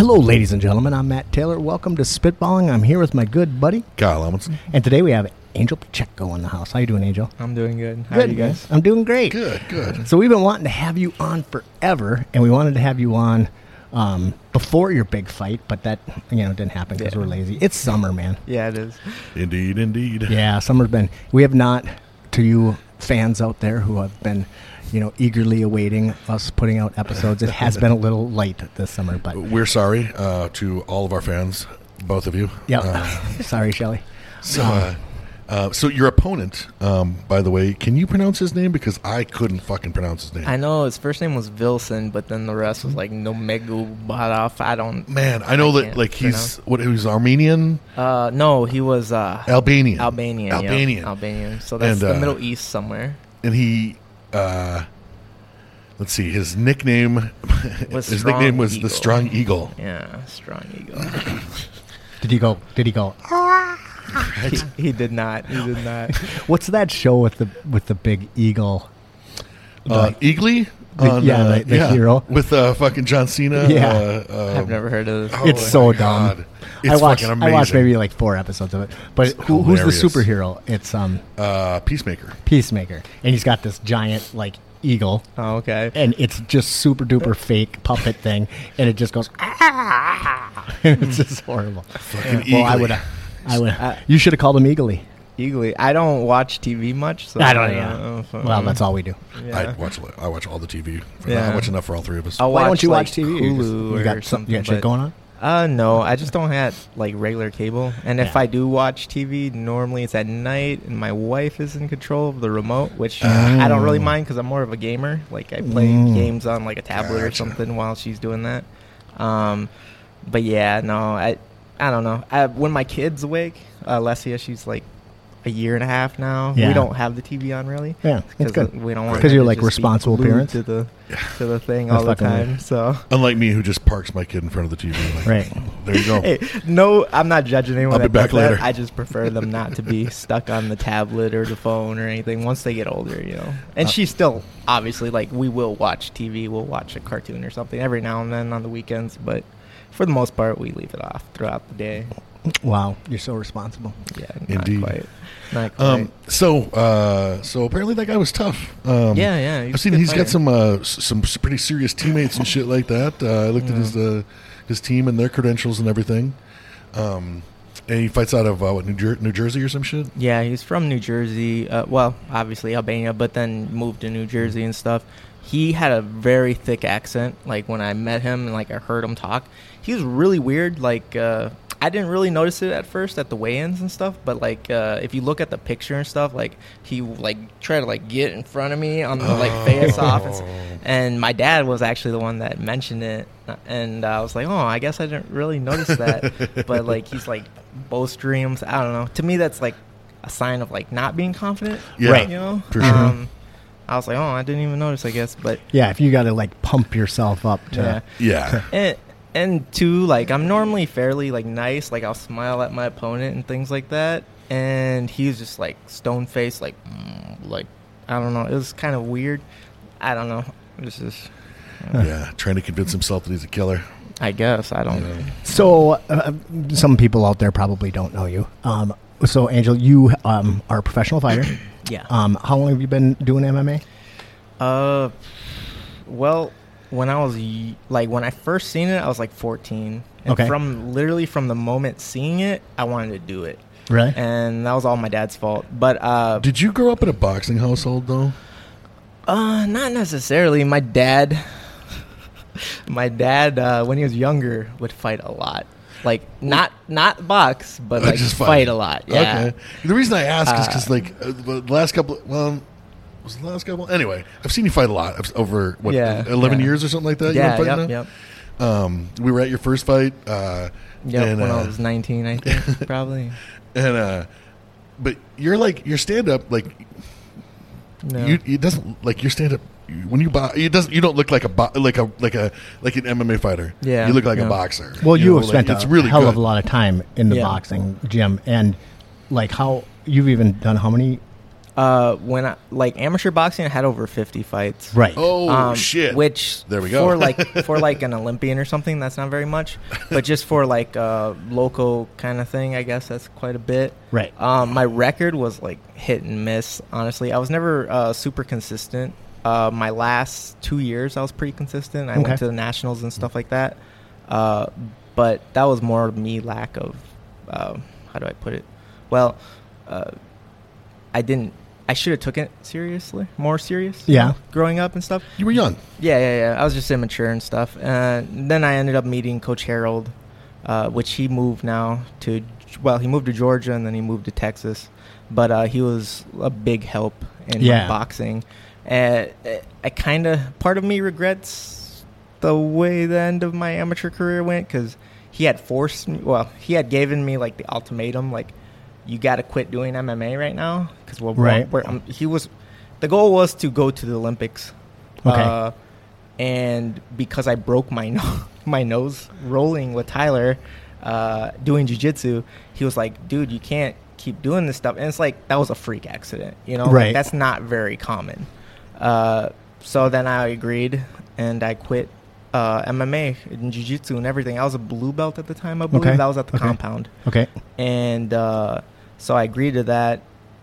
Hello, ladies and gentlemen. I'm Matt Taylor. Welcome to Spitballing. I'm here with my good buddy, Kyle Amundsen. and today we have Angel Pacheco in the house. How you doing, Angel? I'm doing good. How good, are you guys? I'm doing great. Good, good. So we've been wanting to have you on forever, and we wanted to have you on um, before your big fight, but that you know didn't happen because Yeah. we're lazy. It's summer, man. Yeah, it is. Indeed, indeed. Yeah, summer's been. We have not, to you fans out there who have been, you know, eagerly awaiting us putting out episodes. It has been a little late this summer, but We're sorry uh, to all of our fans, both of you. yeah. Uh, Sorry, Shelly. so, uh, uh, so your opponent, um, by the way, can you pronounce his name? Because I couldn't fucking pronounce his name. I know his first name was Vilson, but then the rest was like Nomegu I don't. Man, I know that like he's pronounce. what he was Armenian, Uh, no, he was uh, Albanian, Albanian. yeah. Albanian, Albanian. So that's And, the uh, Middle East somewhere. and he. Uh, let's see, his nickname. Was his Strong nickname was Eagle. the Strong Eagle. Yeah, strong Eagle. Did he go? Did he go? he, he did not. He did not. What's that show with the with the big eagle? Uh, Eagly. The- on, yeah, uh, the- the hero. with uh, fucking John Cena. Yeah. uh, um, I've never heard of this. Oh it's my so God. dumb. It's I watched. fucking I watched maybe like four episodes of it. But who, who's the superhero? It's um uh, Peacemaker. Peacemaker, and he's got this giant like eagle, Oh, okay. and it's just super duper fake puppet thing, and it just goes. Ah! it's just horrible. Fucking Well, I would. I would. Uh, you should have called him Eagly. Eagly. I don't watch TV much. So I don't. know Yeah. if, um, Well, that's all we do. Yeah. I watch. I watch all the TV. For Yeah. I watch enough for all three of us. I'll Why don't you like, watch TV? You Hulu you or got some, something. you got shit going on. Uh, no, I just don't have like regular cable. And if I do watch TV, normally it's at night, and my wife is in control of the remote, which Oh. I don't really mind because I'm more of a gamer. Like I play Mm. games on like a tablet or something while she's doing that. Um, but yeah, no, I I don't know. I, when my kid's awake, uh, Lesia, she's like a year and a half now. Yeah. We don't have the TV on really. Yeah, it's good. We don't want 'Cause because you're, like, just be responsible parents? to the to the thing That's all the fucking weird. time. So Unlike me, who just parks my kid in front of the TV. Like, Right. There you go. Hey, no, I'm not judging anyone. I'll be back does that. later. I just prefer them not to be stuck on the tablet or the phone or anything once they get older, you know. And Uh, she's still obviously like we will watch TV, we'll watch a cartoon or something every now and then on the weekends, but for the most part, we leave it off throughout the day. Wow, you're so responsible. Yeah, not Indeed. quite. Not quite. Um, so, uh, so apparently that guy was tough. Um, Yeah, yeah, he I've was a seen good he's got some uh, some pretty serious teammates and shit like that. Uh, I looked at his uh, his team and their credentials and everything. Um, and he fights out of uh, what New, Jer- New Jersey or some shit. Yeah, he's from New Jersey. Uh, well, obviously Albania, but then moved to New Jersey and stuff. He had a very thick accent. Like when I met him and like I heard him talk, he was really weird. Like uh, I didn't really notice it at first at the weigh-ins and stuff, but like uh, if you look at the picture and stuff, like he like tried to like get in front of me on the like face off, and, and my dad was actually the one that mentioned it, and I was like, oh, I guess I didn't really notice that, but like he's like both streams. I don't know. To me, that's like a sign of like not being confident. Yeah, Right. You know. for sure. Um, I was like, oh, I didn't even notice. I guess, but Yeah, if you got to like pump yourself up to. yeah. Yeah. And and two, like I'm normally fairly like nice. Like I'll smile at my opponent and things like that. And he was just like stone faced, like mm, like I don't know. It was kind of weird. I don't know. This is just. yeah, trying to convince himself that he's a killer. I guess I don't. Yeah. So, uh, some people out there probably don't know you. Um, so, Angel, you um, are a professional fighter. Yeah. Um, how long have you been doing MMA? Uh, well, when I was like when I first seen it, I was like 14. And Okay. From literally from the moment seeing it, I wanted to do it, Right. and that was all my dad's fault. But uh, Did you grow up in a boxing household though? uh, not necessarily. My dad, my dad, uh, when he was younger, would fight a lot. Like not not box, but like Just fight. fight. a lot. Yeah. Okay. The reason I ask is Uh, because like uh, the last couple, well, was the last couple? Anyway, I've seen you fight a lot I've- over what Yeah, eleven yeah. years or something like that. Yeah. you were Yep. Yep. Um, we were at your first fight. Uh, Yep. and, when uh, I was 19, I think probably. and uh, but you're like your stand up like No. you it doesn't like your stand up when you bo- it doesn't you don't look like a bo- like a like a like an MMA fighter. Yeah, you look like a boxer. Well, you, know, have like, spent it's really hell good. of a lot of time in the Yeah. boxing gym, and like how you've even done how many Uh, when I, like amateur boxing, I had over fifty fights. Right. Oh Um, shit! Which There we go. for like for like an Olympian or something, that's not very much. But just for like a local kind of thing, I guess that's quite a bit. Right. Um, my record was like hit and miss. Honestly, I was never uh, super consistent. Uh, my last two years, I was pretty consistent. I Okay. went to the nationals and stuff like that. Uh, but that was more me lack of uh, how do I put it? Well, uh, I didn't. I should have took it seriously, more serious. you Yeah. know, growing up and stuff. you were young. Yeah, yeah, yeah. I was just immature and stuff. And then I ended up meeting Coach Harold, uh, which he moved now to, well, he moved to Georgia and then he moved to Texas. But uh, he was a big help in Yeah. boxing. And uh, I kind of, part of me regrets the way the end of my amateur career went because he had forced me, well, he had given me like the ultimatum, like, you got to quit doing MMA right now because we're, Right. we're, um, he was, the goal was to go to the Olympics. Okay. Uh, and because I broke my no- my nose rolling with Tyler, uh, doing jujitsu, he was like, "Dude, you can't keep doing this stuff." And it's like that was a freak accident, you know? Like, Right. that's not very common. Uh, so then I agreed, and I quit uh, MMA and jujitsu and everything. I was a blue belt at the time. I believe Okay. that was at the Okay. compound Okay. and uh, so I agreed to that.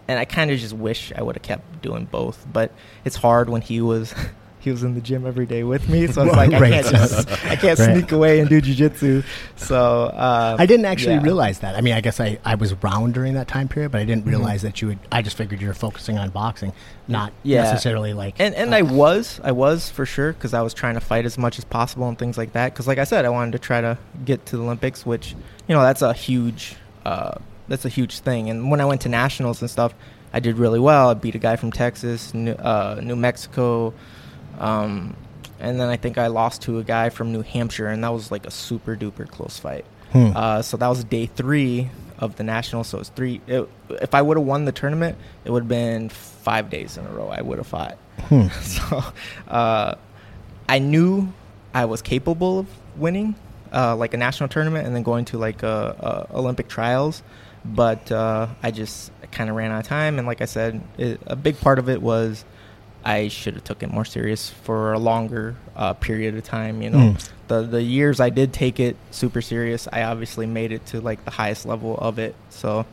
And I kind of just wish I would have kept doing both, but it's hard when he was he was in the gym every day with me, so it's like I Right. can't just I can't Right. sneak away and do jujitsu. So uh, I didn't actually yeah. realize that. I mean, I guess I, I was around during that time period, but I didn't Mhm. realize that you would. I just figured you were focusing on boxing, not Yeah. necessarily like. And and I was I was for sure because I was trying to fight as much as possible and things like that. Because like I said, I wanted to try to get to the Olympics, which you know that's a huge uh, that's a huge thing. And when I went to nationals and stuff, I did really well. I beat a guy from Texas, New, uh, New Mexico, um, and then I think I lost to a guy from New Hampshire, and that was like a super duper close fight. Hmm. Uh, so that was day three of the national. So it's three. It, if I would have won the tournament, it would have been five days in a row. I would have fought. Hmm. So uh, I knew I was capable of winning, uh, like a national tournament, and then going to like uh, uh, Olympic trials. But uh, I just kind of ran out of time, and like I said, it, a big part of it was I should have took it more serious for a longer uh, period of time. You know, Mm. the the years I did take it super serious, I obviously made it to like the highest level of it. So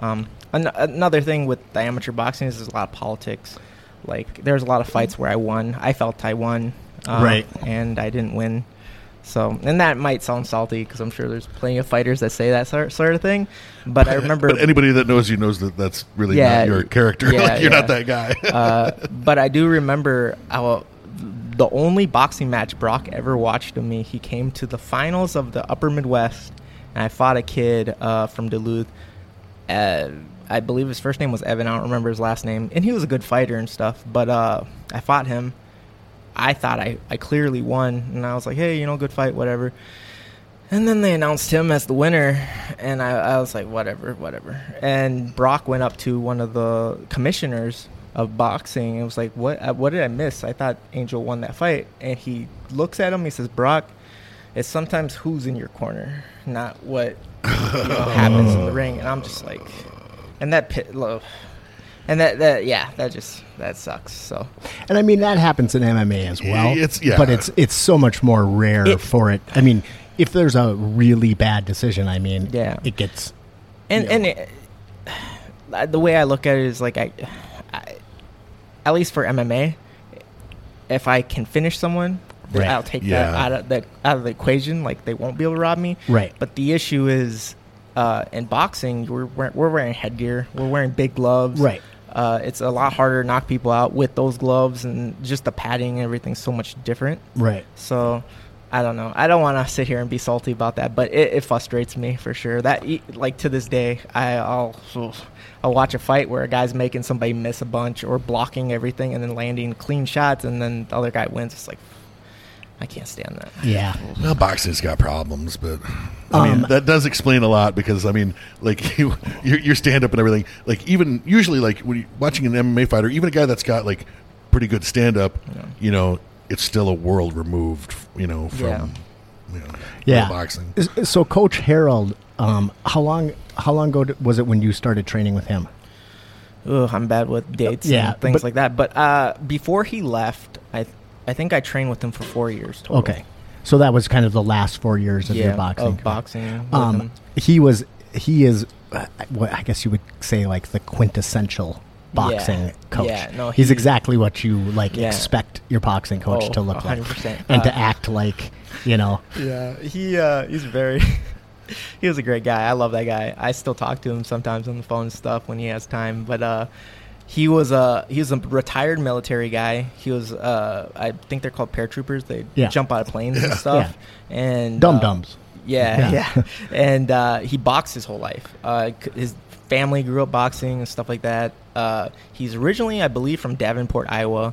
um, an- another thing with the amateur boxing is there's a lot of politics. Like there's a lot of fights where I won. I felt I won, um, Right. and I didn't win. So, and that might sound salty because I'm sure there's plenty of fighters that say that sort, sort of thing. But I remember But anybody that knows you knows that that's really Yeah, not your character. yeah, like, you're not that guy. uh, but I do remember how the only boxing match Brock ever watched of me. He came to the finals of the Upper Midwest, and I fought a kid uh, from Duluth. Uh, I believe his first name was Evan. I don't remember his last name, and he was a good fighter and stuff. But uh, I fought him. I thought I, I clearly won, and I was like, hey, you know, good fight, whatever. And then they announced him as the winner, and I, I was like, whatever, whatever. And Brock went up to one of the commissioners of boxing and was like, what uh, What did I miss? I thought Angel won that fight. And he looks at him, he says, Brock, it's sometimes who's in your corner, not what you know, happens in the ring. And I'm just like, and that pit, lo- and that, that, yeah, that just, that sucks. So, And I mean that happens in MMA as well. It's- yeah. but it's it's so much more rare It- for it. I mean, if there's a really bad decision, I mean, Yeah. it gets and Yeah. and it, the way I look at it is like I, I, at least for MMA, if I can finish someone, Right. I'll take that out of the out of the equation. Like they won't be able to rob me. right. But the issue is, uh, in boxing, we're wear- we're wearing headgear, we're wearing big gloves. Right. Uh, it's a lot harder to knock people out with those gloves, and just the padding and everything's so much different. Right. So I don't know. I don't want to sit here and be salty about that, but it, it frustrates me for sure. That like to this day, I, I'll I'll watch a fight where a guy's making somebody miss a bunch or blocking everything and then landing clean shots, and then the other guy wins. It's like I can't stand that. Yeah. Well, boxing's got problems, but I mean Um, that does explain a lot because I mean, like you, your, your stand up and everything. Like even usually, like when you're watching an MMA fighter, even a guy that's got like pretty good stand up, Yeah. you know, it's still a world removed, you know, from Yeah. you know, Yeah. boxing. So, Coach Harold, um, how long how long ago was it when you started training with him? ugh, I'm bad with dates Yeah, and things but- like that. But uh, before he left, I think I trained with him for four years total. Okay. So that was kind of the last four years of yeah, your boxing. of boxing. with Um, he was he is uh, what I guess you would say like the quintessential boxing Yeah. coach. Yeah, no, he's exactly what you like Yeah. expect your boxing coach Oh, to look like 100%. and to Uh, act like, you know. Yeah, he uh, he's very. he was a great guy. I love that guy. I still talk to him sometimes on the phone and stuff when he has time. But uh, he was a he was a retired military guy. He was uh, I think they're called paratroopers. They Yeah. jump out of planes and stuff. And Dum uh, dums. Yeah, Yeah. yeah. and uh, he boxed his whole life. Uh, his family grew up boxing and stuff like that. Uh, he's originally, I believe, from Davenport, Iowa.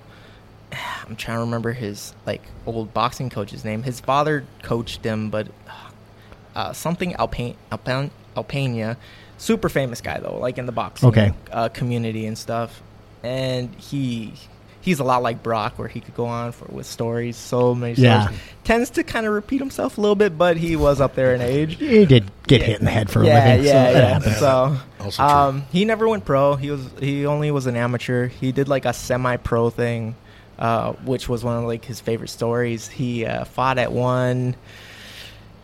I'm trying to remember his like old boxing coach's name. His father coached him, but uh, something Alpane, Alpane, Alpania. Super famous guy though, like in the boxing Okay. uh, community and stuff. And he he's a lot like Brock, where he could go on for with stories, so many stories. Yeah. Tends to kind of repeat himself a little bit, but he was up there in age. He did get Yeah. hit in the head for yeah, a living. Yeah, so that yeah. So, Also true. um, he never went pro. He was he only was an amateur. He did like a semi-pro thing, uh, which was one of like his favorite stories. He uh, fought at one.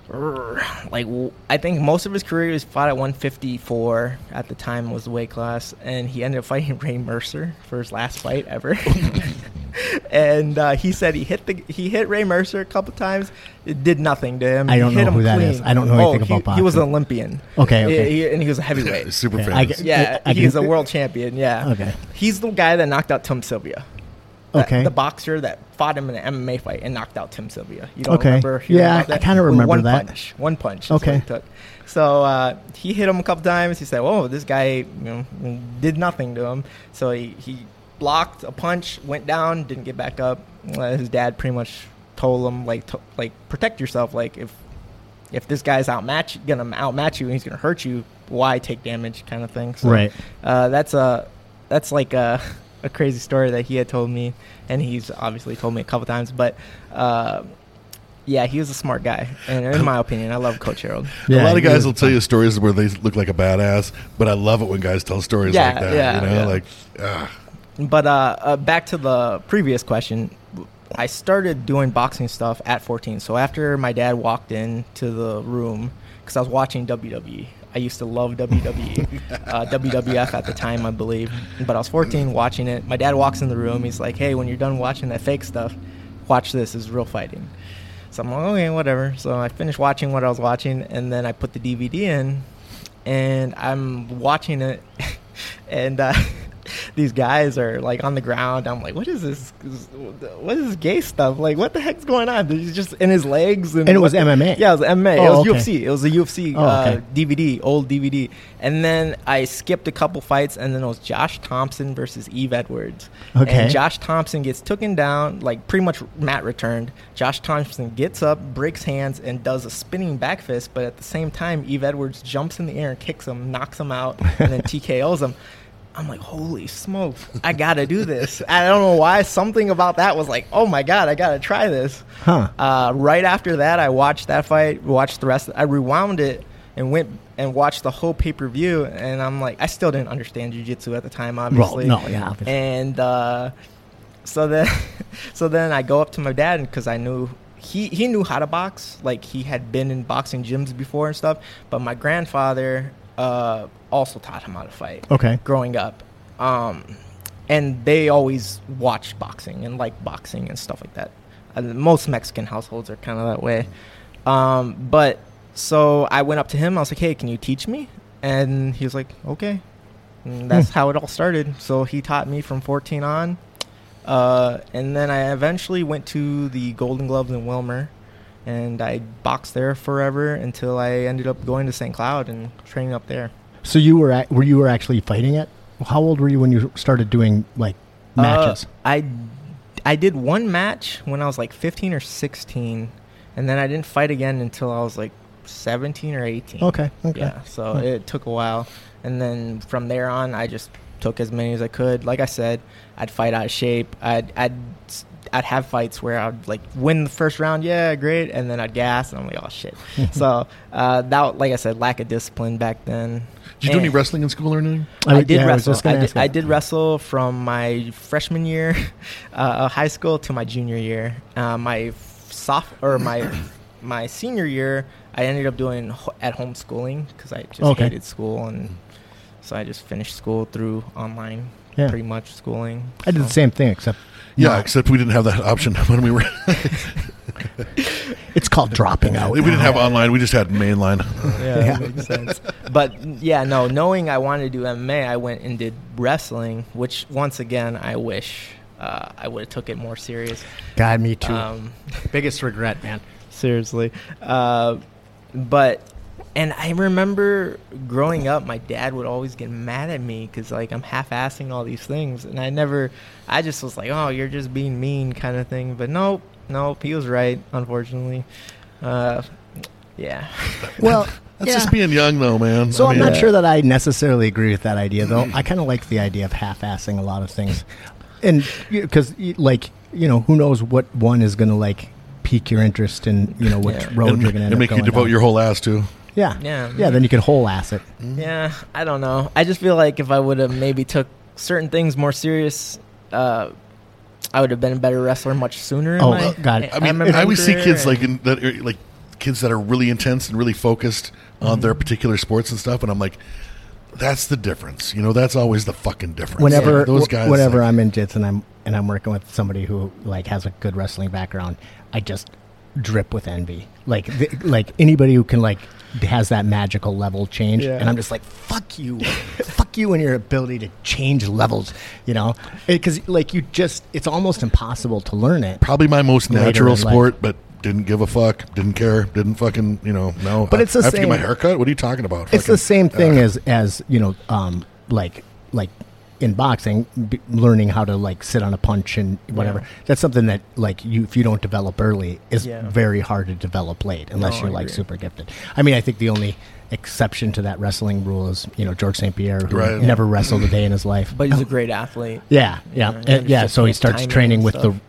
Like w- I think most of his career was fought at 154 at the time was the weight class, and he ended up fighting Ray Mercer for his last fight ever. and uh, he said he hit the he hit Ray Mercer a couple times. It did nothing to him. I don't He hit know him who that clean. is. I don't know oh, anything he, about He was an. Olympian. Okay, okay. He- he- and he was a heavyweight. Super Yeah, I famous. get- Yeah, I he's can- a world champion. Yeah. Okay. He's the guy that knocked out Tom Sylvia. Okay. The boxer that fought him in an MMA fight and knocked out Tim Sylvia. You don't Okay. remember? Yeah, I kinda remember one that. Punch. One punch. Okay. he took. So uh, he hit him a couple times. He said, "Whoa, this guy you know, did nothing to him." So he, he blocked a punch, went down, didn't get back up. Uh, his dad pretty much told him like to, like protect yourself. Like if if this guy's outmatch gonna outmatch you and he's gonna hurt you, why take damage? Kind of thing. So, Right. Uh, that's a that's like a, a crazy story that he had told me, and he's obviously told me a couple times. But uh, yeah, he was a smart guy, and in my opinion, I love Coach Harold. Yeah, a lot of guys was will tell you stories where they look like a badass, but I love it when guys tell stories Yeah, like that. yeah, you know, yeah. like ah, But uh, uh, back to the previous question. I started doing boxing stuff at 14. So after my dad walked into the room, because I was watching WWE. I used to love WWE, uh, WWF at the time, I believe. But I was 14 watching it. My dad walks in the room. He's like, "Hey, when you're done watching that fake stuff, watch this. Is real fighting." So I'm like, "Okay, whatever." So I finished watching what I was watching, and then I put the DVD in, and I'm watching it, and uh, these guys are like on the ground. I'm like, what is this? What is this gay stuff? Like, what the heck's going on? He's just in his legs, and, And it was what- MMA? Yeah, it was MMA. Oh, it was okay. UFC. It was a UFC Oh, uh. DVD, old DVD. And then I skipped a couple fights, and then it was Josh Thomson versus Yves Edwards. Okay. And Josh Thomson gets taken down, like pretty much Matt returned. Josh Thomson gets up, breaks hands, and does a spinning back fist, but at the same time, Yves Edwards jumps in the air and kicks him, knocks him out, and then TKOs him. I'm like, holy smokes, I gotta do this. I don't know why. Something about that was like, oh my god, I gotta try this. Huh. Uh, right after that, I watched that fight, watched the rest. I rewound it and went and watched the whole pay per view. And I'm like, I still didn't understand jujitsu at the time, obviously. Well, no, yeah, obviously. And uh, so then, so then I go up to my dad because I knew he he knew how to box. Like he had been in boxing gyms before and stuff. But my grandfather uh, also taught him how to fight Okay. growing up. Um, and they always watched boxing and liked boxing and stuff like that. Uh, most Mexican households are kind of that way. Um, but so I went up to him. I was like, "Hey, can you teach me?" And he was like, "Okay." And that's how it all started. So he taught me from 14 on. Uh, and then I eventually went to the Golden Gloves in Willmar, and I boxed there forever until I ended up going to St. Cloud and training up there. So you were at, were you were actually fighting it? How old were you when you started doing like matches? Uh, I I did one match when I was like 15 or 16, and then I didn't fight again until I was like 17 or 18. okay. Okay. Yeah, so Huh. it took a while, and then from there on, I just took as many as I could. Like I said, I'd fight out of shape. I'd I'd I'd have fights where I'd like win the first round, yeah, great, and then I'd gas, and I'm like, oh shit. so uh, that, like I said, lack of discipline back then. Did you do any wrestling in school or anything? I would- did yeah, wrestle. just gonna I, did, I did wrestle from my freshman year uh, of high school to my junior year. Uh, my soft or my my senior year, I ended up doing ho- at home schooling because I just Okay. hated school, and so I just finished school through online, Yeah. pretty much schooling. I did the same thing, except Yeah, not- except we didn't have that option when we were. it's called dropping out. we didn't have online. We just had mainline. Yeah, Yeah. makes sense. But yeah, no, knowing I wanted to do MMA, I went and did wrestling, which once again I wish uh, I would have took it more serious. God, me too. Um, Biggest regret, man. seriously. Uh, but and I remember growing up, my dad would always get mad at me because like I'm half-assing all these things, and I never, I just was like, oh, you're just being mean, kind of thing. But nope, nope, he was right, unfortunately. Uh, yeah. Well, That's yeah. just being young, though, man. So I I'm mean, not sure that I necessarily agree with that idea, though. I kind of like the idea of half-assing a lot of things, and because like you know, who knows what one is going to like pique your interest in, you know, which Yeah. road and, you're going to end and up make you devote down. your whole ass to. Yeah, Yeah. yeah. Then you could whole ass it. Yeah, I don't know. I just feel like if I would have maybe took certain things more serious, uh, I would have been a better wrestler much sooner. Oh, my- God. I mean, MMA I always see kids like in, that, are, like kids that are really intense and really focused on Mm-hmm. their particular sports and stuff, and I'm like, that's the difference. You know, that's always the fucking difference. Whenever Like, those guys, whenever like, I'm in jits and I'm and I'm working with somebody who like has a good wrestling background, I just drip with envy. Like th- like anybody who can like has that magical level change, Yeah. and I'm just like fuck you, fuck you and your ability to change levels. You know, because like you just it's almost impossible to learn it. probably my most natural in life. sport, but didn't give a fuck, didn't care, didn't fucking, you know, no. But I, it's the I have to get my same- haircut. What are you talking about? It's Fucking- the same thing uh, as as you know, um, like like in boxing, b- learning how to like sit on a punch and whatever. Yeah. That's something that like you if you don't develop early is Yeah. very hard to develop late unless No, you're like super gifted. I mean, I think the only exception to that wrestling rule is you know George St Pierre who Right. never wrestled a day in his life. But he's a great athlete. yeah, yeah, Yeah, and- and yeah. So he starts training with stuff. the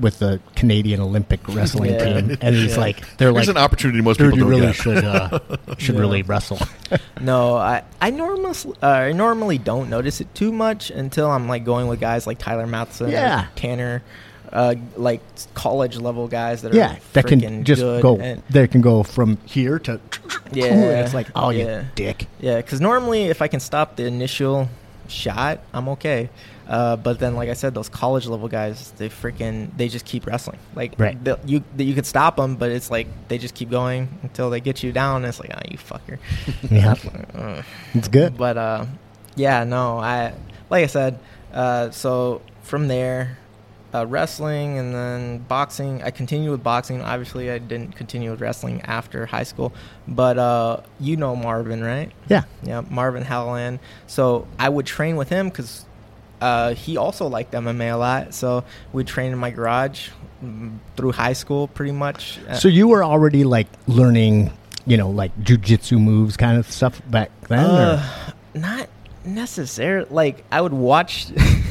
with the Canadian Olympic wrestling Yeah. team, and he's Yeah. like, they're There's like, an opportunity most people you don't really get. should uh, should Yeah. really wrestle. No, I I normally uh, I normally don't notice it too much until I'm like going with guys like Tyler Matheson, or Yeah. Tanner, uh, like college level guys that are yeah, that can just good go. and- They can go from here to. Yeah. it's like oh Yeah. you dick. Yeah, because normally if I can stop the initial shot, I'm okay. Uh, but then, like I said, those college level guys, they freaking they just keep wrestling. Like Right. you you could stop them, but it's like they just keep going until they get you down. And it's like, ah, you fucker. Yeah, it's good. But uh, yeah, no, I like I said. Uh, so from there, uh, wrestling and then boxing. I continued with boxing. Obviously, I didn't continue with wrestling after high school. But uh, you know Marvin, right? Yeah, Yeah, Marvin Halland. So I would train with him because uh, he also liked MMA a lot. So we trained in my garage mm, through high school, pretty much. Uh, so you were already like learning, you know, like jujitsu moves kind of stuff back then. Uh, not necessarily. Like I would watch.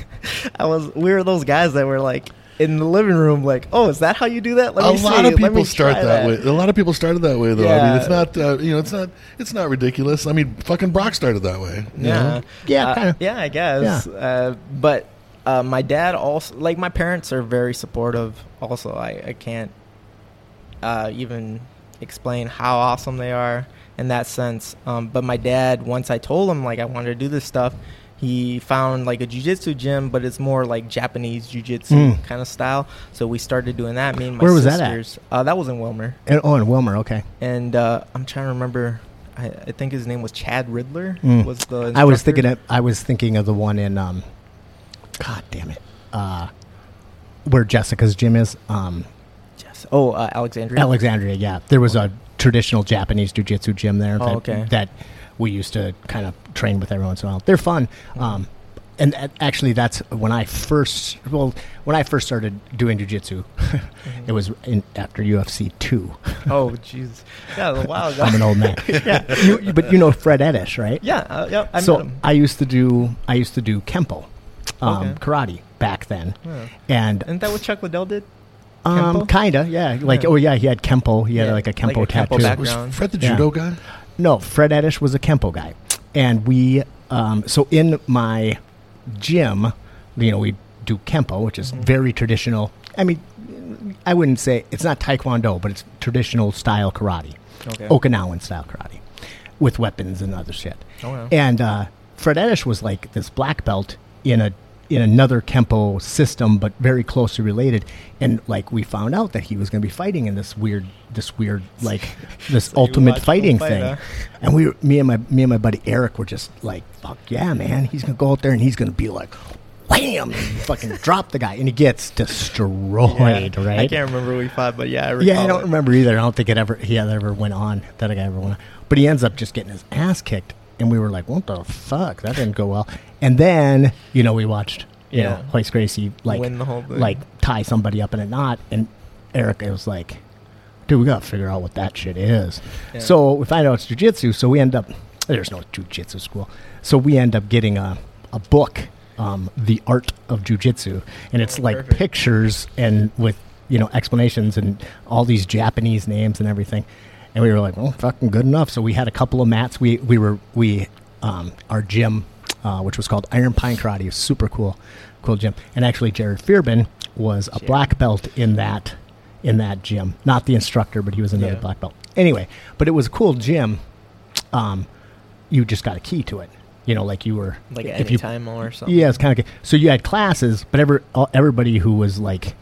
I was. We were those guys that were like in the living room, like, "Oh, is that how you do that?" Let a me lot see. of people start try that, way. A lot of people started that way, though. I mean, it's not, uh, you know, it's not, it's not ridiculous. I mean, fucking Brock started that way. Yeah, know? Yeah, Uh. Yeah, I guess. Uh, but uh, my dad also, like, my parents are very supportive. Also, I, I can't uh, even explain how awesome they are in that sense. Um, but my dad, once I told him like I wanted to do this stuff, he found like a jujitsu gym, but it's more like Japanese jujitsu Mm. kind of style. So we started doing that. Me and my Where was that at? sisters. Uh, that was in Willmar, And, oh, and Willmar, okay. and uh, I'm trying to remember. I, I think his name was Chad Riddler. Mm. Was the I was thinking of, I was thinking of the one in um, God damn it, uh, where Jessica's gym is. Um, Yes. Oh, uh, Alexandria. Alexandria, yeah. There was a traditional Japanese jiu-jitsu gym there Oh, that, okay. that we used to kind of train with every once in a while. They're fun. Um, and uh, actually, that's when I first, well, when I first started doing jiu-jitsu, it was in, after UFC 2. oh, jeez. Yeah, a while ago. I'm an old man. yeah. You, but you know Fred Ettish, right? yeah. Uh, yeah. I so. I used to do I used to do kempo, um, Okay. karate back then, Yeah. and Isn't that what Chuck Liddell did? Um, kinda, yeah. Like, Yeah. oh yeah, he had kempo. He had Yeah, like a like kempo a kempo tattoo. back- Was background. Fred the Yeah. judo guy? No, Fred Ettish was a Kempo guy. And we, um, so in my gym, you know, we do Kempo, which is Mhm. very traditional. I mean, I wouldn't say it's not Taekwondo, but it's traditional style karate, Okay. Okinawan style karate with weapons and other shit. Oh, wow. And uh, Fred Ettish was like this black belt in a in another kempo system, but very closely related. And like we found out that he was going to be fighting in this weird, this weird like this So ultimate fighting fight, thing. huh? And we, were, me and my me and my buddy Eric were just like, "Fuck yeah, man! He's gonna go out there and he's gonna be like." Wham! Fucking drop the guy, and he gets destroyed. Yeah. Right? I can't remember who he fought, but yeah, I Yeah, I don't it. remember either. I don't think it ever he ever went on. That guy ever went on. But he ends up just getting his ass kicked, and we were like, "What the fuck? That didn't go well." And then you know we watched you know Yeah. Royce Gracie like Win the whole thing. like tie somebody up in a knot, and Eric was like, "Dude, we gotta figure out what that shit is." Yeah. So we find out it's jujitsu. So we end up there's no jujitsu school, so we end up getting a a book, um, the art of jujitsu, and it's Oh, like perfect. pictures and with you know explanations and all these Japanese names and everything. And we were like, well, fucking good enough. So we had a couple of mats. We we were we um, our gym, uh, which was called Iron Pine Karate, was super cool, cool gym. And actually, Jared Fearbin was a Jared. black belt in that in that gym, not the instructor, but he was another Yeah. black belt. Anyway, but it was a cool gym. Um, you just got a key to it. You know, like you were like if any you time or something. yeah, it's kind of good. so you had classes, but every everybody who was like,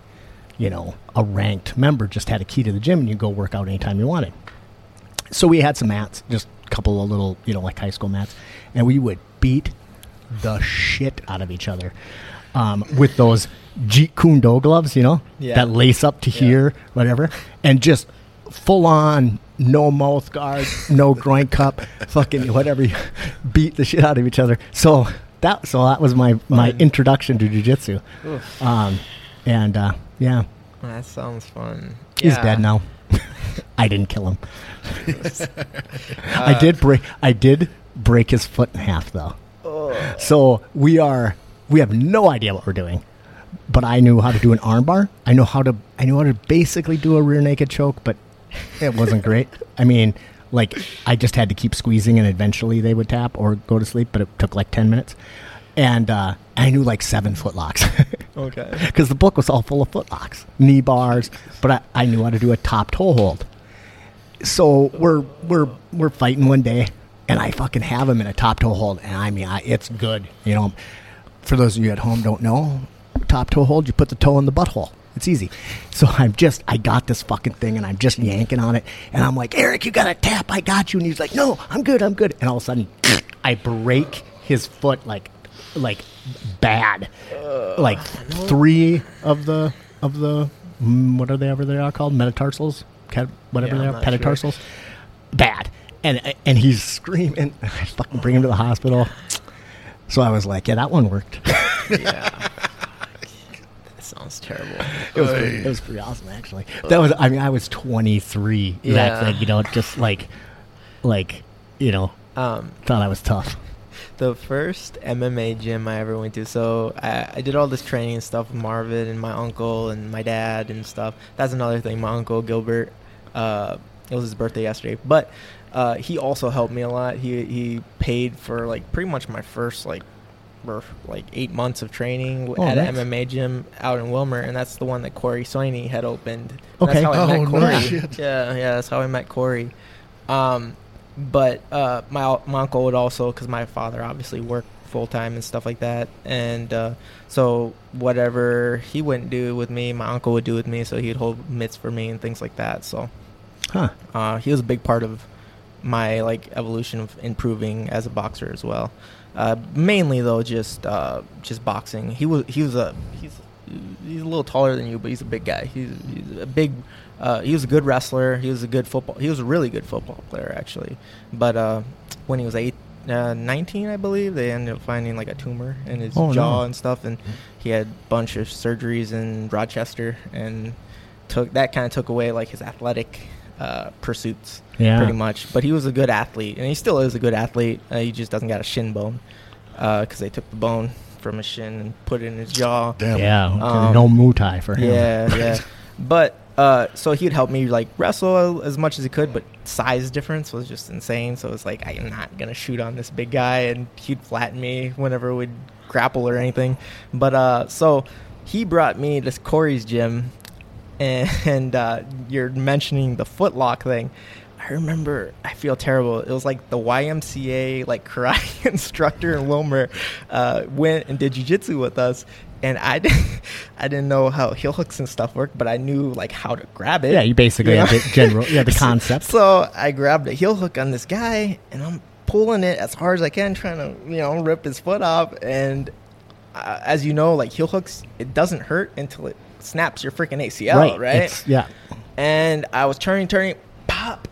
you know, a ranked member just had a key to the gym, and you go work out anytime you wanted. So we had some mats, just a couple of little, you know, like high school mats, and we would beat the shit out of each other um, with those Jeet Kune Do gloves, you know, Yeah. that lace up to Yeah. here, whatever, and just full on, no mouth guard, no groin cup, fucking whatever, beat the shit out of each other. So that, so that was my my Fun. introduction to jujitsu, um, and uh, yeah, that sounds fun. he's Yeah. dead now. I didn't kill him. I Uh, did break. I did break his foot in half, though. oh, So we are. We have no idea what we're doing, but I knew how to do an armbar. I know how to. I knew how to basically do a rear naked choke, but it wasn't great. I mean, like I just had to keep squeezing, and eventually they would tap or go to sleep. But it took like ten minutes, and uh, I knew like seven foot locks. Okay. because the book was all full of footlocks, knee bars, but I, I knew how to do a top toe hold. So we're we're we're fighting one day, and I fucking have him in a top toe hold, and I mean I, it's good. You know, for those of you at home don't know, top toe hold, you put the toe in the butthole. It's easy. So I'm just I got this fucking thing, and I'm just yanking on it, and I'm like Eric, you got to tap, I got you, and he's like, No, I'm good, I'm good, and all of a sudden I break his foot like like bad like three of the of the mm, what are they ever they are called metatarsals Cat- whatever Yeah, they are, not sure. bad and and he's screaming I fucking bring him to the hospital so I was like yeah that one worked yeah. That sounds terrible. it was pretty, it was pretty awesome actually that was I mean I was 23 Yeah. back then you know just like like you know Um, thought I was tough the first MMA gym I ever went to. So I, I did all this training and stuff with Marvin and my uncle and my dad and stuff. That's another thing. My uncle Gilbert, uh, it was his birthday yesterday, but uh, he also helped me a lot. He he paid for like pretty much my first like for like eight months of training Oh, at nice. an MMA gym out in Willmar, and that's the one that Corey Soini had opened. And Okay. That's how I Oh, met Corey. Yeah, yeah, that's how I met Corey. Um, but uh, my my uncle would also, because my father obviously worked full time and stuff like that, and uh, so whatever he wouldn't do with me, my uncle would do with me. So he'd hold mitts for me and things like that. So huh uh, he was a big part of my like evolution of improving as a boxer as well. Uh, mainly though, just uh, just boxing. He was he was a he's he's a little taller than you, but he's a big guy. He's, he's a big. Uh, he was a good wrestler. He was a good football. He was a really good football player actually. But uh, when he was eight, uh, 19, I believe, they ended up finding like a tumor in his Oh, jaw no. and stuff, and he had a bunch of surgeries in Rochester, and took that kind of took away like his athletic uh, pursuits yeah pretty much. But he was a good athlete, and he still is a good athlete. Uh, he just doesn't got a shin bone because they took the bone from his shin and put it in his jaw. Damn. Yeah, Um, no Muay Thai for him. Yeah, yeah. But uh, so he'd help me like wrestle as much as he could, but size difference was just insane. So it's like I'm not gonna shoot on this big guy, and he'd flatten me whenever we'd grapple or anything. But uh, so he brought me to Corey's gym, and, and uh, you're mentioning the footlock thing. I remember I feel terrible. It was like the YMCA like karate instructor in Willmar uh, went and did jujitsu with us, and I didn't I didn't know how heel hooks and stuff work, but I knew like how to grab it. Yeah, you basically Yeah. have the general, yeah, the concept. So I grabbed a heel hook on this guy, and I'm pulling it as hard as I can, trying to you know rip his foot off. And uh, as you know, like heel hooks, it doesn't hurt until it snaps your freaking ACL, right? right? yeah. and I was turning, turning, pop.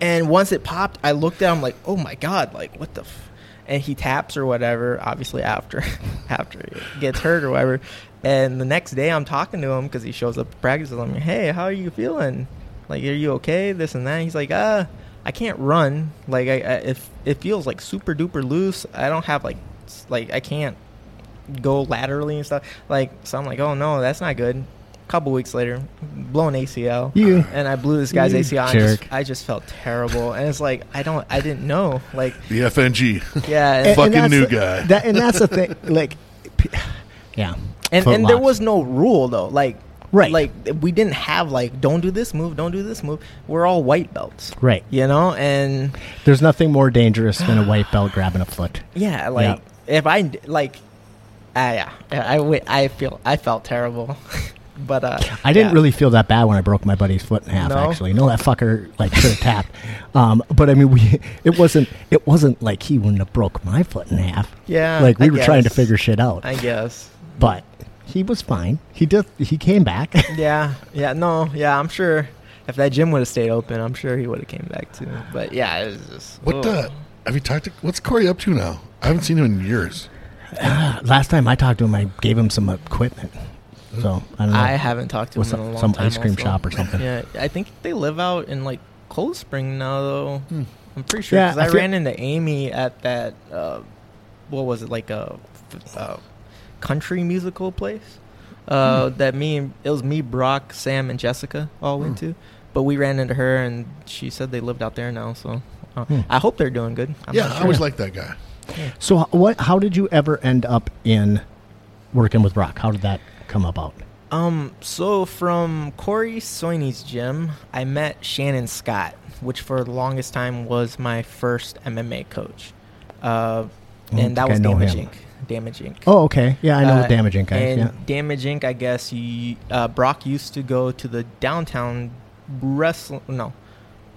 And once it popped, I looked at him like, "Oh my god! Like what the?" F-? And he taps or whatever. Obviously, after after he gets hurt or whatever. And the next day, I'm talking to him because he shows up to practice. I'm like, "Hey, how are you feeling? Like, are you okay? This and that." He's like, "Uh, I can't run. Like, I, I if it feels like super duper loose. I don't have like like I can't go laterally and stuff. Like, so I'm like, oh no, that's not good. Couple weeks later, blown ACL. You- and I blew this guy's you ACL. And I just, I just felt terrible, and it's like I don't, I didn't know. Like, The FNG. yeah, And- and, Fucking that's new guy. That, and that's the thing. Like, yeah. and, Foot and there was no rule though. Like, Right. like we didn't have like don't do this move, don't do this move. We're all white belts, right. you know, and There's nothing more dangerous than a white belt grabbing a foot. yeah, like if I like, ah, yeah, I, I, I feel I felt terrible, but uh, I didn't yeah. really feel that bad when I broke my buddy's foot in half. No? Actually, no, that fucker like should have tapped. Um, but I mean, we it wasn't it wasn't like he wouldn't have broke my foot in half. Yeah, like we I were trying to figure shit out. I guess. but he was fine. He did. He came back. Yeah, yeah, no, yeah. I'm sure if that gym would have stayed open, I'm sure he would have came back too. But yeah, it was just What ugh. uh, have you talked to? What's Corey up to now? I haven't seen him in years. Last time I talked to him, I gave him some equipment. So I don't know. I haven't talked to With him in a some- long some time. ice cream also. shop or something. Yeah, I think they live out in like Cold Spring now, though. Hmm. I'm pretty sure Yeah, because I I, feel- ran into Amy at that. Uh, what was it like a f- uh, country musical place? Uh, Hmm. That me and it was me, Brock, Sam, and Jessica all went Hmm. to. But we ran into her, and she said they lived out there now. So uh, Hmm. I hope they're doing good. I'm yeah, not I sure. always liked that guy. So h- what? How did you ever end up in working with Brock? How did that come about? Um, so from Corey Soiney's gym, I met Shannon Scott, which for the longest time was my first MMA coach. Uh, and that was Damage him. Inc. Damage Inc. Oh, okay. Yeah, I know Uh, Damage Inc. And Yeah. Damage Inc. I guess he, uh, Brock used to go to the downtown wrestling. No,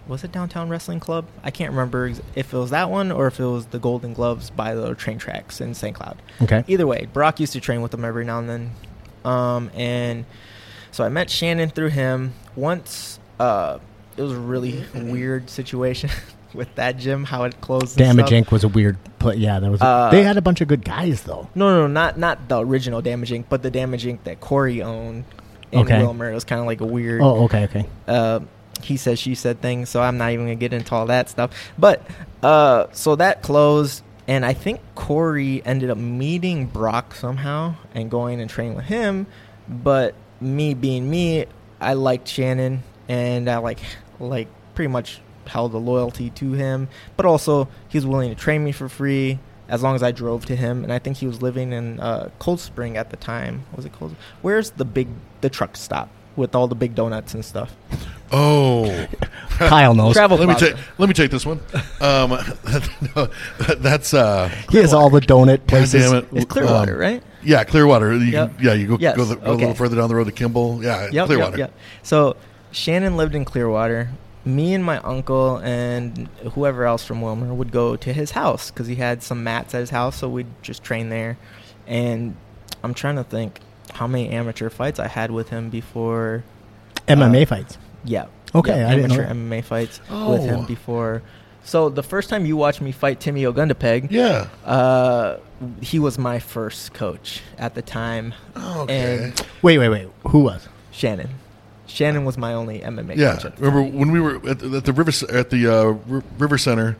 was it downtown wrestling club? I can't remember if it was that one or if it was the Golden Gloves by the train tracks in St. Cloud. Okay. Either way, Brock used to train with them every now and then. Um, and so I met Shannon through him. Once, uh, it was a really weird situation with that gym, how it closed. Damage. Inc. was a weird. Play. Yeah, there was. A, Uh, they had a bunch of good guys though. No, no, not not the original Damage Inc., but the Damage Inc. that Corey owned in Okay. Willmar. It was kind of like a weird. Oh, okay, okay. uh, he said she said things, so I'm not even gonna get into all that stuff. But uh, so that closed, and I think Corey ended up meeting Brock somehow and going and training with him. But me being me, I liked Shannon, and I like like pretty much held a loyalty to him. But also, he was willing to train me for free. As long as I drove to him, and I think he was living in uh, Cold Spring at the time. Was it Cold? Where's the big the truck stop with all the big donuts and stuff? Oh, Kyle knows. Travel let me Plaza. take let me take this one. Um, no, that's uh, He has all the donut God places. damn it. It's Clearwater, Um, right? Yeah, Clearwater. You, Yep. Yeah, you go, Yes, go, the, go a little further down the road to Kimball. Yeah, Yep, Clearwater. yep, yep. So Shannon lived in Clearwater. Me and my uncle and whoever else from Willmar would go to his house because he had some mats at his house, so we'd just train there. And I'm trying to think how many amateur fights I had with him before. MMA uh, fights. Yeah. Okay, yeah, I didn't know amateur. MMA fights with Oh. him before. So the first time you watched me fight Timmy Ogundapeg, Yeah. uh, he was my first coach at the time. Oh, okay. And Wait, wait, wait. Who was? Shannon. Shannon was my only MMA yeah. coach. Remember when we were at the, at the river at the uh, R- river center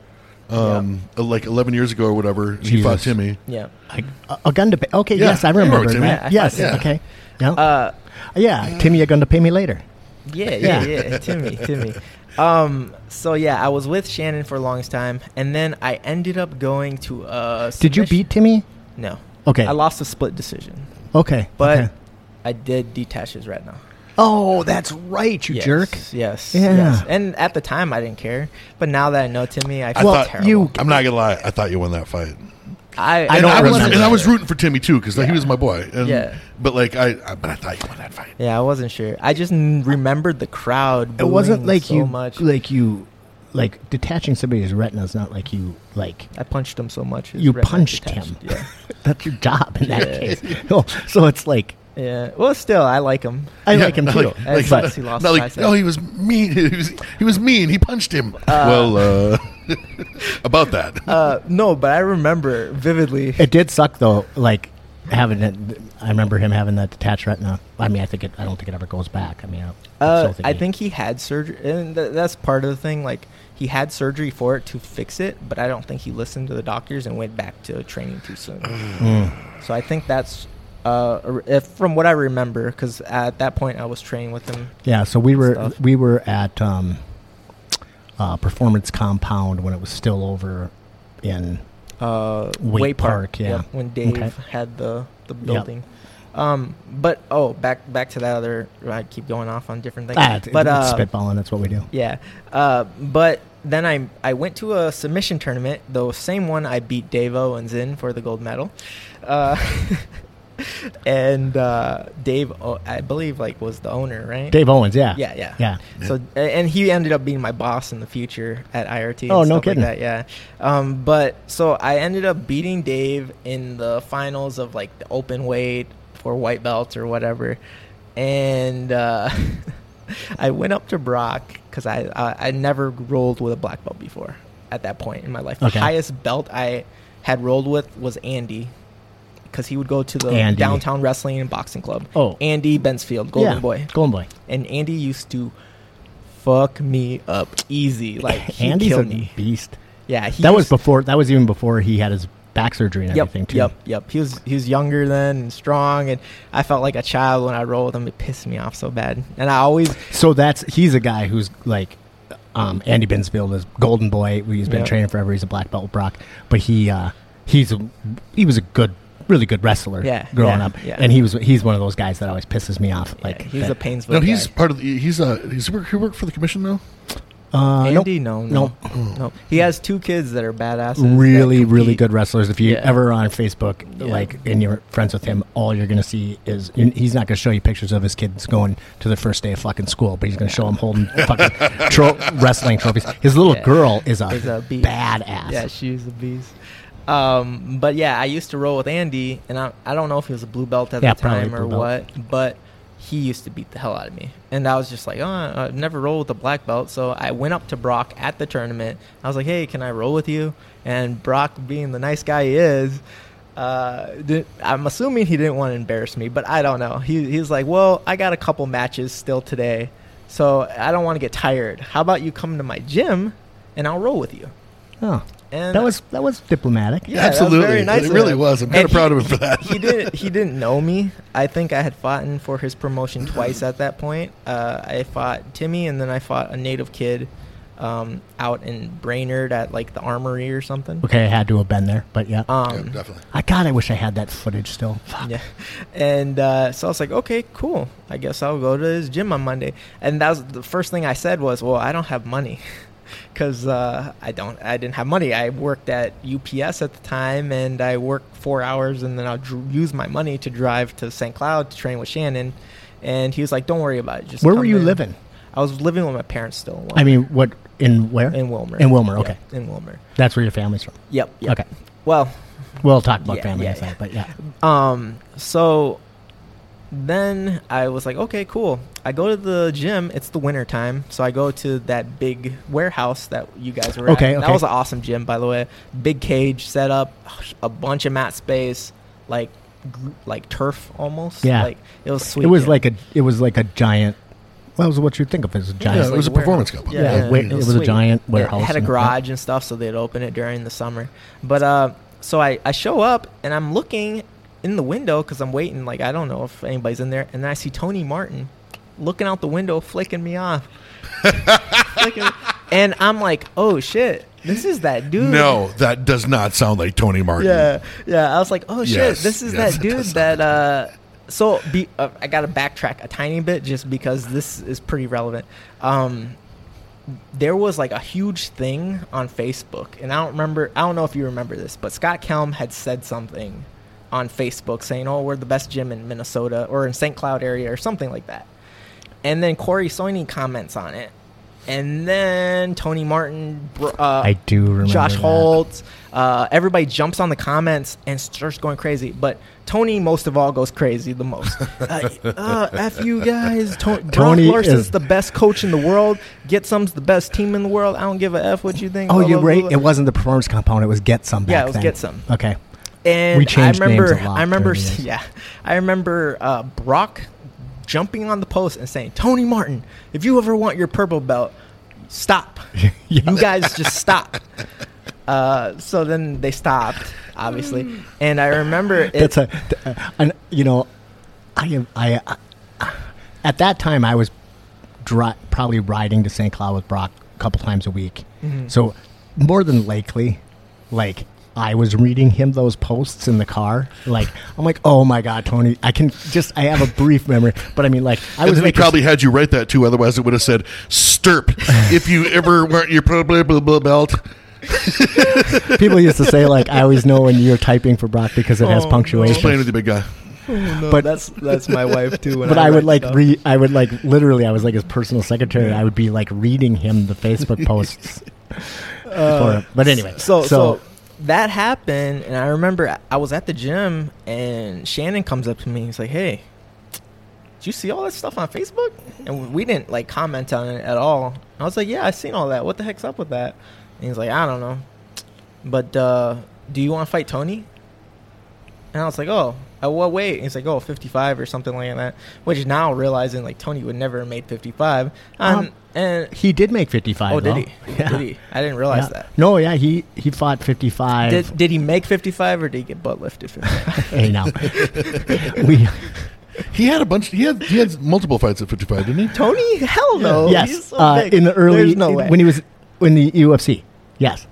um, like 11 years ago or whatever. and He fought Timmy. Yeah. Like a, a gun to pay. Okay, Yeah, yes, I I remember remember Timmy. that. I yes, thought so. okay. Yeah, Uh, yeah. Timmy, you're going to pay me later. Yeah, yeah, Yeah. yeah. Timmy, Timmy. Um, so yeah, I was with Shannon for a longest time, and then I ended up going to uh. Did you beat Timmy? No. Okay. I lost a split decision, Okay, but okay. I did detach his retina. Oh, that's right, you Yes, jerk. Yes. Yeah. Yes. And at the time, I didn't care, but now that I know Timmy, I I feel Well, thought terrible. you- I'm not gonna lie. I thought you won that fight. I, I and don't I was, and I was rooting for Timmy too because he was my boy. And, Yeah. But like I, I, but I thought you won that fight. Yeah, I wasn't sure. I just n- remembered the crowd. It wasn't like so you, much. like you, like detaching somebody's retina is not like you, like I punched him so much. his you punched detached. him. Yeah. That's your job in that Yeah. case. So it's like Yeah. Well, still, I like him. I Yeah, like him not too. Like, And like, plus he lost not like, tricep. oh, he was mean. He was, he was mean. He punched him. well, uh, about that. Uh, no, but I remember vividly. it did suck though. Like having it, I remember him having that detached retina. I mean, I think it. I don't think it ever goes back. I mean, I, Uh, I think he had surgery, and th- that's part of the thing. Like he had surgery for it to fix it, but I don't think he listened to the doctors and went back to training too soon. Mm. so I think that's uh, if from what I remember, because at that point I was training with him. Yeah, so we were Stuff. we were at um, uh, Performance Compound when it was still over in Uh, Wake Way Park, Park, yeah. yep, when Dave Okay. had the the building. Um, but oh, back back to that other. I keep going off on different things. ah, but uh, spitballing. That's what we do. Yeah. Uh, but then I I went to a submission tournament, the same one I beat Dave and in for the gold medal. Uh, and uh, Dave, oh, I believe, like was the owner, right? Dave Owens, yeah, Yeah, yeah, yeah. So and he ended up being my boss in the future at IRT. Oh, no kidding. Like that, yeah. Um, but so I ended up beating Dave in the finals of like the open weight for white belts or whatever, and uh, I went up to Brock because I, I I never rolled with a black belt before at that point in my life. The highest belt I had rolled with was Andy. Because he would go to the Andy. downtown wrestling and boxing club. Oh. Andy Bensfield, Golden yeah. Boy Golden Boy. and Andy used to fuck me up easy. Like he Andy's a me. beast. Yeah, he that was before. That was even before he had his back surgery and Yep, everything too. yep, yep. He was he was younger then and strong, and I felt like a child when I rolled with him. It pissed me off so bad, and I always So that's he's a guy who's like um, Andy Binsfield is Golden Boy. He's been Yeah. training forever. He's a black belt with Brock, but he uh, he's a, he was a good, really good wrestler. Yeah, growing yeah, up, yeah. and he was he's one of those guys that always pisses me off. like Like he that- a Painesville. No, he's guy. part of the. He's a. He's work, he worked for the commission though. uh, nope. Andy. No, no, no. He has two kids that are badasses. really really good wrestlers if you Yeah. ever on facebook Yeah. like and you're friends with him all you're gonna see is he's not gonna show you pictures of his kids going to the first day of fucking school but he's gonna show them holding fucking tro- wrestling trophies his little Yeah. girl is a, Is a beast. badass Yeah, she was a beast. Um, but yeah, I used to roll with Andy, and I, I don't know if he was a blue belt at Yeah, the time or what, but he used to beat the hell out of me. And I was just like, oh, I've never rolled with a black belt. So I went up to Brock at the tournament. I was like, hey, can I roll with you? And Brock, being the nice guy he is, uh, did, I'm assuming he didn't want to embarrass me, but I don't know. He, he's like, well, I got a couple matches still today, so I don't want to get tired. How about you come to my gym and I'll roll with you? oh And that was that was diplomatic Yeah, that was Absolutely, very nice it really him. was. I'm kind of proud of him for that. he didn't he didn't know me. I think I had fought in for his promotion twice at that point. Uh, I fought Timmy and then I fought a native kid um, out in Brainerd at like the armory or something. okay i had to have been there but yeah Yeah, Um, definitely. i god i wish i had that footage still Fuck. yeah, and uh, so I was like, okay, cool. I guess I'll go to his gym on Monday. And that was the first thing I said was, well, I don't have money. Because uh, I don't, I didn't have money. I worked at UPS at the time, and I worked four hours, and then I'll dr- use my money to drive to St. Cloud to train with Shannon. And he was like, "Don't worry about it. Just where were you in." living I was living with my parents still. In i mean what in where in Willmar. in Willmar, Yeah, okay. in Willmar. that's where your family's from Yep. yep. okay Well, we'll talk about Yeah, family yeah, second, but yeah Um, so then I was like, okay, cool. I go to the gym. It's the winter time, so I go to that big warehouse that you guys were Okay, at. That was an awesome gym, by the way. Big cage set up, a bunch of mat space, like like turf almost. Yeah. like it was sweet. it was yeah. like a it was like a giant Well, that was what you'd think of as a Yeah, giant. it was a like performance warehouse. cup. Yeah, Yeah, yeah, wa- it it was was a sweet. giant warehouse. It had a and- garage and stuff, so they'd open it during the summer. But uh, so I, I show up and I'm looking in the window because I'm waiting. Like I don't know if anybody's in there, and then I see Tony Martin looking out the window, flicking me off. Flicking- and I'm like, oh shit, this is that dude. No, that does not sound like Tony Martin. Yeah, yeah. I was like, oh shit, Yes, this is yes, that dude that. Uh, so be, uh, I got to backtrack a tiny bit just because this is pretty relevant. Um, there was like a huge thing on Facebook, and I don't remember. I don't know if you remember this, but Scott Kelm had said something on Facebook saying, "Oh, we're the best gym in Minnesota or in St. Cloud area or something like that." And then Corey Soini comments on it, and then Tony Martin. Uh, I do remember Josh. Holt. Uh, everybody jumps on the comments and starts going crazy, but Tony most of all goes crazy the most. uh, uh, F you guys. To- Tony Larson's is- the best coach in the world. Get some's the best team in the world. I don't give a f what you think. Oh, blah, you're blah, right. blah, It wasn't the performance compound. It was get some. Yeah, it was then. Get Some. Okay. And We changed I remember, names a lot I remember, during the years. yeah, I remember uh, Brock jumping on the post and saying, "Tony Martin, if you ever want your purple belt, stop. Yeah. You guys just stop." Uh, so then they stopped, obviously, and I remember it, That's a, th- and you know, I am I, I at that time I was dri- probably riding to St. Cloud with Brock a couple times a week. Mhm. So more than likely, like I was reading him those posts in the car. Like I'm like, oh my god, Tony! I can just I have a brief memory, but I mean, like I and was then he like a- probably had you write that too. Otherwise, it would have said "stirp." if you ever weren't your blah blah blah, blah belt. people used to say like I always know when you're typing for Brock because it has Oh, no. punctuation. Just playing with you, big guy. Oh, no, but- that's that's my wife too. When but I, would like stuff. read. I would like literally. I was like his personal secretary. I would be like reading him the Facebook posts. Uh, for him. But anyway, so, so that happened, and I remember I was at the gym, and Shannon comes up to me. He's like, "Hey, did you see all that stuff on Facebook?" And we didn't like comment on it at all. I was like, "Yeah, I seen all that. What the heck's up with that?" And he's like, "I don't know, but uh, do you want to fight Tony?" And I was like, "Oh, at what weight?" And he's like, "Oh, 55 or something like that." Which now realizing like Tony would never have made 55. Um, and he did make 55. oh, did though. he? Yeah. Did he? I didn't realize Yeah. that. No, yeah, he he fought 55. Did, did he make 55 or did he get butt lifted hey now, we He had a bunch. He had he had multiple fights at 55, didn't he? Tony? Hell no. He's yes, so uh, big. in the early There's no way. when he was in the UFC. Yes.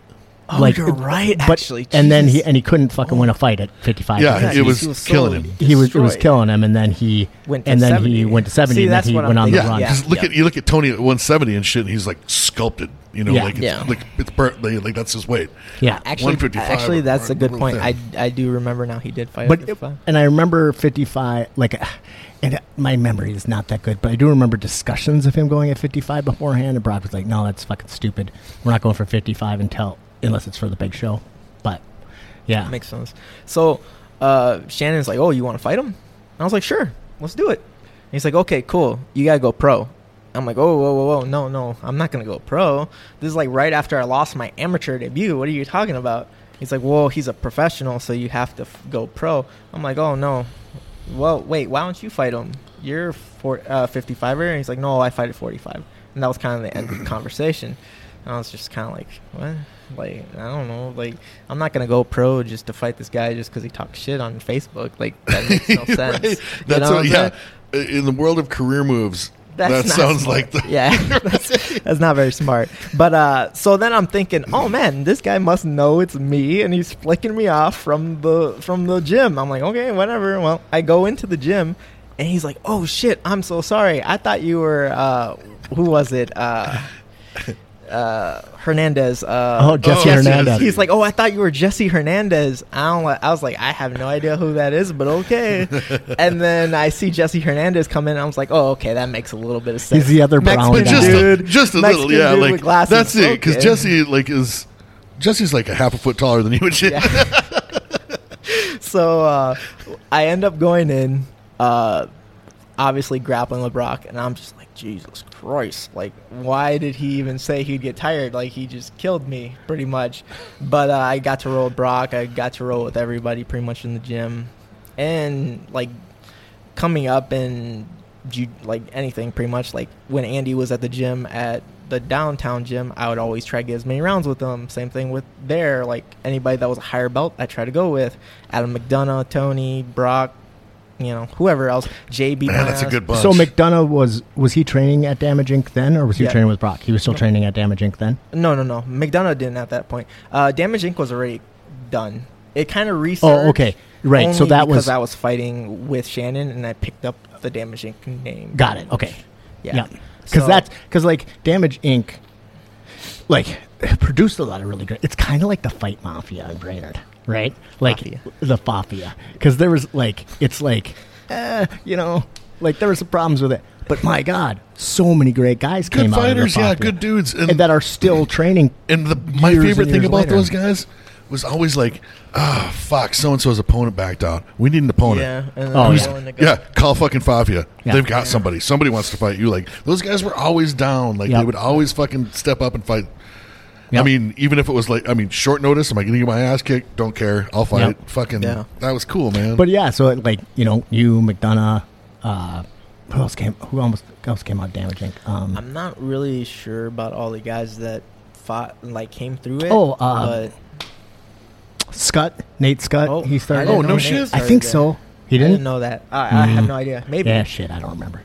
Oh, you're right, But, actually. and then he and he couldn't fucking win a fight at 55. Yeah, because it he was, was so- killing him. he was it was killing him, and then he Went to and then 70. he went to 70, See, and then that's he what I'm went on the thinking. Yeah, run. Yeah. because look at you look at Tony at 170 and shit. And he's like sculpted. You know, Yeah. like it's, Yeah. like it's burnt. Like, like that's his weight. Yeah. Uh, actually, actually, that's or a good real point. I. I do remember now he did fight but at 55. and I remember 55 like and my memory is not that good but I do remember discussions of him going at 55 beforehand and Brock was like no that's fucking stupid we're not going for 55 until unless it's for the big show but yeah Makes sense. So uh, Shannon's like, "Oh, you want to fight him?" And I was like, "Sure, let's do it." And he's like, "Okay, cool. You gotta go pro." I'm like, "Oh, whoa, whoa, whoa, no, no, I'm not gonna go pro. This is like right after I lost my amateur debut. What are you talking about?" He's like, "Well, he's a professional, so you have to f- go pro." I'm like, "Oh no. Well, wait, why don't you fight him? You're uh, 55er." And he's like, "No, I fight at 45." And that was kind of the end of the conversation. And I was just kind of like, "What?" Like, I don't know. Like, I'm not gonna go pro just to fight this guy just because he talks shit on Facebook. Like, that makes no sense. Right? That's know what, what yeah. saying? In the world of career moves, That's that sounds smart. like the yeah, that's, that's not very smart. But uh, so then I'm thinking, oh man, this guy must know it's me, and he's flicking me off from the from the gym. I'm like, okay, whatever. Well, I go into the gym, and he's like, oh shit, I'm so sorry. I thought you were uh, who was it? Uh, uh, Hernandez. Uh, oh Jesse Oh, Hernandez. He's like, oh, I thought you were Jesse Hernandez. I don't. li- I was like, I have no idea who that is, but okay. and then I see Jesse Hernandez come in. I was like, oh, okay, that makes a little bit of sense. He's the other brown Mexican guy. just dude, a, just a little, yeah. Like glasses. that's it. Because Okay. Jesse like is Jesse's like a half a foot taller than you and shit. Yeah. so uh, I end up going in, uh, obviously grappling with Brock, and I'm just like, Jesus Christ! Like, why did he even say he'd get tired? Like, he just killed me pretty much. But uh, I got to roll with Brock. I got to roll with everybody pretty much in the gym, and like coming up and like anything pretty much. Like when Andy was at the gym at the downtown gym, I would always try to get as many rounds with them. Same thing with there. Like anybody that was a higher belt, I try to go with. Adam McDonough, Tony, Brock, you know, whoever else. JB. Man, that's a good bunch. So McDonough was was he training at Damage Inc. then, or was he Yeah. training with Brock? He was still No. training at Damage Inc. then. No, no, no. McDonough didn't at that point. Uh, Damage Inc. was already done. It kind of resurged. Oh, okay, right. So only that because was I was fighting with Shannon, and I picked up the Damage Inc. name. got it. Okay, Yeah. because So- that's because like Damage Inc. like produced a lot of really good. It's kind of like the Fight Mafia in Brainerd, right? Like Mafia. the Mafia, because there was like it's like, eh, you know, like there were some problems with it. But my God, so many great guys good came out of fighters, the yeah, good dudes, and, and that are still training. and the my years favorite thing about later. those guys was always like, ah, fuck, so and so's opponent backed out. We need an opponent. Yeah. And Oh, yeah. willing to go- Yeah, call fucking Favia. Yeah. They've got Yeah. somebody. Somebody wants to fight you. Like those guys were always down. Like Yep. they would always fucking step up and fight. I mean, even if it was like, I mean, short notice. Am I going to get my ass kicked? Don't care. I'll fight. Yep. Fucking. Yeah. That was cool, man. But yeah, so like you know, you McDonough, uh, who else came? Who almost else came out damaging? Um, I'm not really sure about all the guys that fought, like came through it. Oh, uh, but Scott, Nate Scott, oh, he started. Oh, no Nate shit? I think there. so. He didn't. didn't know that. I, I have Mm. no idea. Maybe Yeah, shit, I don't remember.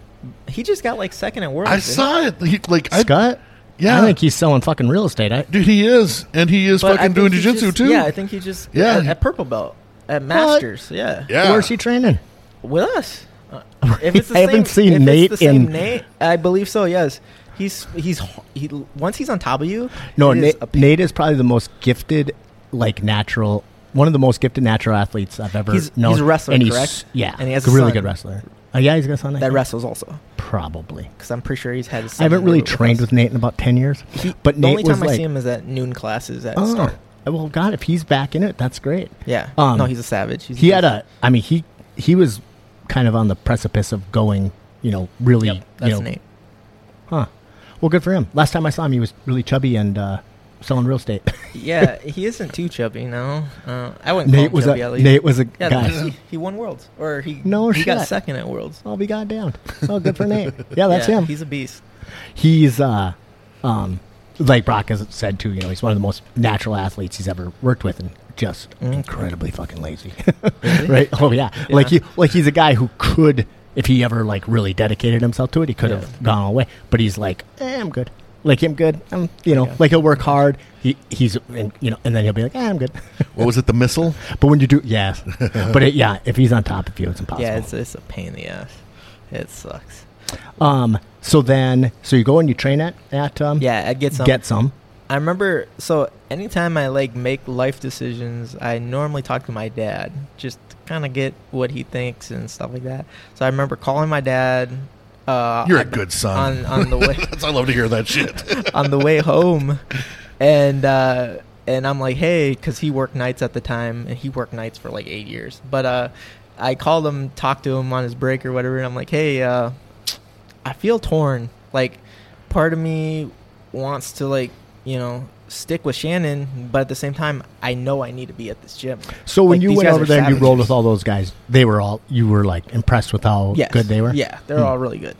he just got like second at Worlds. I saw it. He, like, I, Scott. Yeah. I think he's selling fucking real estate. I, dude, he is, and he is But fucking doing he jujitsu too. Yeah, I think he just Yeah. at, at purple belt at Masters. Yeah, yeah. Where's he training? with us. Uh, if it's the I haven't seen if Nate It's in- Nate, I believe so. Yes, he's he's he, once he's on top of you. No, Nate, a. Nate is probably the most gifted, like natural, one of the most gifted natural athletes I've ever He's- known. he's a wrestler, and he's, correct? Yeah, And he has a really son. good wrestler. Oh yeah, he's got a son. That wrestles also Probably. because I'm pretty sure he's had. I haven't really trained with Nate in about ten years. He, but the Nate only time I see him is at noon classes at oh, start. well, God, if he's back in it, that's great. Yeah, Um, no, he's a savage. He's he had a i mean he he was kind of on the precipice of going you know really Yep, that's you know Nate. huh well good for him last time i saw him he was really chubby and uh selling real estate Yeah, he isn't too chubby. No, uh, I wouldn't. nate was chubby, a nate was a Yeah, guy he, he won worlds, or he No he got second at worlds. i'll be goddamn oh good for nate yeah that's Yeah, him He's a beast. he's uh um like brock has said too you know he's one of the most natural athletes he's ever worked with and just Mhm. incredibly fucking lazy Really? right oh yeah. Yeah. like he like he's a guy who could if he ever like really dedicated himself to it he could have Yeah. gone all the way but he's like eh, i'm good like i'm good i'm you know Okay. like he'll work hard he he's and, you know and then he'll be like eh, i'm good What was it? The missile? but when you do yeah but it, yeah if he's on top of you it's impossible Yeah, it's it's a pain in the ass. It sucks. um so then so you go and you train at at um Yeah, I get some. get some I remember. So anytime I like make life decisions, I normally talk to my dad just to kind of get what he thinks and stuff like that. So I remember calling my dad. Uh, You're a good son. on on the way. I love to hear that shit. on the way home, and uh, and I'm like, hey, because he worked nights at the time, and he worked nights for like eight years. But uh, I called him, talked to him on his break or whatever, and I'm like, hey, uh, I feel torn. Like, part of me wants to like, you know, stick with Shannon, but at the same time, I know I need to be at this gym. so when Like, you went over there and you rolled with all those guys they were all you were like impressed with how Yes. good they were Yeah, they're Hmm. all really good.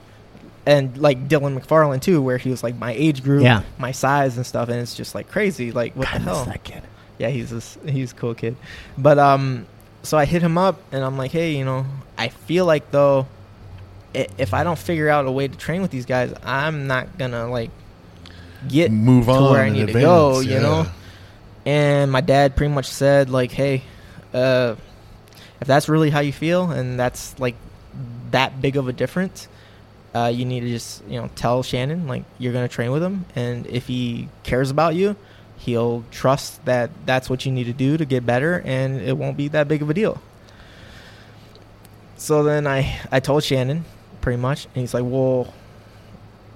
And like Dylan McFarland too, where he was like my age group, Yeah. my size and stuff, and it's just like crazy. Like what I the hell? that kid Yeah, he's a, he's a cool kid. But um, so I hit him up and I'm like, hey, you know, I feel like though, if I don't figure out a way to train with these guys, I'm not gonna like get Move to on. where I need to advance, go, you yeah. know. And my dad pretty much said like, hey, uh, if that's really how you feel and that's like that big of a difference. Uh, you need to just you know tell Shannon like you're gonna train with him, and if he cares about you, he'll trust that that's what you need to do to get better and it won't be that big of a deal so then i i told shannon pretty much and he's like well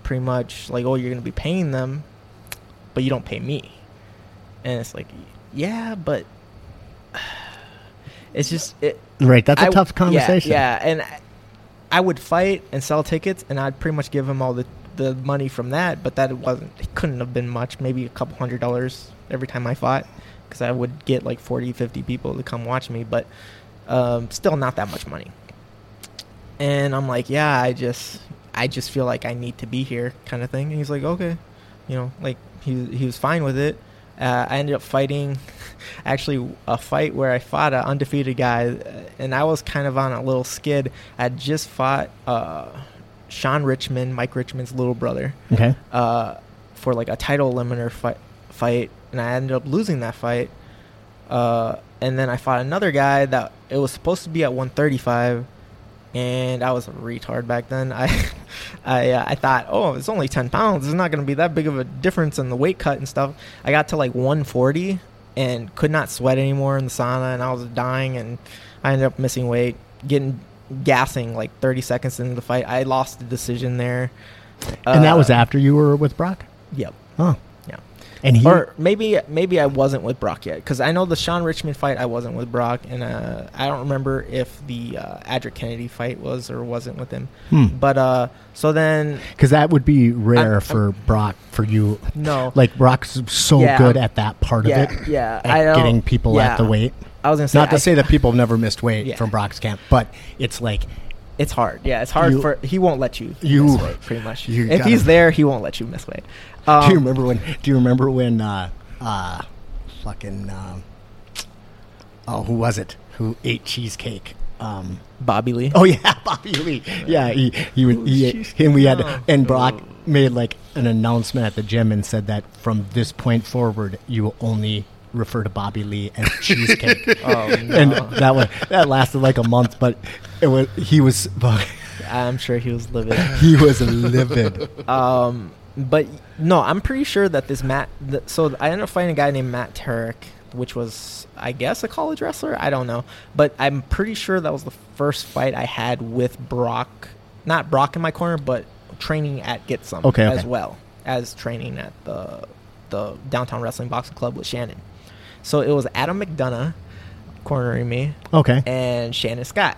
pretty much like oh you're gonna be paying them but you don't pay me. And it's like yeah but it's just it right that's a I- tough yeah, conversation. yeah and I, I would fight and sell tickets and i'd pretty much give him all the the money from that but that wasn't it couldn't have been much maybe a couple hundred dollars every time i fought because i would get like 40 50 people to come watch me but um, still not that much money. And I'm like, yeah, I just I just feel like I need to be here, kind of thing. And he's like, okay, you know, like he he was fine with it. Uh, I ended up fighting, actually a fight where I fought an undefeated guy, uh, and I was kind of on a little skid. I just fought uh, Sean Richmond, Mike Richmond's little brother, Okay. uh, for like a title eliminator fight, fight, and I ended up losing that fight. Uh, and then I fought another guy that it was supposed to be at 135, and I was a retard back then. I, I, uh, I thought, oh, it's only 10 pounds. It's not going to be that big of a difference in the weight cut and stuff. I got to like 140 and could not sweat anymore in the sauna, and I was dying, and I ended up missing weight, getting gassing like 30 seconds into the fight. I lost the decision there. and that was Uh, after you were with Brock. Yep. Oh. And he. Or maybe maybe I wasn't with Brock yet because I know the Sean Richmond fight I wasn't with Brock, and uh, I don't remember if the uh, Adric Kennedy fight was or wasn't with him. Hmm. But uh, so then Because that would be rare I'm- for Brock for you. no, Like Brock's so Yeah. good at that part yeah, of it, yeah, at I getting people yeah. at the weight. I was gonna say Not to I- say that people have never missed weight from Brock's camp, but it's like it's hard. Yeah, it's hard You- for he won't let you you- miss weight pretty much. you If gotta- he's there, he won't let you miss weight. Um, do you remember when? Do you remember when? Uh, uh, fucking. Um, oh, who was it? Who ate cheesecake? Um, Bobby Lee? oh yeah, Bobby Lee. Yeah, he he would. He, cheesecake. and we had Oh. and Brock made like an announcement at the gym and said that from this point forward, you will only refer to Bobby Lee as cheesecake. Oh, no. And that was that lasted like a month, but it was he was I'm sure he was livid. he was livid. Um, but no, I'm pretty sure that this Matt. th so I ended up fighting a guy named Matt Tarek, which was, I guess, a college wrestler. I don't know, but I'm pretty sure that was the first fight I had with Brock. Not Brock in my corner, but training at Get Some Okay, as okay. well as training at the the downtown wrestling boxing club with Shannon. So it was Adam McDonough cornering me Okay. and Shannon Scott.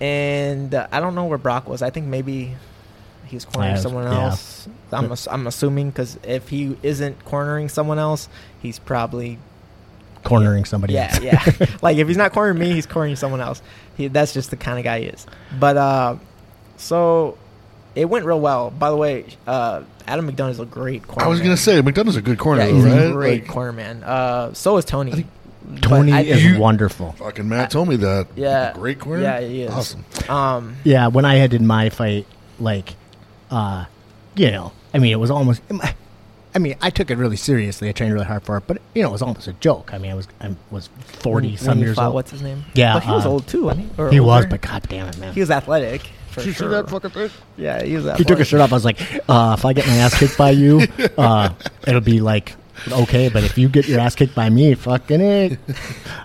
And uh, I don't know where Brock was. I think maybe he was cornering Yeah, someone yeah. else. I'm, ass- I'm assuming because if he isn't cornering someone else, he's probably Cornering somebody yeah else. yeah. like if he's not cornering me, he's cornering someone else. He, that's just the kind of guy he is. But uh, so it went real well. By the way, uh, Adam McDonough is a great corner. I was gonna say McDonough's a good corner, yeah, he's right? a great Like, corner man. Uh, so is Tony. think Tony I- is You- wonderful. Fucking Matt told me that. Yeah. great corner. Yeah, he is. Awesome. Um, Yeah, when I had did my fight, like, uh, you know, I mean, it was almost. I mean, I took it really seriously. I trained really hard for it, but you know, it was almost a joke. I mean, I was I was forty when some years fought, old. What's his name? Yeah, but he was uh, old too. Wasn't he Or he was, but god damn it, man! he was athletic. For Did you see sure. that fucking thing? Yeah, he was. He took a shirt off. I was like, uh, if I get my ass kicked by you, uh, it'll be like okay, but if you get your ass kicked by me, fucking it.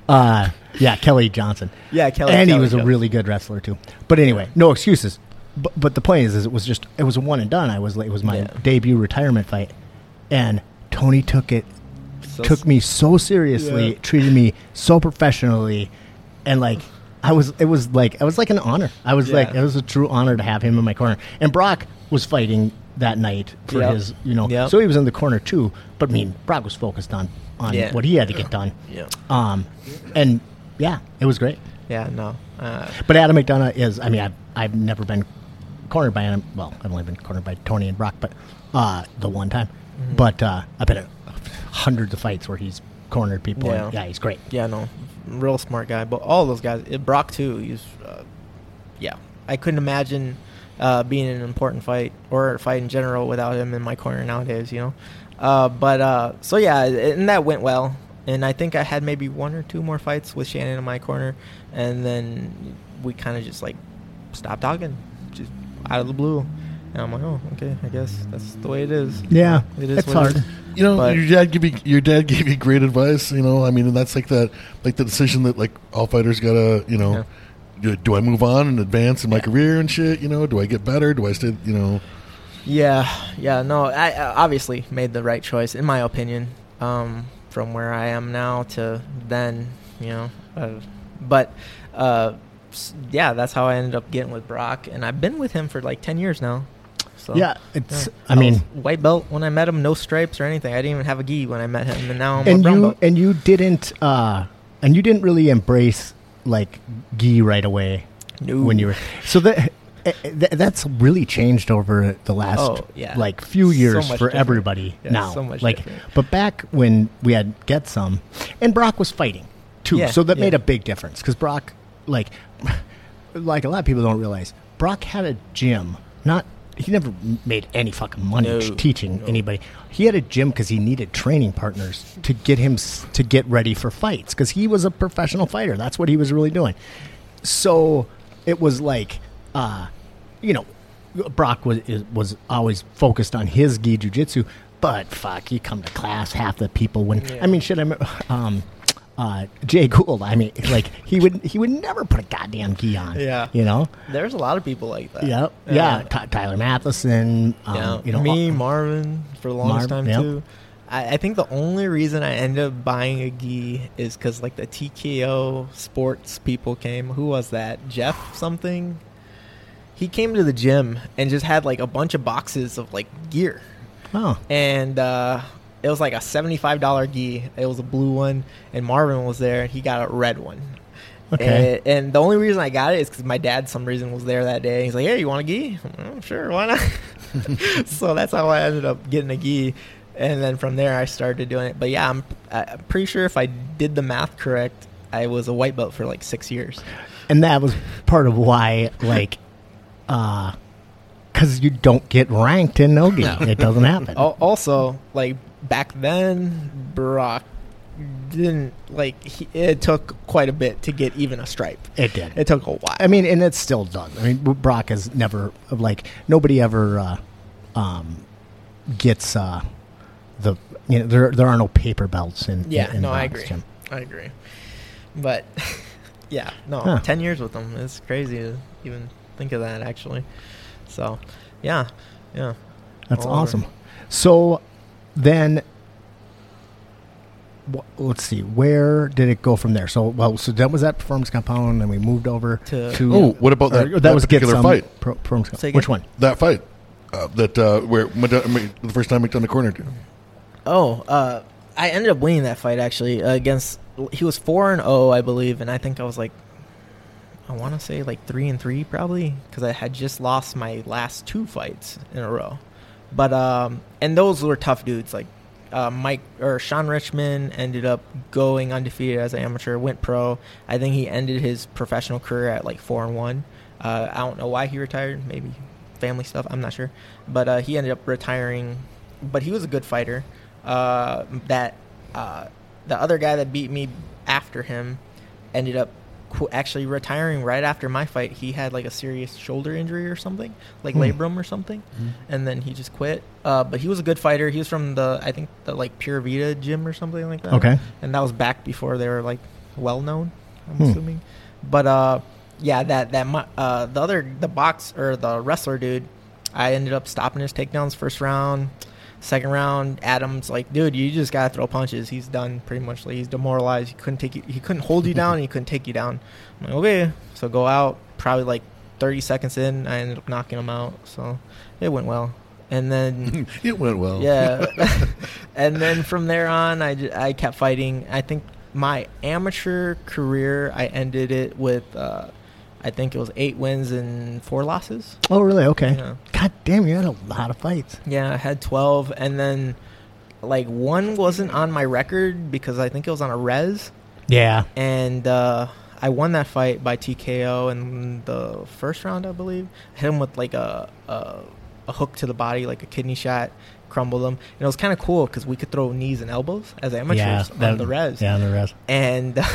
Uh, yeah, Kelly Johnson. Yeah, Kelly. and he Kelly was a really good wrestler too. But anyway, no excuses. But, but the point is, is, it was just it was a one and done. I was like, it was my Yeah. debut retirement fight, and Tony took it So took me so seriously, Yeah. treated me so professionally, and like I was, it was like it was like an honor. I was like it was a true honor to have him in my corner. And Brock was fighting that night for Yep. his, you know, Yep. so he was in the corner too. But I mean, Brock was focused on on Yeah. what he had to get done. Yeah. Um, and yeah, it was great. Yeah. No. Uh, But Adam McDonough is, I mean, I've, I've never been cornered by him. Well, I've only been cornered by Tony and Brock, but uh, the one time. Mm-hmm. But uh, I've been at hundreds of fights where he's cornered people. and, Yeah. yeah he's great. yeah. No. Real smart guy. But all those guys. uh, Brock too. He's. Uh, yeah. I couldn't imagine uh, being in an important fight or a fight in general without him in my corner nowadays. You know. Uh, but uh, so yeah, and that went well. And I think I had maybe one or two more fights with Shannon in my corner, and then we kind of just like stopped talking, out of the blue. And I'm like, oh, okay, I guess that's the way it is. Yeah, it is. it's hard. is. You know, But- your dad give you your dad gave me great advice. You know, I mean, and that's like that, like the decision that like all fighters gotta, you know, do, do I move on and advance in my Yeah. career and shit? You know, do I get better? Do I stay? You know, Yeah, yeah, no, I, I obviously made the right choice in my opinion. Um, from where I am now to then, you know, uh, but uh, s- yeah, that's how I ended up getting with Brock, and I've been with him for like ten years now. So Yeah, it's. yeah. I mean, white belt when I met him, no stripes or anything. I didn't even have a gi when I met him, and now I'm a and brown you belt. and you didn't uh, and you didn't really embrace like gi right away. No. when you were so that eh, eh, th- that's really changed over the last Oh, yeah. like few years much for different. everybody Yeah, now. so much like, different. but back when we had get some, and Brock was fighting too, Yeah, so that made a big difference because Brock, like, like a lot of people don't realize, Brock had a gym. Not he never made any fucking money No, teaching no. anybody. He had a gym because he needed training partners to get him s- to get ready for fights because he was a professional fighter. That's what he was really doing. So it was like, uh, you know, Brock was was always focused on his gi jujitsu, but fuck, you come to class, half the people when Yeah. I mean, shit, I remember, um, uh, Jay Gould. I mean, like he would he would never put a goddamn gi on. Yeah. you know. There's a lot of people like that. Yeah, yeah. Ty Tyler Matheson. Um, yeah. you know, me, uh, Marvin, for the longest Marv- time yep. too. I, I think the only reason I ended up buying a gi is because like the TKO sports people came. Who was that? Jeff something. He came to the gym and just had like a bunch of boxes of like gear, oh, and uh, it was like a seventy-five dollar gi. It was a blue one, and Marvin was there, and he got a red one. okay. And, and the only reason I got it is because my dad, some reason, was there that day. He's like, "Hey, you want a gi?" Like, "Oh, sure, why not?" so that's how I ended up getting a gi, and then from there I started doing it. But yeah, I'm, I'm pretty sure if I did the math correct, I was a white belt for like six years. and that was part of why, like, uh, because you don't get ranked in no gi. No. It doesn't happen. Also, like back then, Brock didn't like. He, it took quite a bit to get even a stripe. It did. It took a while. I mean, and it still does. I mean, Brock has never like nobody ever uh, um, gets uh, the you know there there are no paper belts in Yeah, in no, I agree. gym. I agree. But yeah, no, Huh. ten years with them is crazy to even think of that. Actually, so yeah, yeah. That's All over. awesome. So then, let's see, where did it go from there? So well, so that was that performance compound, and we moved over To- to. Oh, what about that- or that, that was get particular some fight? Pro, performance compound. Which one? That fight, uh, that uh, where Mad- the first time McDonough cornered you. Oh, uh, I ended up winning that fight actually uh, against. He was four and zero, I believe, and I think I was like, I want to say like three and three probably because I had just lost my last two fights in a row. But um, and those were tough dudes. Like uh, Mike or Sean Richmond ended up going undefeated as an amateur, went pro. I think he ended his professional career at like four and one. Uh, I don't know why he retired. Maybe family stuff. I'm not sure. But uh, he ended up retiring. But he was a good fighter. Uh, that uh, the other guy that beat me after him ended up actually retiring right after my fight. He had like a serious shoulder injury or something, like Hmm. labrum or something, and then he just quit. Uh, but he was a good fighter. He was from the I think the like Pure Vita gym or something like that. Okay. and that was back before they were like well known. I'm Hmm. assuming, but uh, yeah, that that uh the other the box or the wrestler dude, I ended up stopping his takedowns first round. Second round, Adams like, dude, you just gotta throw punches. He's done pretty much. Like, he's demoralized. He couldn't take you. He couldn't hold you down. and He couldn't take you down. I'm like, okay, so go out. Probably like 30 seconds in, I ended up knocking him out. So it went well. And then it went well. yeah, and then from there on, I, j- I kept fighting. I think my amateur career, I ended it with, uh, I think it was eight wins and four losses. Oh, really? Okay. Yeah. God damn, you had a lot of fights. Yeah, I had 12, and then like one wasn't on my record because I think it was on a res, Yeah. and uh, I won that fight by TKO in the first round, I believe. I hit him with like a, a a hook to the body, like a kidney shot, crumbled him, and it was kind of cool because we could throw knees and elbows as amateurs yeah. on the res, Yeah, on the res. and.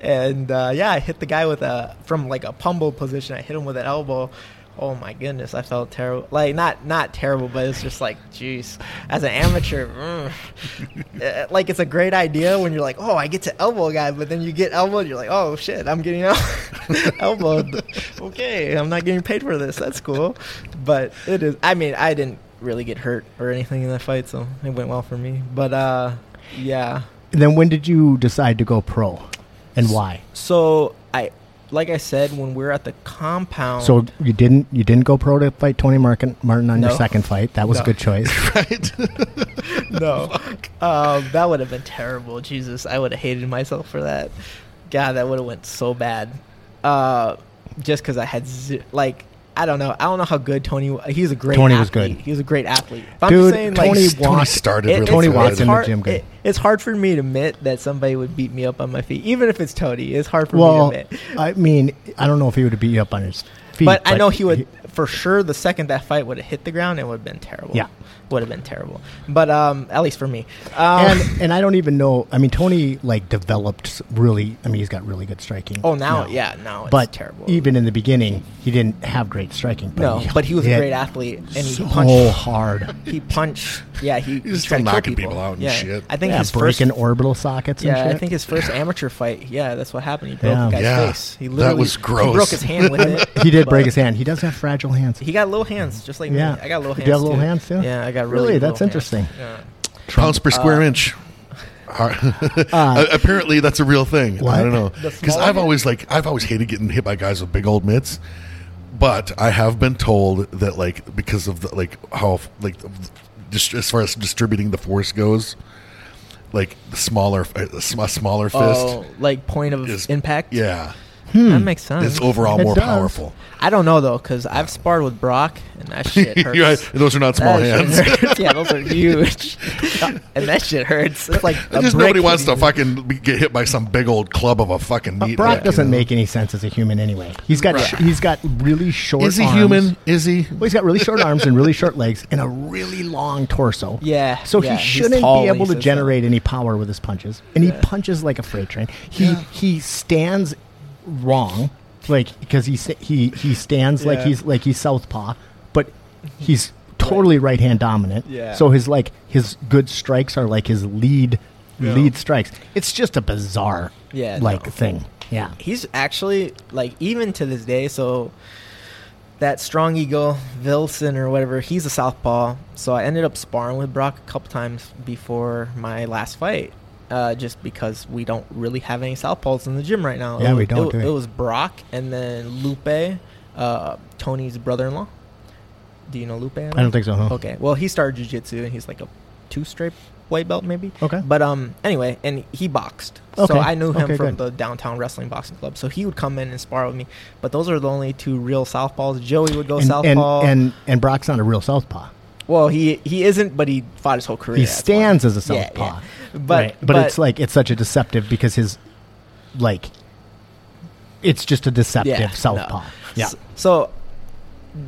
and uh, yeah, I hit the guy with a from like a pummel position. I hit him with an elbow. Oh my goodness, I felt terrible. Like not not terrible, but it's just like, jeez. As an amateur, mm, uh, like it's a great idea when you're like, oh, I get to elbow a guy, but then you get elbowed, you're like, oh shit, I'm getting el- elbowed. okay, I'm not getting paid for this. That's cool, but it is. I mean, I didn't really get hurt or anything in that fight, so it went well for me. But uh, yeah. And then when did you decide to go pro, and why? So I, like I said, when we are at the compound. So you didn't you didn't go pro to fight Tony Martin, Martin on your second fight. That was a good choice. right. no, um, that would have been terrible. Jesus, I would have hated myself for that. God, that would have went so bad. Uh, just because I had z- like I don't know. I don't know how good Tony. He's a great. Tony was good. He was a great athlete. But I'm Dude, just saying, like, Tony Tony started it- really Tony it's in the hard, gym good. it- it's hard for me to admit that somebody would beat me up on my feet, even if it's Tony. It's hard for Well, me to admit. I mean, I don't know if he would have beat you up on his feet, But I know he would for sure. The second that fight would have hit the ground, it would have been terrible. Yeah. Would have been terrible. But um, at least for me. Um, and and I don't even know. I mean, Tony like developed really. I mean, he's got really good striking. oh, now, yeah, now it's but terrible. even in the beginning, he didn't have great striking. But no, he, but he was a great athlete, and he so punched. hard. He punched. Yeah, he, he was tried still to kill knocking people out and yeah. shit. I think yeah, his first. breaking orbital sockets. And Yeah, I think his first amateur fight. Yeah, that's what happened. He broke Yeah. the guy's Yeah, face. He that literally was He broke his hand with it. he did break his hand. He does have fragile hands. He got little hands, just like Yeah. me. I got little hands. You hands. have little too. hands, too? Yeah, I got Really? really. That's interesting. hands. Yeah. Pounds per square Uh, inch. Uh, apparently, that's a real thing. What? I don't know because I've always like I've always hated getting hit by guys with big old mitts. But I have been told that like because of the like how like just as far as distributing the force goes, like the smaller a a smaller fist Oh, like point of is impact. Yeah, Hmm. that makes sense. it's overall It more does. powerful. I don't know though, because I've sparred with Brock, and that shit hurts. You're right, those are not small That shit hands. hurts. yeah, those are huge, and that shit hurts. It's like a Just brick nobody wants to hitting- fucking be- get hit by some big old club of a fucking But meat. Brock hook, doesn't you know? make any sense as a human anyway. He's got Right. sh- he's got really short. Is he arms. human? Is he? Well, he's got really short arms and really short legs and a really long torso. Yeah. So yeah, he he's shouldn't tall be when able he to says generate any power with his punches, and Yeah. he punches like a freight train. He Yeah. he stands wrong, like because he he he stands like he's like he's southpaw, but he's totally right hand dominant. Yeah. So his like his good strikes are like his lead Yeah. lead strikes. It's just a bizarre Yeah, like no. thing. Yeah. He's actually like even to this day. So that strong eagle Vilson or whatever, he's a southpaw. So I ended up sparring with Brock a couple times before my last fight. Uh, just because we don't really have any southpaws in the gym right now. Yeah, It we don't, It, do we? it was Brock and then Lupe, uh, Tony's brother-in-law. Do you know Lupe? I don't think so. Huh? Okay. Well, he started jujitsu and he's like a two-stripe white belt maybe. Okay. But um anyway, and he boxed. Okay. So I knew him Okay, from good. the downtown wrestling boxing club. So he would come in and spar with me. But those are the only two real southpaws. Joey would go And, and, southpaw. and and Brock's not a real southpaw. Well, he he isn't, but he fought his whole career. he stands as a southpaw. yeah. But, Right. but it's like it's such a deceptive because his like it's just a deceptive Yeah, southpaw. no. Yeah. S- So,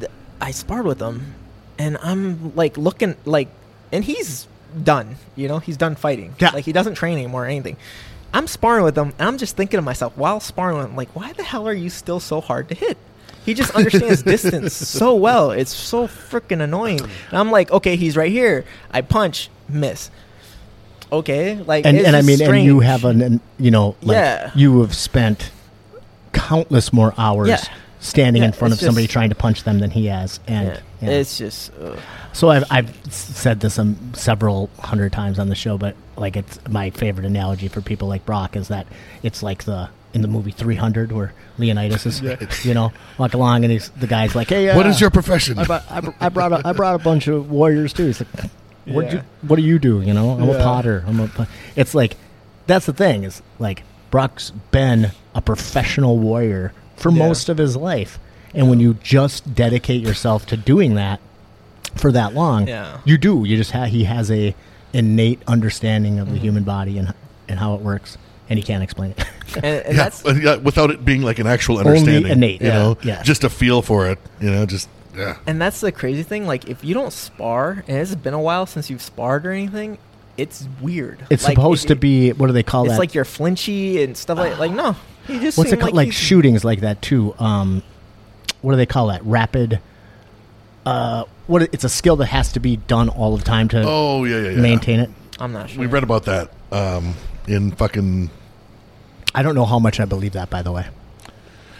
th- I sparred with him, and I'm like looking like, and he's done. You know, he's done fighting. Yeah. Like he doesn't train anymore or anything. I'm sparring with him, and I'm just thinking to myself while sparring with him, like, why the hell are you still so hard to hit? He just understands distance so well. It's so freaking annoying. And I'm like, okay, he's right here. I punch, miss. Okay, like, and and I mean and you have an, an you know like Yeah. you have spent countless more hours Yeah. standing Yeah, in front of somebody just- trying to punch them than he has and it's just. ugh. so I've, I've said this um, several hundred times on the show but like it's my favorite analogy for people like Brock is that it's like the in the movie 300 where Leonidas is Right. you know walk along and he's the guy's like hey uh, What is your profession? I brought, I, br- I brought a, I brought a bunch of warriors too. He's like, what Yeah. you what do you do? You know, I'm a potter. I'm a. It's like that's the thing is like Brock's been a professional warrior for Yeah. most of his life, and when you just dedicate yourself to doing that for that long, Yeah. you do. You just have he has a innate understanding of the Mhm. human body and and how it works, and he can't explain it. and, and yeah, that's yeah, without it being like an actual understanding, Only understanding. innate, you yeah, know, yeah. just a feel for it. You know, just yeah. and that's the crazy thing. Like, if you don't spar, and it's been a while since you've sparred or anything, it's weird. It's Like, supposed it- to be what do they call It's that? like you're flinchy and stuff like like no. He just What's it called? Like, he's- shootings like that too. Um, what do they call that? Rapid. Uh, what? It's a skill that has to be done all the time to Oh yeah, yeah, yeah. maintain it. I'm not sure. We read about that um, in fucking. I don't know how much I believe that. By the way,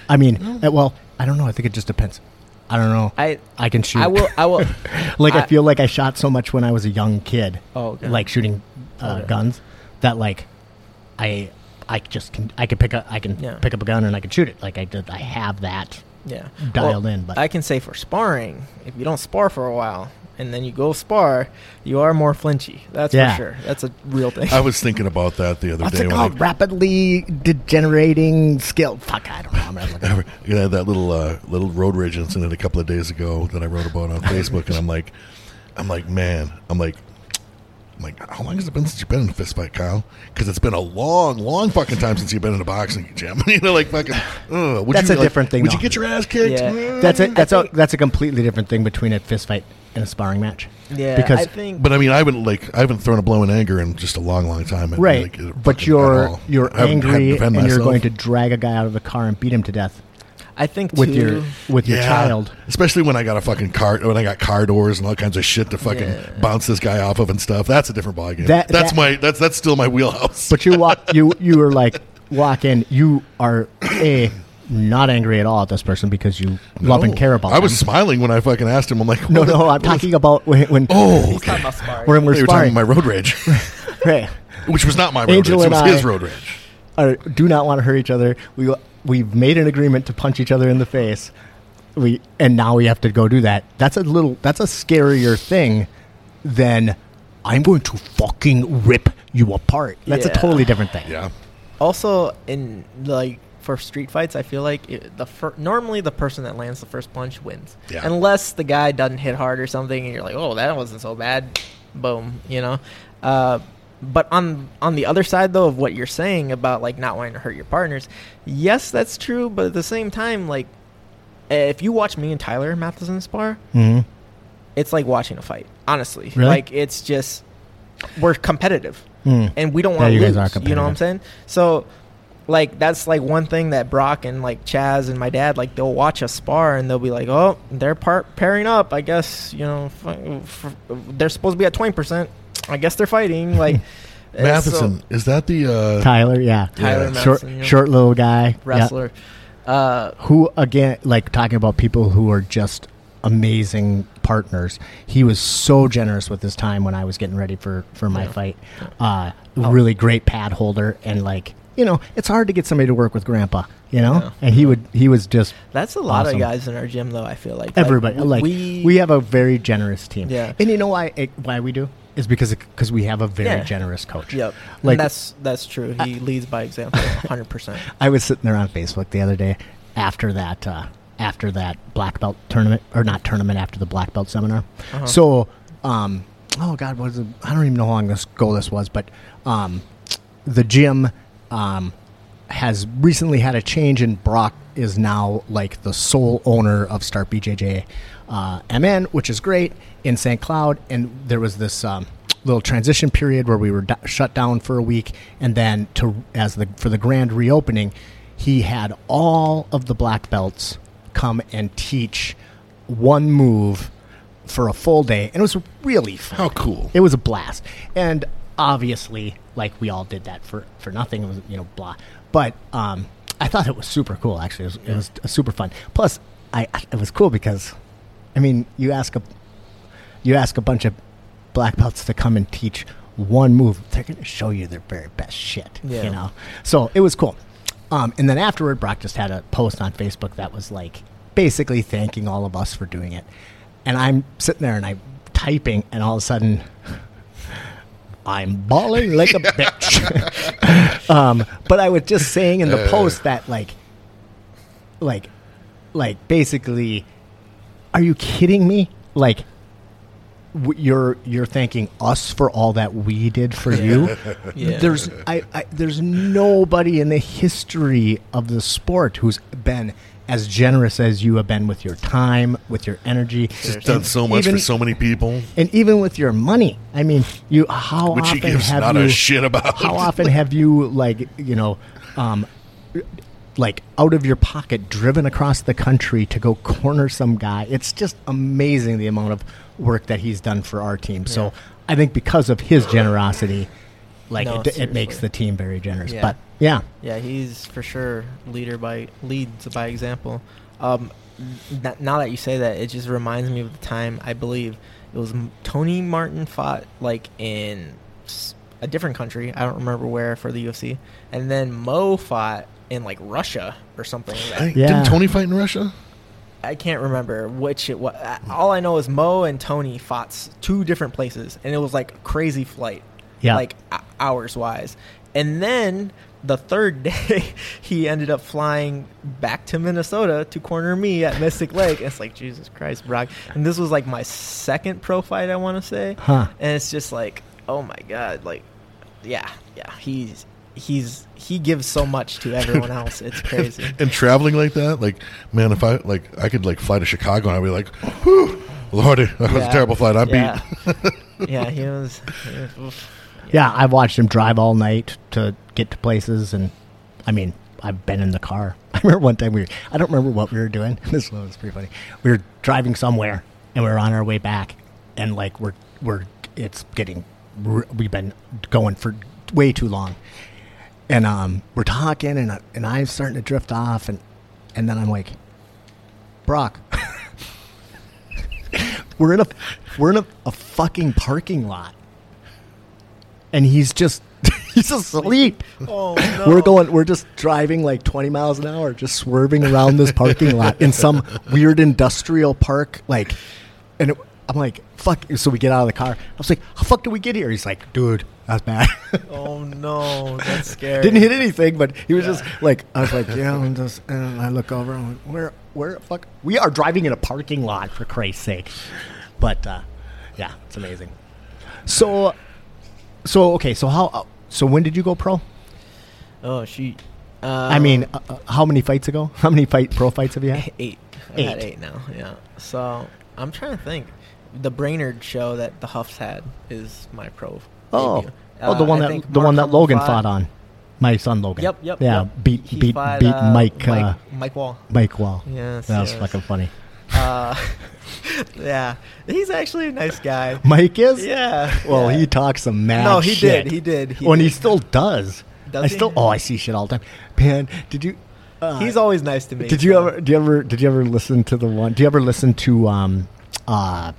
I mean, uh, well, I don't know. I think it just depends. I don't know. I I can shoot. I will I will. like I, I- feel like I shot so much when I was a young kid, Oh, okay. like shooting uh, Okay. guns, that like I I just can I can pick up I can Yeah. pick up a gun and I can shoot it. Like I did, I have that yeah dialed Well, in. But I can say for sparring, if you don't spar for a while, and then you go spar, you are more flinchy. That's Yeah. for sure. That's a real thing. I was thinking about that the other What's day. it when called? I- Rapidly degenerating skill. Fuck, I don't know. I'm not looking. I you know, that little uh, little road rage incident a couple of days ago that I wrote about on Facebook, and I'm like, I'm like, man, I'm like, I'm like, how long has it been since you've been in a fist fight, Kyle? Because it's been a long, long fucking time since you've been in a boxing gym. you know, like fucking. Uh, would That's you, a like, different thing, Would though. you get your ass kicked? Yeah. Mm. That's a I that's a that's a completely different thing between a fist fight and a sparring match. yeah, because- I think. But I mean, I haven't like I haven't thrown a blow in anger in just a long, long time. and, Right, like, but you're you're I haven't had to angry and defend you're going to drag a guy out of the car and beat him to death I think with too, your with your child. especially when I got a fucking car, when I got car doors and all kinds of shit to fucking Yeah. bounce this guy off of and stuff. That's a different ballgame. That- that's that- my that's that's still my wheelhouse. But you walk you you are like walk in. You are a not angry at all at this person because you love and care about. I was them. smiling when I fucking asked him. I'm like, no what- no. I'm what- talking about when, when Oh, He's okay. talking about sparring. when we're They talking sparring. my road rage, right? which was not my road Angel rage. It and was his road rage. are, do not want to hurt each other. We we've made an agreement to punch each other in the face. We and now we have to go do that. That's a little. That's a scarier thing than I'm going to fucking rip you apart. That's Yeah. a totally different thing. Yeah, Also, in like for street fights, I feel like it, the fir- normally the person that lands the first punch wins, Yeah. unless the guy doesn't hit hard or something, and you're like, oh, that wasn't so bad. Boom, you know. Uh, but on on the other side though of what you're saying about like not wanting to hurt your partners, yes, that's true. But at the same time, like if you watch me and Tyler Matheson spar, hmm it's like watching a fight. Honestly, Really? like it's just we're competitive Mm. and we don't Yeah, want to you guys lose. are You know what I'm saying? So, like that's like one thing that Brock and like Chaz and my dad like they'll watch us spar and they'll be like, oh, they're part pairing up. I guess you know f- f- they're supposed to be at twenty percent. I guess they're fighting. Like and Matheson is that the uh, Tyler, yeah, Tyler Yeah. short, Matheson, yeah. short little guy, so, wrestler. Uh, Who again, like talking about people who are just amazing partners. He was so generous with his time when I was getting ready for for my Yeah. fight. Uh, Oh. really great pad holder and like you know, it's hard to get somebody to work with Grandpa. You know, Yeah. and he would he was just that's a lot Awesome. of guys in our gym, though. I feel like Like, everybody like we we have a very generous team. Yeah. and you know why it, why we do is because because we have a very Yeah. generous coach. Yep, Like- and that's that's true. He leads by example, hundred percent. I was sitting there on Facebook the other day after that uh, after that black belt tournament or not tournament after the black belt seminar. Uh-huh. So, um, oh god, what was it? I don't even know how long this goal this was, but um, the gym um, has recently had a change, and Brock is now like the sole owner of Start BJJ uh, MN, which is great in St. Cloud. And there was this um, little transition period where we were d- shut down for a week, and then to as the for the grand reopening, he had all of the black belts come and teach one move for a full day, and it was really fun. how cool? It was a blast, and obviously, like we all did that for for nothing. It was you know blah, but um, I thought it was super cool. Actually, it was, it was super fun. Plus, I it was cool because, I mean, you ask a you ask a bunch of black belts to come and teach one move, they're going to show you their very best shit. Yeah. You know, so it was cool. Um, and then afterward, Brock just had a post on Facebook that was like basically thanking all of us for doing it. And I'm sitting there and I'm typing, and all of a sudden, I'm bawling like a bitch. um, but I was just saying in the post that like, like, like basically, are you kidding me? Like, w- you're you're thanking us for all that we did for you. Yeah. There's I, I there's nobody in the history of the sport who's been as generous as you have been with your time, with your energy. Just done so much even- for so many people, and even with your money. I mean, you how which often have not you a shit about. how often have you like you know um like out of your pocket driven across the country to go corner some guy it's just amazing the amount of work that he's done for our team so i think because of his generosity like No, it, it makes the team very generous Yeah. but yeah Yeah, he's for sure leader by leads by example. Um, n- now that you say that, it just reminds me of the time I believe it was Tony Martin fought like in a different country. I don't remember where for the UFC, and then Mo fought in like Russia or something. Like I that. think- Yeah. Didn't Tony fight in Russia? I can't remember which it was. All I know is Mo and Tony fought two different places, and it was like crazy flight, Yeah. like h- hours wise. And then the third day, he ended up flying back to Minnesota to corner me at Mystic Lake. And it's like Jesus Christ, Brock. And this was like my second pro fight, I want to say. Huh. And it's just like, oh my god, like, yeah, yeah, he's he's he gives so much to everyone else. It's crazy. and traveling like that, like man, if I like, I could like fly to Chicago and I'd be like, Whew, Lordy, that was a terrible flight. I'm yeah. beat. yeah, he was. He was. Yeah, I've watched him drive all night to get to places, and I mean, I've been in the car. I remember one time we were, I don't remember what we were doing. This was pretty funny. We were driving somewhere, and we were on our way back, and like we're we're it's getting we've been going for way too long, and um we're talking, and I- and I'm starting to drift off, and and then I'm like, Brock. we're in a we're in a, a fucking parking lot and he's just he's asleep. Oh We're going we're just driving like 20 miles an hour just swerving around this parking lot in some weird industrial park like and it, I'm like fuck so we get out of the car. I was like how fuck did we get here? He's like dude, that's bad. Oh no, that's scary. Didn't hit anything, but he was Yeah. just like I was like, yeah, I'm just and I look over I'm like, where where fuck we are driving in a parking lot for Christ's sake. But uh yeah, it's amazing. So so okay, so how uh, so when did you go pro? Oh shoot. Uh, I mean, uh, uh, how many fights ago? How many fight pro fights have you had? eight. I had Eight. eight now. Yeah. So I'm trying to think. The Brainerd show that the Huffs had is my pro. Oh, debut. oh, the Uh, one I that the Mark one that Logan fought on. My son Logan. Yep, yep. Yeah, yep. beat He beat fought, beat uh, Mike uh, Mike, Mike Wall. Mike Wall. Yes. that was fucking funny. Uh, yeah, he's actually a nice guy. Mike is. Yeah. Well, yeah. he talks some mad. No, he shit. did. He did. He oh, and he still does. Does I he? still. Oh, I see shit all the time. Man, did you? Uh, He's always nice to me. Did you ever? Do you ever? Did you ever listen to the one? Do you ever listen to um, uh,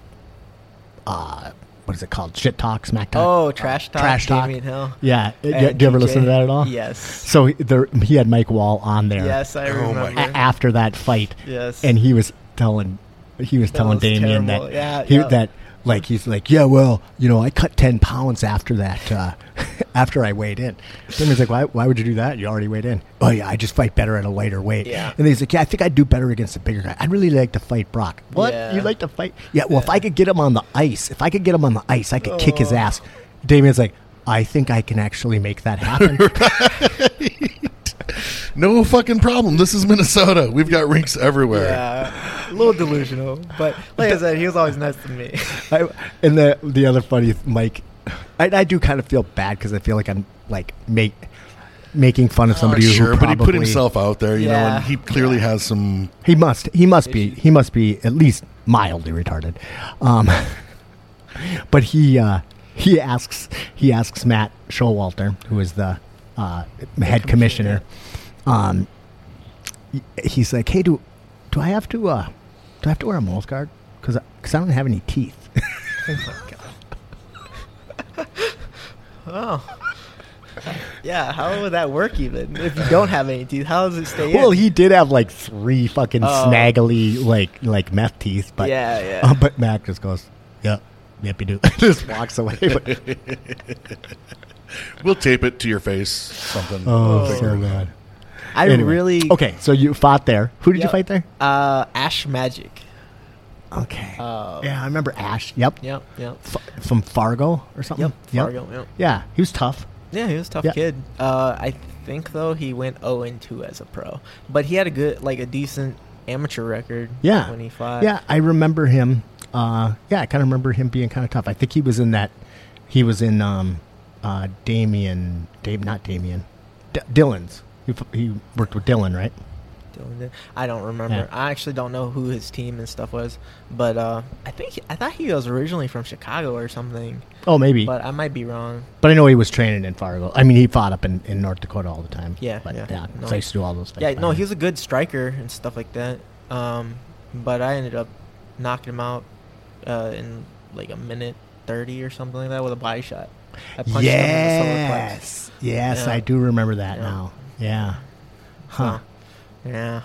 uh, what is it called? Shit talk, smack talk. Oh, trash talk. Trash talk. Damian Hill. Yeah. Do you, And do you ever TJ? listen to that at all? Yes. So he- there, he had Mike Wall on there. Yes, I Oh remember. a- after that fight. Yes. And he was telling, he was That telling was Damien terrible. that Yeah, he yeah. that like he's like, yeah, well, you know, I cut ten pounds after that, uh, after I weighed in. Damien's like, why, why would you do that? You already weighed in. Oh yeah, I just fight better at a lighter weight. Yeah. And he's like, yeah, I think I'd do better against a bigger guy. I'd really like to fight Brock. What? Yeah. You like to fight? Yeah. Well, if I could get him on the ice, if I could get him on the ice, I could kick his Oh. ass. Damien's like. I think I can actually make that happen. No fucking problem. This is Minnesota. We've got rinks everywhere. Yeah, a little delusional, but like I said, he was always nice to me. I, and the the other funny Mike, I, I do kind of feel bad because I feel like I'm like make making fun of somebody Oh, who sure, but he put himself out there, you know, and he clearly has some. He must he must be he must be at least mildly retarded, um, but he uh, he asks he asks Matt Showalter, who is the uh, head commissioner. Um, he's like, hey, do do I have to uh, do I have to wear a mouth guard? Because I don't have any teeth. Oh, yeah. How would that work even if you don't have any teeth? How does it stay Well, in? he did have like three fucking Oh. snaggly like like meth teeth, but Yeah, yeah. uh, but Mac just goes, "Yep, yep, you do." just walks away. But, We'll tape it to your face. Something. oh, Oh. so bad. I Anyway. really okay. So you fought there. Who did you fight there? Uh, Ash Magic. Okay. Uh, yeah, I remember Ash. Yep. Yep, yep, F- from Fargo or something. yep. Fargo. Yep. Yeah, he was tough. Yeah, he was a tough Yeah. kid. Uh, I think though he went 0 and 2 as a pro, but he had a good, like a decent amateur record. Yeah. when he fought. Yeah, I remember him. Uh, yeah, I kind of remember him being kind of tough. I think he was in that. He was in um, uh, Damien. Dave, not Damien. D- Dylan's. He, f- he worked with Dylan, right? Dylan did. I don't remember. Yeah. I actually don't know who his team and stuff was, but uh, I think he- I thought he was originally from Chicago or something, Oh, maybe. But, I might be wrong. But I know he was training in Fargo. I mean, he fought up in, in North Dakota all the time. Yeah, But, yeah. yeah. No. So I used to do all those things. Yeah, no, he was a good striker and stuff like that. Um, but I ended up knocking him out uh, in like a minute thirty or something like that with a body shot. I punched him in the solar plex. Yes. Yes, Yeah. I do remember that Yeah. now. Yeah. Huh. So, yeah.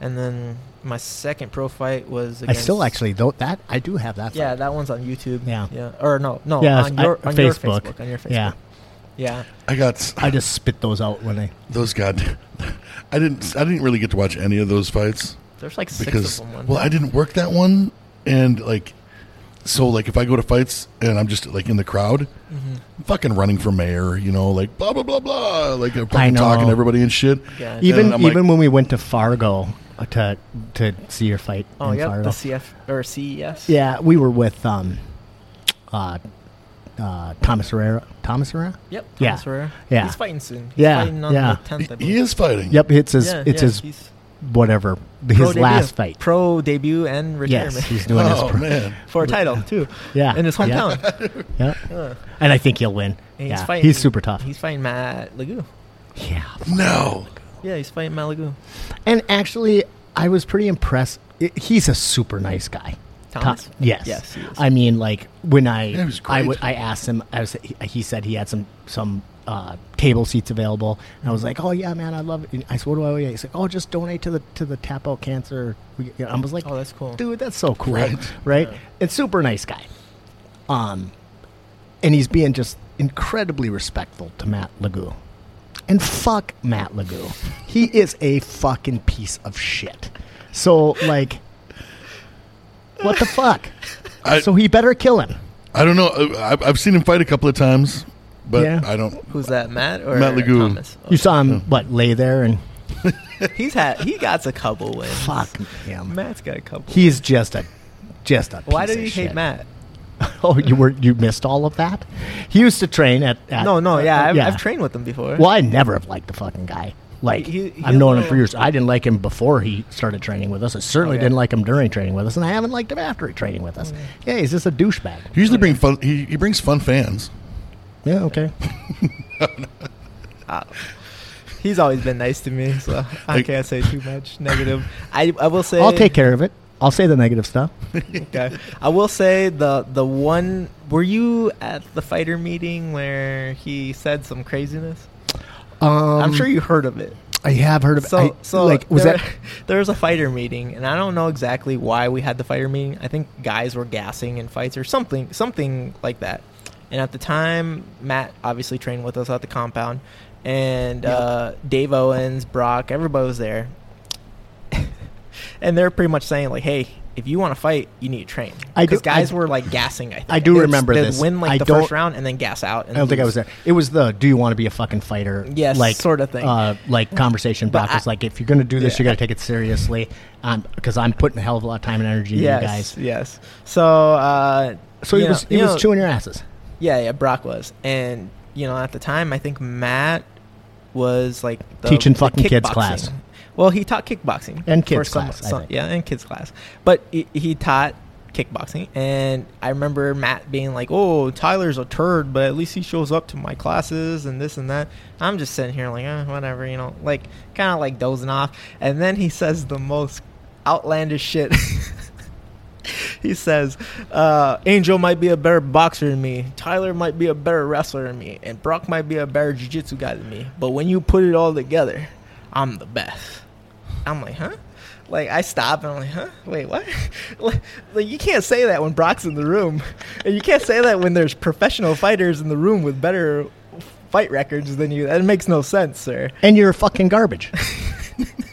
and then my second pro fight was. I still actually though that I do have that. Yeah, fight. that one's on YouTube. Yeah. yeah, or no, no, Yeah, on I- your on your Facebook. Facebook, on your Facebook. Yeah. yeah. I got I just spit those out when I. those god. I didn't. I didn't really get to watch any of those fights There's like six because of them. Well, I didn't work that one, and like, so like if I go to fights and I'm just like in the crowd, Mhm. I'm fucking running for mayor, you know, like blah blah blah blah, like I'm fucking talking to everybody and shit. Yeah. Even I'm like- even when we went to Fargo uh, to to see your fight oh in yeah, Fargo. the CF or CES. Yeah, we were with um, uh, uh, Thomas Herrera. Thomas Herrera. Yep. Yeah. Herrera. Yeah. He's fighting soon. He's Yeah, Fighting on yeah. the tenth. I He, he is fighting. Yep, it's his Yeah, it's yeah, his he's whatever pro his debut. last fight. Pro debut and retirement Yes, he's doing Oh his pro- man. for a title too. yeah In his hometown. Yeah, Uh, and I think he'll win. and yeah, he's fighting. he's super tough. He's fighting Matt Lagoo. yeah, No. Yeah, he's fighting Matt Lagoo. and actually, I was pretty impressed. I- He's a super nice guy. Thomas? Tom- yes. Yes, he is. I mean, like when I Yeah, was I, great. w- I asked him, I was he, he said he had some some uh, table seats available, and I was like, oh yeah, man, I love it. And I said, what do I owe you? He's like, oh, just donate to the to the tap out cancer. We- I was like, Oh, that's cool. dude, that's so cool, Right. right? Yeah. And super nice guy. Um, and he's being just incredibly respectful to Matt Lagoo. And fuck Matt Lagoo. He is a fucking piece of shit. So like, what the fuck? I, so he better kill him. I don't know. I've, I've seen him fight a couple of times, but Yeah. I don't. Who's that, Matt or Matt Lagoo. Thomas? You saw him oh. what lay there and He's had he got a couple wins. fuck him. Matt's got a couple. He's just a just a. Why piece did of you shit. hate Matt? Oh, you were you missed all of that. He used to train at, at No, no, yeah, I've, yeah. I've trained with him before. Well, I never have liked the fucking guy. Like He- he- I've known him for years. I didn't like him before he started training with us. I certainly Okay. didn't like him during training with us, and I haven't liked him after he training with us. Mm. Yeah, he's just a douchebag. He usually bring fun. He, he brings fun fans. Yeah, okay. Uh, he's always been nice to me, so I Like- can't say too much negative. I I will say I'll take care of it. I'll say the negative stuff. Okay, I will say the the one. Were you at the fighter meeting where he said some craziness? Um, I'm sure you heard of it. I have heard of. So, I, so like was there, that? there was a fighter meeting, and I don't know exactly why we had the fighter meeting. I think guys were gassing in fights or something, something like that. And at the time, Matt obviously trained with us at the compound, and Yep. uh, Dave Owens, Brock, everybody was there, and they're pretty much saying like, "Hey, if you want to fight, you need to train." I Because guys I- were like gassing. I, think. I do They'd- remember they'd this. Win like I the first round and then gas out. And I don't think I was there. It was the "Do you want to be a fucking fighter?" Yes, like sort of thing. Uh, like conversation. But Brock was like, "If you're going to do this, Yeah. you got to take it seriously." Um, because I'm putting a hell of a lot of time and energy into Yes, you guys. yes. So, uh, So he was he was know- chewing your asses. Yeah, yeah, Brock was, and you know, at the time, I think Matt was like the, Teaching the fucking kids class. Well, he taught kickboxing And kids some- class, I some- think. yeah, and kids class. But he, he taught kickboxing, and I remember Matt being like, "Oh, Tyler's a turd, but at least he shows up to my classes and this and that." I'm just sitting here like, eh, whatever, you know, like kind of like dozing off, and then he says the most outlandish shit. he says, uh, Angel might be a better boxer than me. Tyler might be a better wrestler than me. And Brock might be a better jiu jitsu guy than me. But when you put it all together, I'm the best. I'm like, huh? Like, I stop and I'm like, huh? Wait, what? like, like, you can't say that when Brock's in the room. And you can't say that when there's professional fighters in the room with better fight records than you. That makes no sense, sir. And you're fucking garbage.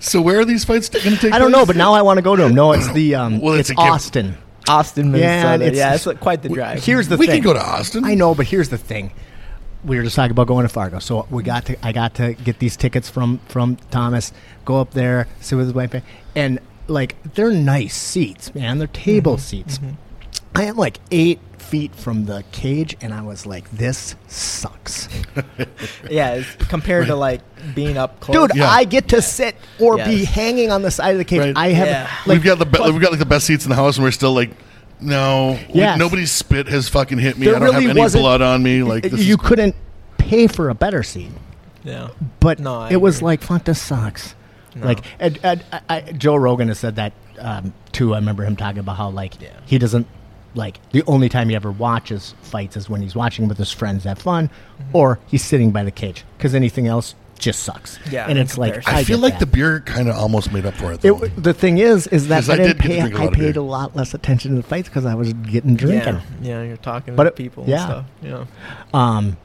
So where are these fights going to take? I don't know, but now I want to go to them. No, it's the um, Well, it's, it's a gift. Austin. Austin, Minnesota. it's- Yeah, it's, quite the drive. Here's the we thing. can go to Austin. I know, but here's the thing. We were just talking about going to Fargo, so we got to. I got to get these tickets from from Thomas. Go up there, sit with his wife, and like they're nice seats, man. They're table seats. I am like eight feet from the cage, and I was like, "This sucks, Yeah, it's compared to like being up close. dude." Yeah. I get to sit or be hanging on the side of the cage. Right. I have Yeah. like we've got the be- we've got like the best seats in the house, and we're still like, no, we- Yes. nobody's spit has fucking hit me. There I don't really have any wasn't- blood on me. Like this you is, couldn't pay for a better seat. Yeah. but No, I it was like fuck this sucks No. like and, and, I, I, joe rogan has said that um, too i remember him talking about how like Yeah. he doesn't like the only time he ever watches fights is when he's watching with his friends have fun Mm-hmm. or he's sitting by the cage because anything else just sucks. Yeah, and it's like comparison. I, feel like that. the beer kind of almost made up for it. It, the thing is, is that I I didn't did get to pay. drink a I paid a lot less attention to the fights because I was getting drinking. Yeah, yeah, you're talking But to it- people yeah. and stuff. You know. Um,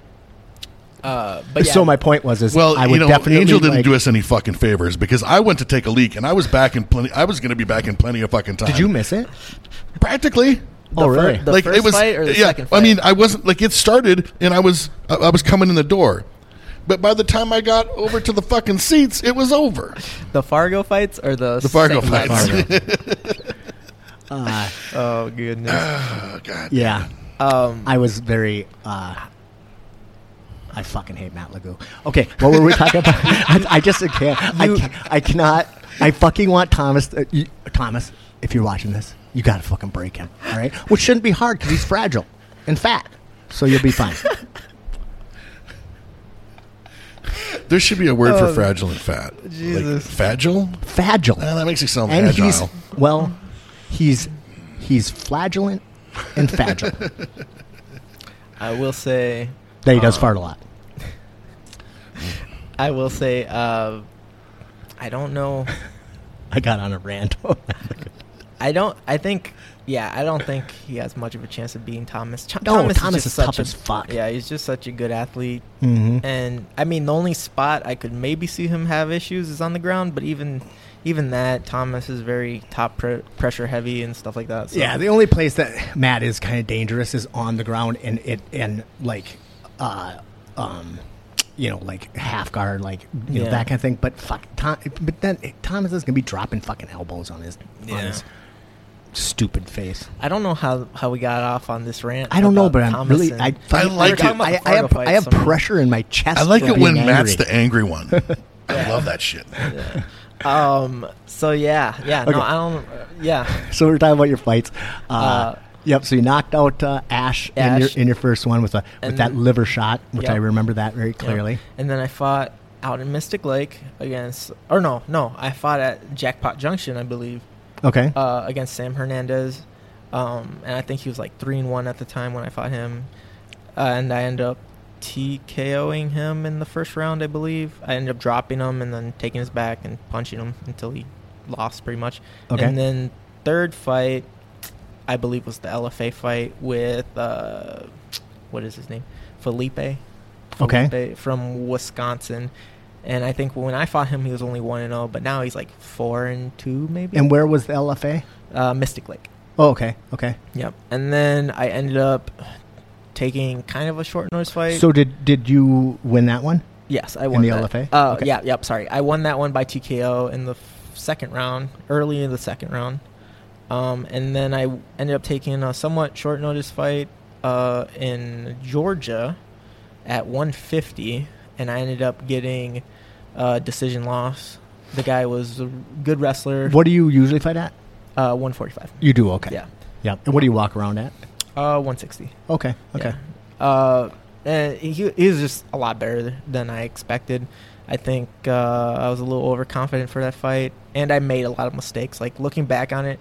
Uh, but yeah, so my point was, is well, I would you know, definitely Angel didn't like- do us any fucking favors because I went to take a leak and I was back in plenty. I was going to be back in plenty of fucking time. Did you miss it? practically? The oh, fir- really? the like first it was, fight or the yeah. second I mean, I wasn't like it started and I was I, I was coming in the door, but by the time I got over to the fucking seats, it was over. the Fargo fights or the The Fargo second fights. Fargo. uh, Oh goodness. oh god. yeah, um, I was very. Uh, I fucking hate Matt Legoo. Okay, what were we talking about? I, I just can't. I, can't, I cannot. I fucking want Thomas. Uh, you, Thomas, if you're watching this, you gotta fucking break him. All right, which shouldn't be hard because he's fragile and fat, so you'll be fine. There should be a word for Oh, fragile and fat. Jesus. Like, fragile? Fragile. Ah, that makes you sound and agile. he's well, he's he's flagellant and fragile. I will say, that he does Uh, fart a lot. I will say, uh, I don't know. I got on a rant. I don't. I think. Yeah, I don't think he has much of a chance of beating Thomas. Ch- No, Thomas just is such tough a- as fuck. Yeah, he's just such a good athlete. mm-hmm. And I mean, the only spot I could maybe see him have issues is on the ground. But even, even that, Thomas is very top pre- pressure heavy and stuff like that. So. Yeah, the only place that Matt is kind of dangerous is on the ground and it and like, uh, um, you know, like half guard, like you know that kind of thing. But fuck, Tom, but then Thomas is gonna be dropping fucking elbows on his on Yeah. his stupid face. I don't know how how we got off on this rant. I don't know, about but I'm Thomas really I, I like We were talking it. I, I have I have fights, pressure in my chest. I like for it when being Matt's angry. the angry one. I love that shit. Um. So yeah, yeah. Okay. No, I don't. Uh, yeah. So we're talking about your fights. Uh, Uh, yep. So you knocked out uh, Ash, in your Ash. in your first one with a with And that then- liver shot, which Yep. I remember that very Yep. clearly. And then I fought out in Mystic Lake against, or no, no, I fought at Jackpot Junction, I believe, Okay. uh, against Sam Hernandez. Um, and I think he was like three and one at the time when I fought him. Uh, and I ended up TKOing him in the first round, I believe. I ended up dropping him and then taking his back and punching him until he lost, pretty much. Okay. And then third fight, I believe was the LFA fight with uh, what is his name, Felipe. Okay. From Wisconsin. And I think when I fought him, he was only one and zero, but now he's like four and two, maybe. and where was the LFA? uh, Mystic Lake. Oh, okay. Okay. Yep. And then I ended up taking kind of a short notice fight. So did did you win that one? yes, I won the that. LFA? Uh, Okay. Yeah. Yep. Sorry, I won that one by TKO in the f- second round, early in the second round. Um, and then I ended up taking a somewhat short notice fight uh, in Georgia at 150, and I ended up getting a decision loss. The guy was a good wrestler. What do you usually fight at? Uh, 145. You do okay. Yeah. Yeah. And what do you walk around at? Uh, 160. Okay. Okay. Yeah. Uh, and he, he was just a lot better than I expected. I think uh, I was a little overconfident for that fight, and I made a lot of mistakes. Like looking back on it,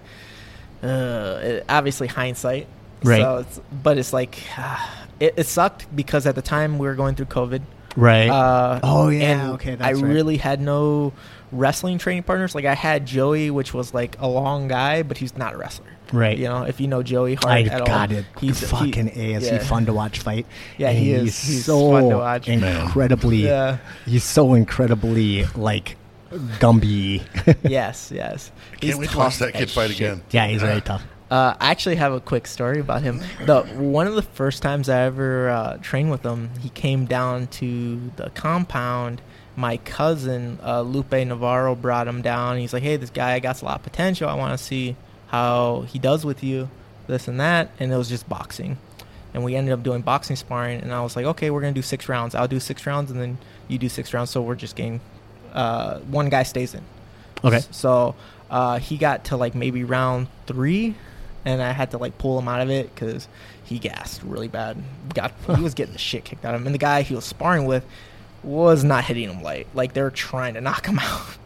uh, it, obviously hindsight. Right. So it's, but it's like it, it sucked because at the time we were going through COVID. Right. Uh, Oh, yeah, and okay, I right. really had no wrestling training partners. Like I had Joey, which was like a long guy, but he's not a wrestler. right. You know, if you know Joey Hart I at got all, it. he's fucking he, A. Is yeah. he fun to watch fight? Yeah, And he is. He's, He's so fun to watch. incredibly. Yeah. He's so incredibly like Gumby. yes, yes. Can't wait to watch that kid fight shit. again. yeah, he's very tough. Uh, I actually have a quick story about him. The one of the first times I ever uh, trained with him, he came down to the compound. My cousin uh, Lupe Navarro brought him down. He's like, "Hey, this guy got a lot of potential. I want to see how he does with you, this and that." And it was just boxing, and we ended up doing boxing sparring. And I was like, "Okay, we're gonna do six rounds. I'll do six rounds, and then you do six rounds. So we're just getting uh, one guy stays in." Okay. So uh, he got to like maybe round three, and I had to like pull him out of it because he gassed really bad. Got he was getting the shit kicked out of him, and the guy he was sparring with was not hitting him light. Like they were trying to knock him out.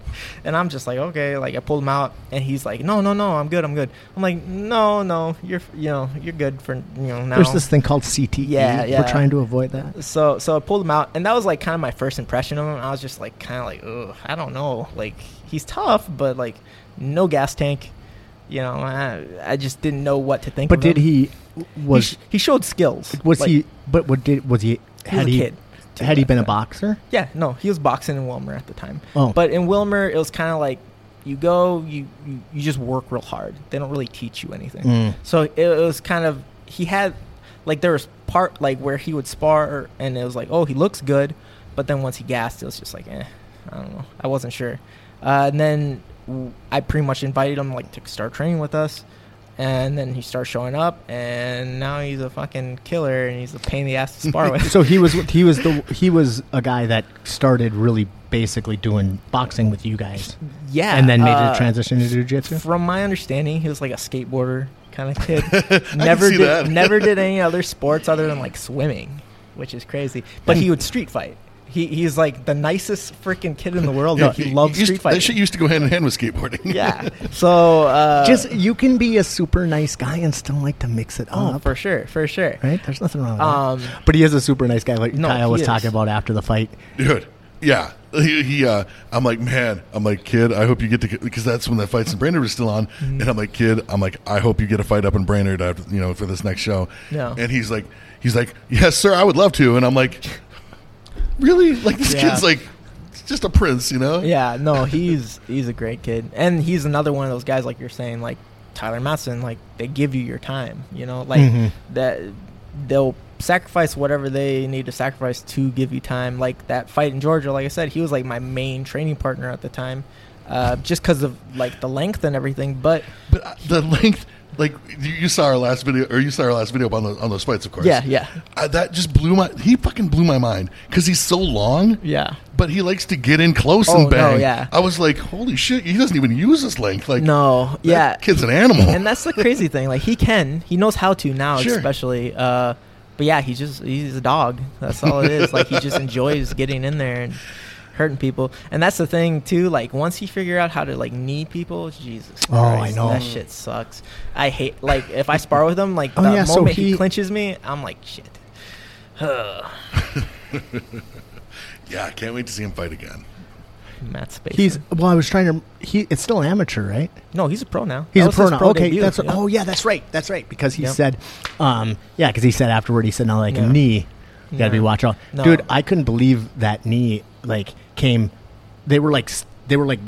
and I'm just like, okay. Like I pulled him out, and he's like, no, no, no, I'm good, I'm good. I'm like, no, no, you're, you know, you're good for, you know, now. There's this thing called CTE. Yeah, yeah. We're trying to avoid that. So, so I pulled him out, and that was like kind of my first impression of him. I was just like, kind of like, ugh, I don't know. Like he's tough, but like no gas tank. You know, I, I just didn't know what to think. But did him. he He, was sh- he showed skills. was Like, he? But what did was he? He was Had a he kid, too, had he been a boxer? Yeah, no, he was boxing in Willmar at the time. Oh. But in Willmar, it was kind of like you go, you, you you just work real hard. They don't really teach you anything. Mm. So it, it was kind of he had like there was part like where he would spar and it was like oh he looks good, but then once he gassed, it was just like eh, I don't know. I wasn't sure. Uh, and then I pretty much invited him like to start training with us. And then he starts showing up, and now he's a fucking killer, and he's a pain in the ass to spar with. So he was he was the he was a guy that started really basically doing boxing with you guys, yeah, and then made uh, the transition to jujitsu. From my understanding, he was like a skateboarder kind of kid. never did that. never did any other sports other than like swimming, which is crazy. But he would street fight. He he's like the nicest freaking kid in the world. Yeah, but he it loves used- street fighting. That shit used to go hand in hand with skateboarding. yeah. So uh, Just you can be a super nice guy and still like to mix it oh, up, for sure, for sure. right? There's nothing wrong with Um, that. But he is a super nice guy, like No, Kyle was is. talking about after the fight. dude. Yeah, he, he uh, I'm like, man, I'm like, kid, I hope you get to because that's when that fights in Brainerd was still on, Mm-hmm. and I'm like, kid, I'm like, I hope you get a fight up in Brainerd, after, you know, for this next show. Yeah. And he's like, he's like, yes, sir, I would love to, and I'm like, really? Like this Yeah. kid's like, just a prince, you know? Yeah, no, he's he's a great kid, and he's another one of those guys like you're saying, like Tyler Matson. Like they give you your time, you know, like Mhm. that they'll sacrifice whatever they need to sacrifice to give you time. Like that fight in Georgia, like I said, he was like my main training partner at the time, uh, just because of like the length and everything. But But uh, the length, like you, saw our last video, or you saw our last video on the, on those fights, of course. yeah, yeah, Uh, that just blew my. He fucking blew my mind because he's so long. yeah. But he likes to get in close Oh, and no, bang. yeah. I was like, holy shit, he doesn't even use his length. Like, No, that yeah, kid's an animal. and that's the crazy thing. Like he can, he knows how to now, Sure. especially. Uh, but yeah, he's just he's a dog. That's all it is. like he just enjoys getting in there and hurting people. And that's the thing too. Like once he figure out how to like knee people, Jesus. Oh, I know. that shit sucks. I hate like if I spar with him, like Oh, the yeah, so moment he, he- clinches me, I'm like shit. Yeah, I can't wait to see him fight again. Matt Spacer. He's well. I was trying to. He it's still amateur, right? no, he's a pro now. He's a pro his now. okay, debut, that's yeah. oh yeah, that's right, that's right. Because he Yep. said, um, yeah, because he said afterward, he said, "Now like Yeah. a knee, you got to be No. watch out." No. Dude, I couldn't believe that knee like came. They were like they were like,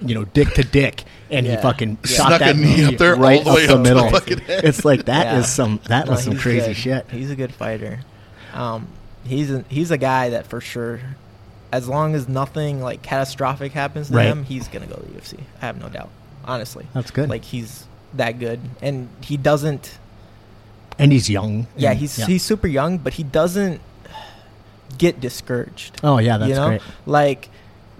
you know, dick to dick, and he fucking Yeah. shot Snuck that a knee up there all right the up way the up to the middle. fucking head. It's like that is Yeah. some that No, was some crazy good. shit. He's a good fighter. Um, he's a, he's a guy that for sure, as long as nothing like catastrophic happens to Right. him, he's gonna go to the UFC. I have no doubt. Honestly, That's good. Like he's that good, and he doesn't. and he's young. Yeah, and- he's he's super young, but he doesn't get discouraged. Oh yeah, that's you know, great. like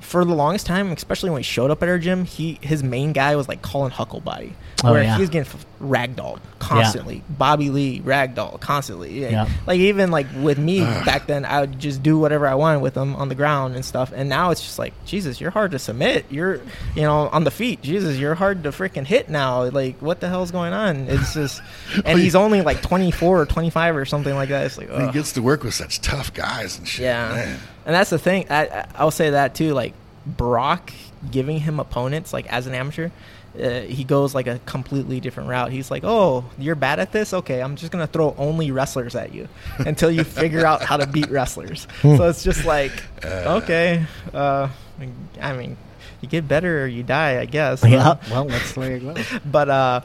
for the longest time, especially when he showed up at our gym, he his main guy was like Colin Hucklebody, Oh, where yeah. he was getting f- ragdolled constantly. Bobby Lee ragdoll constantly. Yeah. Yeah. Like even like with me back then, I would just do whatever I wanted with him on the ground and stuff. And now it's just like Jesus, you're hard to submit. You're you know on the feet. Jesus, you're hard to freaking hit now. Like what the hell's going on? It's just, and he's only like 24 or 25 or something like that. It's like He gets to work with such tough guys and shit. Yeah, man. And that's the thing. I, I- I'll say that too. Like Brock giving him opponents, like as an amateur, uh, he goes like a completely different route. He's like, "Oh, you're bad at this. Okay, I'm just gonna throw only wrestlers at you until you figure out how to beat wrestlers." so it's just like, okay, uh, I mean, you get better or you die, I guess. Yeah. Well, that's the way it goes. but uh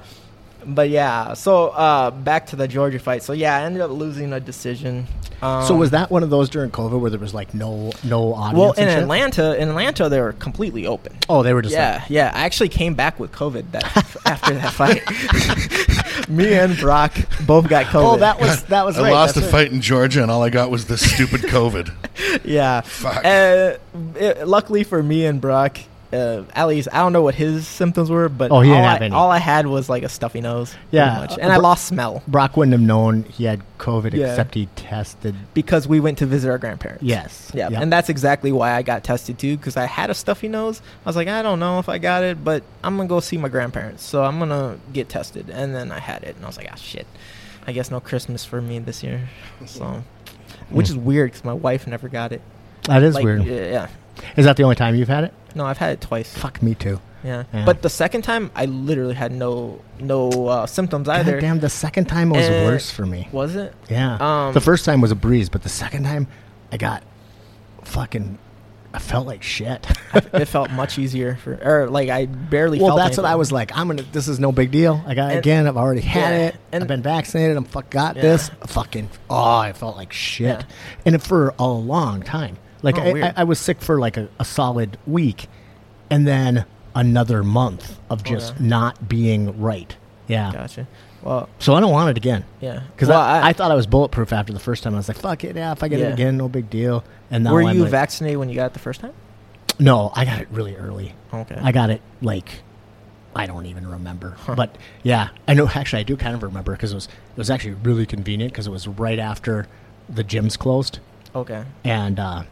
but yeah so uh back to the georgia fight so yeah i ended up losing a decision um, So was that one of those during COVID where there was like no no audience? well in atlanta in atlanta they were completely open Oh, they were just yeah like, yeah i actually came back with covid that after that fight me and brock both got covid oh, that was that was I right. lost that's a right. fight in Georgia, and all I got was this stupid COVID. yeah Fuck. Uh, it- luckily for me and brock uh, at least I don't know what his symptoms were, but Oh, he all, didn't I, have any. all I had was like a stuffy nose. Yeah, uh, and I Bro- lost smell Brock wouldn't have known he had COVID Yeah. except he tested. because we went to visit our grandparents. Yes. Yeah, and that's exactly why I got tested too, because I had a stuffy nose. I was like, I don't know if I got it, but I'm gonna go see my grandparents, so I'm gonna get tested. And then I had it, and I was like, ah, shit. I guess no Christmas for me this year. So, which Hmm. is weird because my wife never got it. that is Like, weird. Yeah, yeah. Is that the only time you've had it? No, I've had it twice. Fuck me too. Yeah. Yeah. But the second time, I literally had no no uh, symptoms either. God damn, the second time was Uh, worse for me. Was it? Yeah. Um, the first time was a breeze, but the second time, I got fucking. I felt like shit. it felt much easier for, or like I barely. Felt. Well, that's what I was like. I'm gonna. This is no big deal. I got And- again. I've already had yeah, it. and- I've been vaccinated. I'm fuck got Yeah. this. Fucking. Oh, I felt like shit, and for a long time. Like Oh, I. I, I was sick for like a, a solid week, and then another month of just Okay. not being right. Yeah. Gotcha. Well, So I don't want it again. yeah. Because well, I, I, thought I was bulletproof after the first time. I was like, "Fuck it, yeah. If I get Yeah. it again, no big deal." And now were I'm you like, vaccinated when you got it the first time? No, I got it really early. Okay. I got it like I don't even remember. Huh. But yeah, I know. Actually, I do kind of remember because it was it was actually really convenient because it was right after the gyms closed, okay. and uh,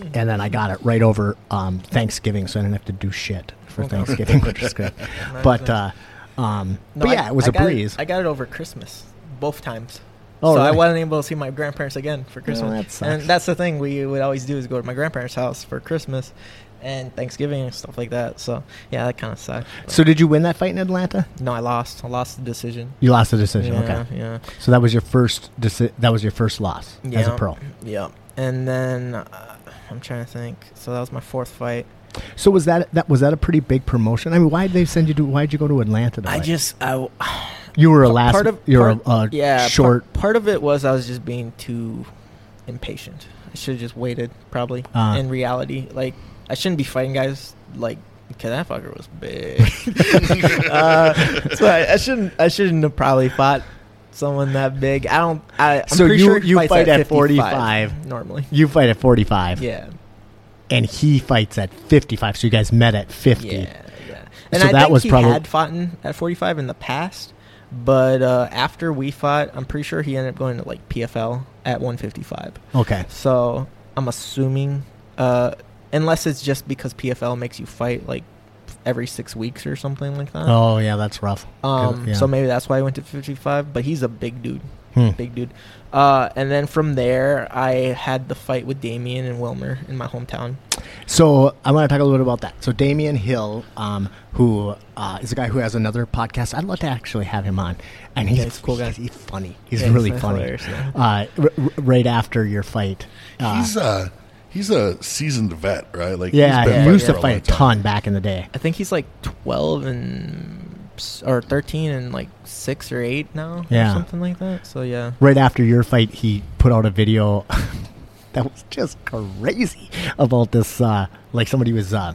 and then I got it right over um, Thanksgiving, so I didn't have to do shit for Okay. Thanksgiving, which is good. but uh, um, No, but I- yeah, it was I a breeze. I got it over Christmas, both times. Oh, so I wasn't able to see my grandparents again for Christmas. that and that's the thing we would always do is go to my grandparents' house for Christmas and Thanksgiving and stuff like that. So yeah, that kind of sucked. but- so did you win that fight in Atlanta? no, I lost. I lost the decision. You lost the decision. yeah, Okay. Yeah. So that was your first. Deci- that was your first loss as a pro. Yeah. And then uh, I'm trying to think. So that was my fourth fight. So was that that was that a pretty big promotion? I mean, why did they send you to? Why did you go to Atlanta? To I fight? just I you were a last. part of you're part- a, yeah short. Part, part of it was I was just being too impatient. I should have just waited. Probably Uh. in reality, like I shouldn't be fighting guys like. Okay, that fucker was big. uh, so I, I shouldn't. I shouldn't have probably fought someone that big. I don't. I, I'm So pretty you- sure he you fights fight at 55 45. normally. you fight at 45, Yeah. and he fights at 55. So you guys met at 50. Yeah, yeah. And So I that think was he probably- had fought in, at 45 in the past, but uh, after we fought, I'm pretty sure he ended up going to like PFL at 155. Okay. So I'm assuming, uh, unless it's just because PFL makes you fight like every six weeks or something like that. Oh yeah, that's rough. Um, yeah. so maybe that's why I went to 55. But he's a big dude, Hmm. big dude. Uh, and then from there, I had the fight with Damien and Willmar in my hometown. So I want to talk a little bit about that. So Damian Hill, um, who uh, is a guy who has another podcast. I'd love to actually have him on, and he's, Yeah, he's a cool guy. He's, he's funny. He's Yeah, really hilarious, funny. yeah. Uh, r- r- right after your fight, uh, he's a he's a seasoned vet, right? Like yeah, he's been he used to fight long a time. ton back in the day. I think he's like 12 and or 13 and like 6 or 8 now Yeah. or something like that. So yeah. right after your fight, he put out a video that was just crazy about this. Uh, like somebody was uh,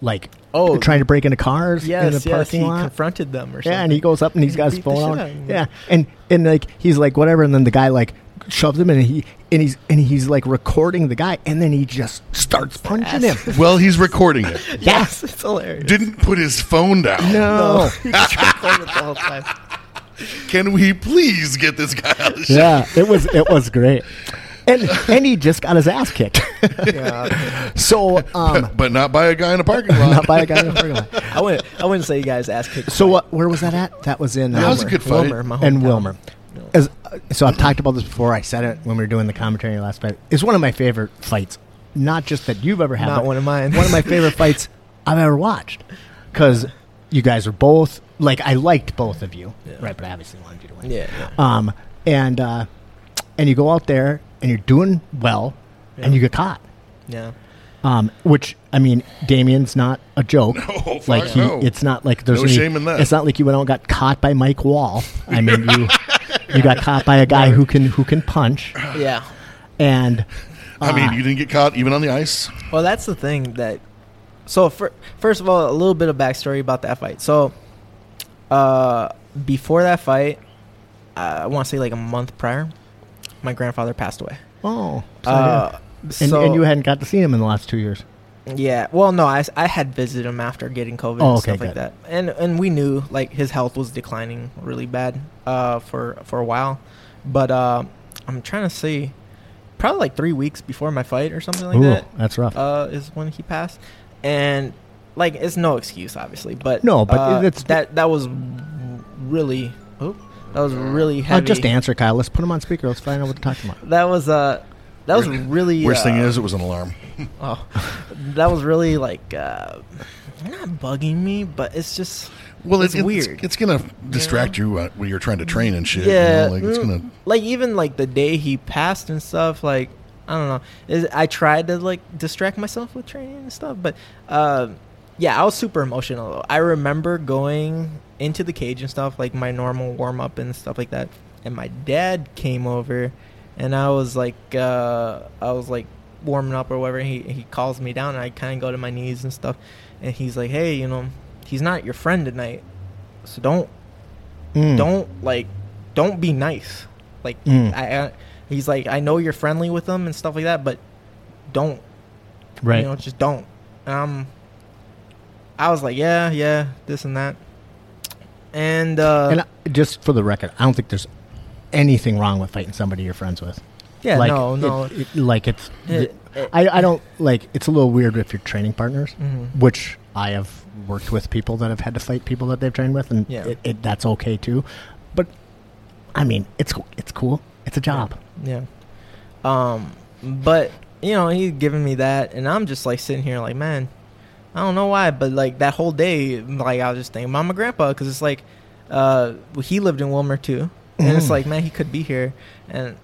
like Oh, trying to break into cars in Yes, the yes, parking he lot. confronted them or something. Yeah, and he goes up and he's got his phone shit out. out of him. Yeah, and and like he's like whatever, and then the guy like shoves him, and he and he's and he's like recording the guy, and then he just starts punching him. Well, he's recording it. Yes, it's hilarious. Didn't put his phone down. No. he just recorded the whole time. Can we please get this guy out of the show? yeah, it was it was great, and and he just got his ass kicked. Yeah. so um, but not by a guy in a parking lot. not by a guy in a parking lot. I wouldn't. I wouldn't say you guys ass kicked. So what? Where was that at? That was in That was a good fight. Willmar, my and. Willmar. As, uh, so I've talked about this before. I said it when we were doing the commentary last fight. It's one of my favorite fights. Not just that you've ever had, Not but one of mine. one of my favorite fights I've ever watched. Because you guys are both like I liked both of you, Yeah. right? But I obviously wanted you to win. Yeah. yeah. Um, and uh, and you go out there and you're doing well, and you get caught. yeah. Um, which I mean, Damien's not a joke. No, like he, no. it's not like there's No any, shame in that. It's not like you went out and got caught by Mike Wall. I mean, you you got caught by a guy who can who can punch, Yeah. and I mean, uh, you didn't get caught even on the ice. Well, that's the thing that. So fir- first of all, a little bit of backstory about that fight. So, uh, before that fight, uh, I want to say like a month prior, my grandfather passed away. oh, sorry to hear. Uh, and, so, and you hadn't got to see him in the last two years. Yeah. Well, no, I, I had visited him after getting COVID Oh, and okay, stuff like that, and and we knew like his health was declining really bad uh, for for a while, but uh, I'm trying to see, probably like three weeks before my fight or something like Ooh, that that's rough. uh, is when he passed, and like it's no excuse obviously, but No, but uh, it's- that that was really oh, that was really Uh, heavy. just answer, Kyle. Let's put him on speaker. Let's find out what to talk about. that was uh that was really Worst thing uh, is, it was an alarm. Oh, that was really like uh, not bugging me, but it's just Well, it's it's, weird. It's, gonna distract you uh, when you're trying to train and shit. you yeah, know, like it's mm, gonna. like even like the day he passed and stuff. Like I don't know, is I tried to like distract myself with training and stuff, but uh, yeah, I was super emotional. Though. I remember going into the cage and stuff, like my normal warm up and stuff like that, and my dad came over, and I was like, uh, I was like warming up or whatever. He he calls me down, and I kind of go to my knees and stuff, and he's like, hey, you know, he's not your friend tonight, so don't Mm. don't like don't be nice like Mm. I, I he's like i know you're friendly with them and stuff like that but don't right. you know just don't um i was like yeah yeah this and that and uh and I, just for the record, I don't think there's anything wrong with fighting somebody you're friends with. yeah like, no no it- like it's. It- it- I, I don't like. It's a little weird if you're training partners, Mhm. which I have worked with people that have had to fight people that they've trained with, and Yeah. it, it, that's okay too. But I mean, it's it's cool. It's a job. yeah um but you know he's giving me that and i'm just like sitting here like man i don't know why but like that whole day like i was just thinking my grandpa because it's like uh he lived in Willmar too and it's Mhm. like man he could be here. And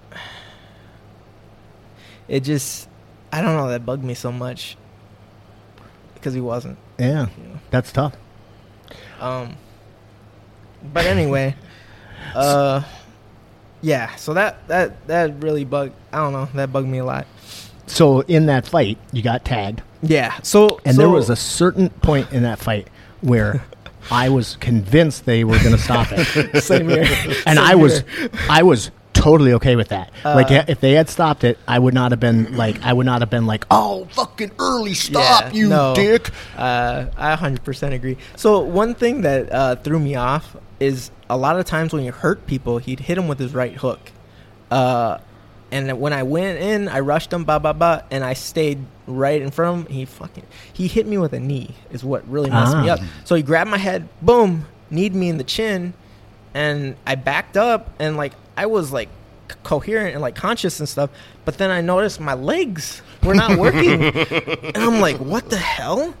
it just i don't know that bugged me so much. Because he wasn't. Yeah, you know? That's tough. um but anyway uh yeah so that that that really bugged i don't know that bugged me a lot. So in that fight, you got tagged, yeah so and so, there was a certain point in that fight where I was convinced they were going to stop it. same here and Same I was, here. I was totally okay with that. like, Uh, if they had stopped it, I would not have been like, I would not have been like, oh, fucking early stop, Yeah, you no. dick. Uh, I 100% agree. So one thing that uh, threw me off is a lot of times when you hurt people, he'd hit him with his right hook. Uh, and when I went in, I rushed him, ba ba ba, and I stayed right in front of him. He fucking he hit me with a knee, is what really messed me Ah. up. So he grabbed my head, boom, kneed me in the chin, and I backed up, and like I was like coherent and like conscious and stuff. But then I noticed my legs were not working, and I'm like, what the hell?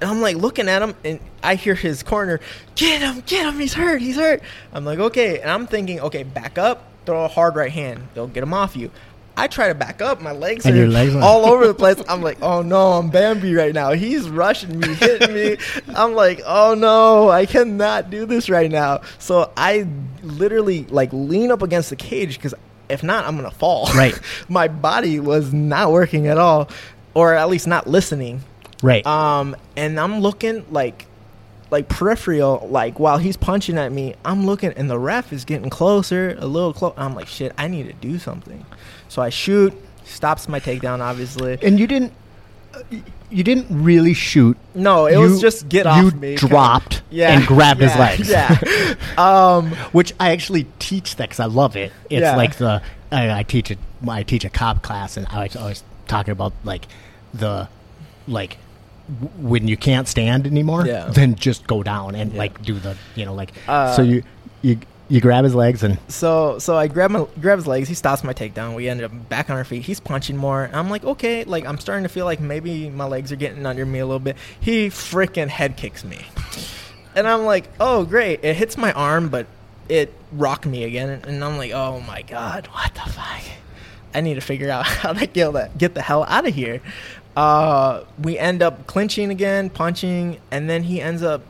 And I'm like looking at him, and I hear his corner, get him, get him, he's hurt, he's hurt. I'm like, okay, and I'm thinking, okay, back up, throw a hard right hand, they'll get him off you. I try to back up, my legs And are legs all over the place. I'm like, oh no, I'm Bambi right now. He's rushing me, hitting me. I'm like, oh no, I cannot do this right now. So I literally like lean up against the cage because if not, I'm gonna fall. Right. my body was not working at all, or at least not listening. Right. Um, and I'm looking like, like peripheral, like while he's punching at me, I'm looking, and the ref is getting closer, a little close. I'm like, shit, I need to do something. So I shoot, stops my takedown, obviously. and you didn't, uh, you didn't really shoot. No, it You- was just get off you me. dropped yeah, and grabbed his legs. Yeah. um, which I actually teach that because I love it. It's Yeah. like the I, I teach it. I teach a cop class, and I was always talking about like the like w- when you can't stand anymore, Yeah. then just go down and Yeah. like do the you know like Uh, so you you you grab his legs and So so I grab my grab his legs. He stops my takedown. We ended up back on our feet. He's punching more. I'm like, okay, like I'm starting to feel like maybe my legs are getting under me a little bit. He freaking head kicks me, and I'm like, oh great. It hits my arm, but it rocked me again, and I'm like, oh my god, what the fuck? I need to figure out how to get that get the hell out of here. Uh, we end up clinching again, punching, and then he ends up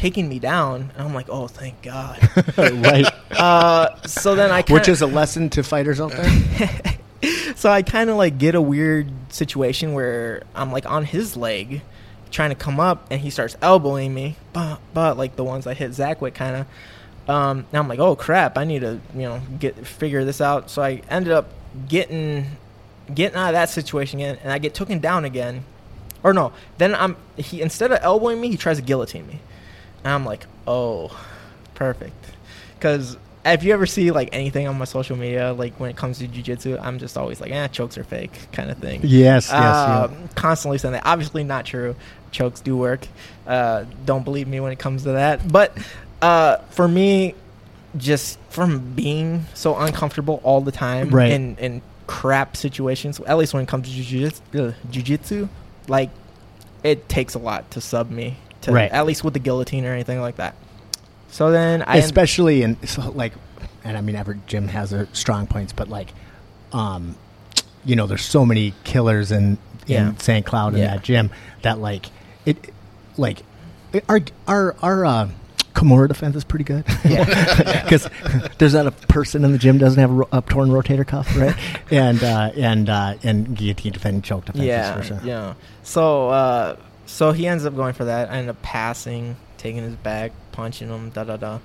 taking me down. And I'm like, oh thank God. right, Uh, so then I kinda, which is a lesson to fighters out there. so I kind of like get a weird situation where I'm like on his leg, trying to come up, and he starts elbowing me, but but like the ones I hit Zach with, kind of. Um, and I'm like, oh crap, I need to you know get figure this out. So I ended up getting getting out of that situation again, and I get taken down again, Or no, then I'm he instead of elbowing me, he tries to guillotine me, and I'm like, oh, perfect, because. If you ever see like anything on my social media, like when it comes to jujitsu, I'm just always like, "eh, chokes are fake," kind of thing. Yes, yes, yeah. Um, Constantly saying that. Obviously not true. Chokes do work. Uh, don't believe me when it comes to that. But uh, for me, just from being so uncomfortable all the time Right. in, in crap situations, at least when it comes to jujitsu, uh, jujitsu, like it takes a lot to sub me, to, Right. at least with the guillotine or anything like that. So then I. especially in so like and i mean every gym has their strong points but like um you know there's so many killers in Yeah. in st cloud in Yeah. that gym that like it like it- our our our uh Kimura defense is pretty good. Yeah. because there's not a person in the gym doesn't have a, ro- a torn rotator cuff, right? and uh, and uh, and guillotine defending choke defense yeah, for sure. yeah. So, uh, so he ends up going for that. I end up passing, taking his back, punching him, da da da,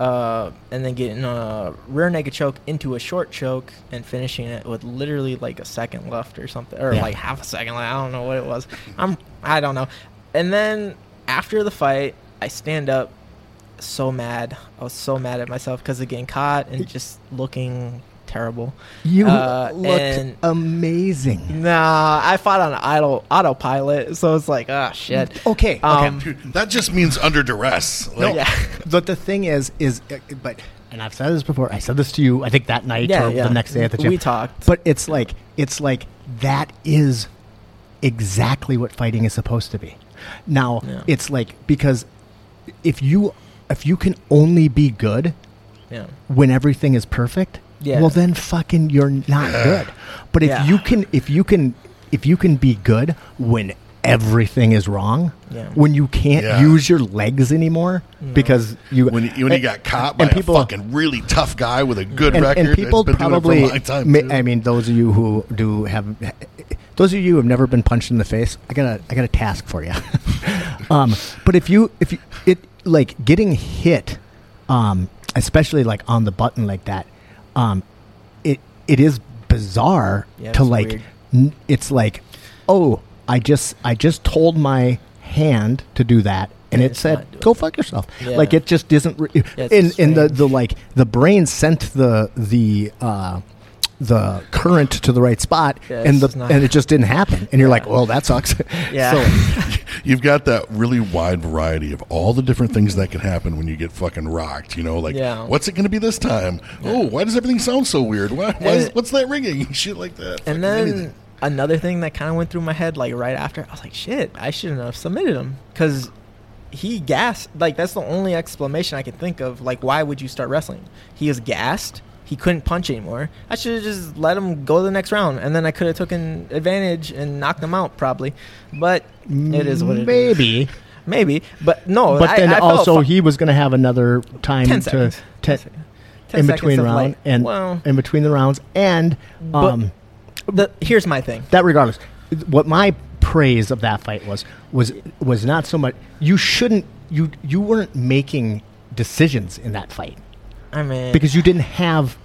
uh, and then getting a rear naked choke into a short choke and finishing it with literally like a second left or something, or Yeah. like half a second left. I don't know what it was. I'm, I don't know. And then after the fight, I stand up, so mad. I was so mad at myself because of getting caught and just looking terrible. You Uh, looked amazing. Nah, I fought on auto autopilot, so it's like, ah, shit. Okay, okay. Um, Dude, that just means under duress. Like, yeah, But the thing is, is uh, but and I've said this before. I said this to you. I think that night yeah, or yeah. the next day at the gym. We talked, But it's like it's like that is exactly what fighting is supposed to be. Now Yeah. it's like because if you if you can only be good yeah, when everything is perfect, Yeah. well then fucking you're not good. But if Yeah. you can if you can if you can be good when everything is wrong, Yeah. when you can't Yeah. use your legs anymore because you When, you- when you got caught by and a fucking really tough guy with a good and, record, and people been probably doing it for a long time, ma- too. I mean those of you who do have those of you who have never been punched in the face I got a I got a task for you um, but if you if you it like getting hit um, especially like on the button like that um, it it is bizarre Yeah, to like n- it's like oh I just I just told my hand to do that and Yeah, it it's said go it." fuck yourself Yeah. like it just isn't re- it's in in the the like the brain sent the the uh the current to the right spot Yeah, and the not- and it just didn't happen and you're like well that sucks Yeah. so You've got that really wide variety of all the different things that can happen when you get fucking rocked. You know, like Yeah. what's it going to be this time? Oh, why does everything sound so weird? Why, why is, what's that ringing? Shit like that. and Fucking then anything. another thing that kind of went through my head, like right after, I was like, shit, I shouldn't have submitted him because he gassed. Like that's the only explanation I can think of. Like, why would you start wrestling? He is gassed. He couldn't punch anymore. I should have just let him go to the next round, and then I could have taken advantage and knocked him out probably. But it is what it is. maybe Maybe, but no. but I- then I also he was going to have another time 10 to seconds. te- 10 10 in between round like, and well, in between the rounds and um the, here's my thing. that regardless what my praise of that fight was was was not so much you shouldn't you you weren't making decisions in that fight I mean, because you didn't have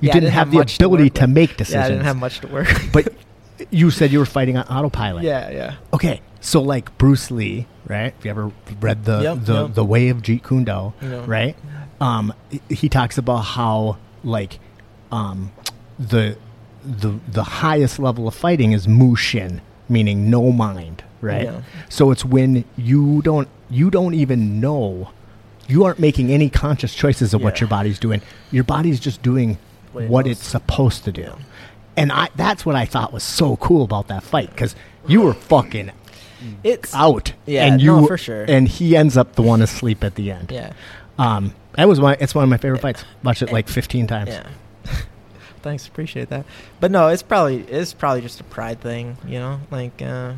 you yeah, I didn't, have, the much to ability to, make decisions Yeah, I didn't have much to work. but you said you were fighting on autopilot yeah, yeah. okay so like bruce lee right if you ever read the Yep, the, yep. the way of jeet kune do Yeah. right um he- he talks about how like um the the the highest level of fighting is mushin meaning no mind right Yeah. so it's when you don't you don't even know you aren't making any conscious choices of what your body's doing your body's just doing What it's supposed to do and I that's what I thought was so cool about that fight because you were fucking It's out. Yeah, and you no, for sure. And he ends up the one asleep at the end. yeah, Um, that was my. It's one of my favorite fights. Watched it like fifteen times. yeah. Thanks, appreciate that. But no, it's probably it's probably just a pride thing, you know. Like, uh,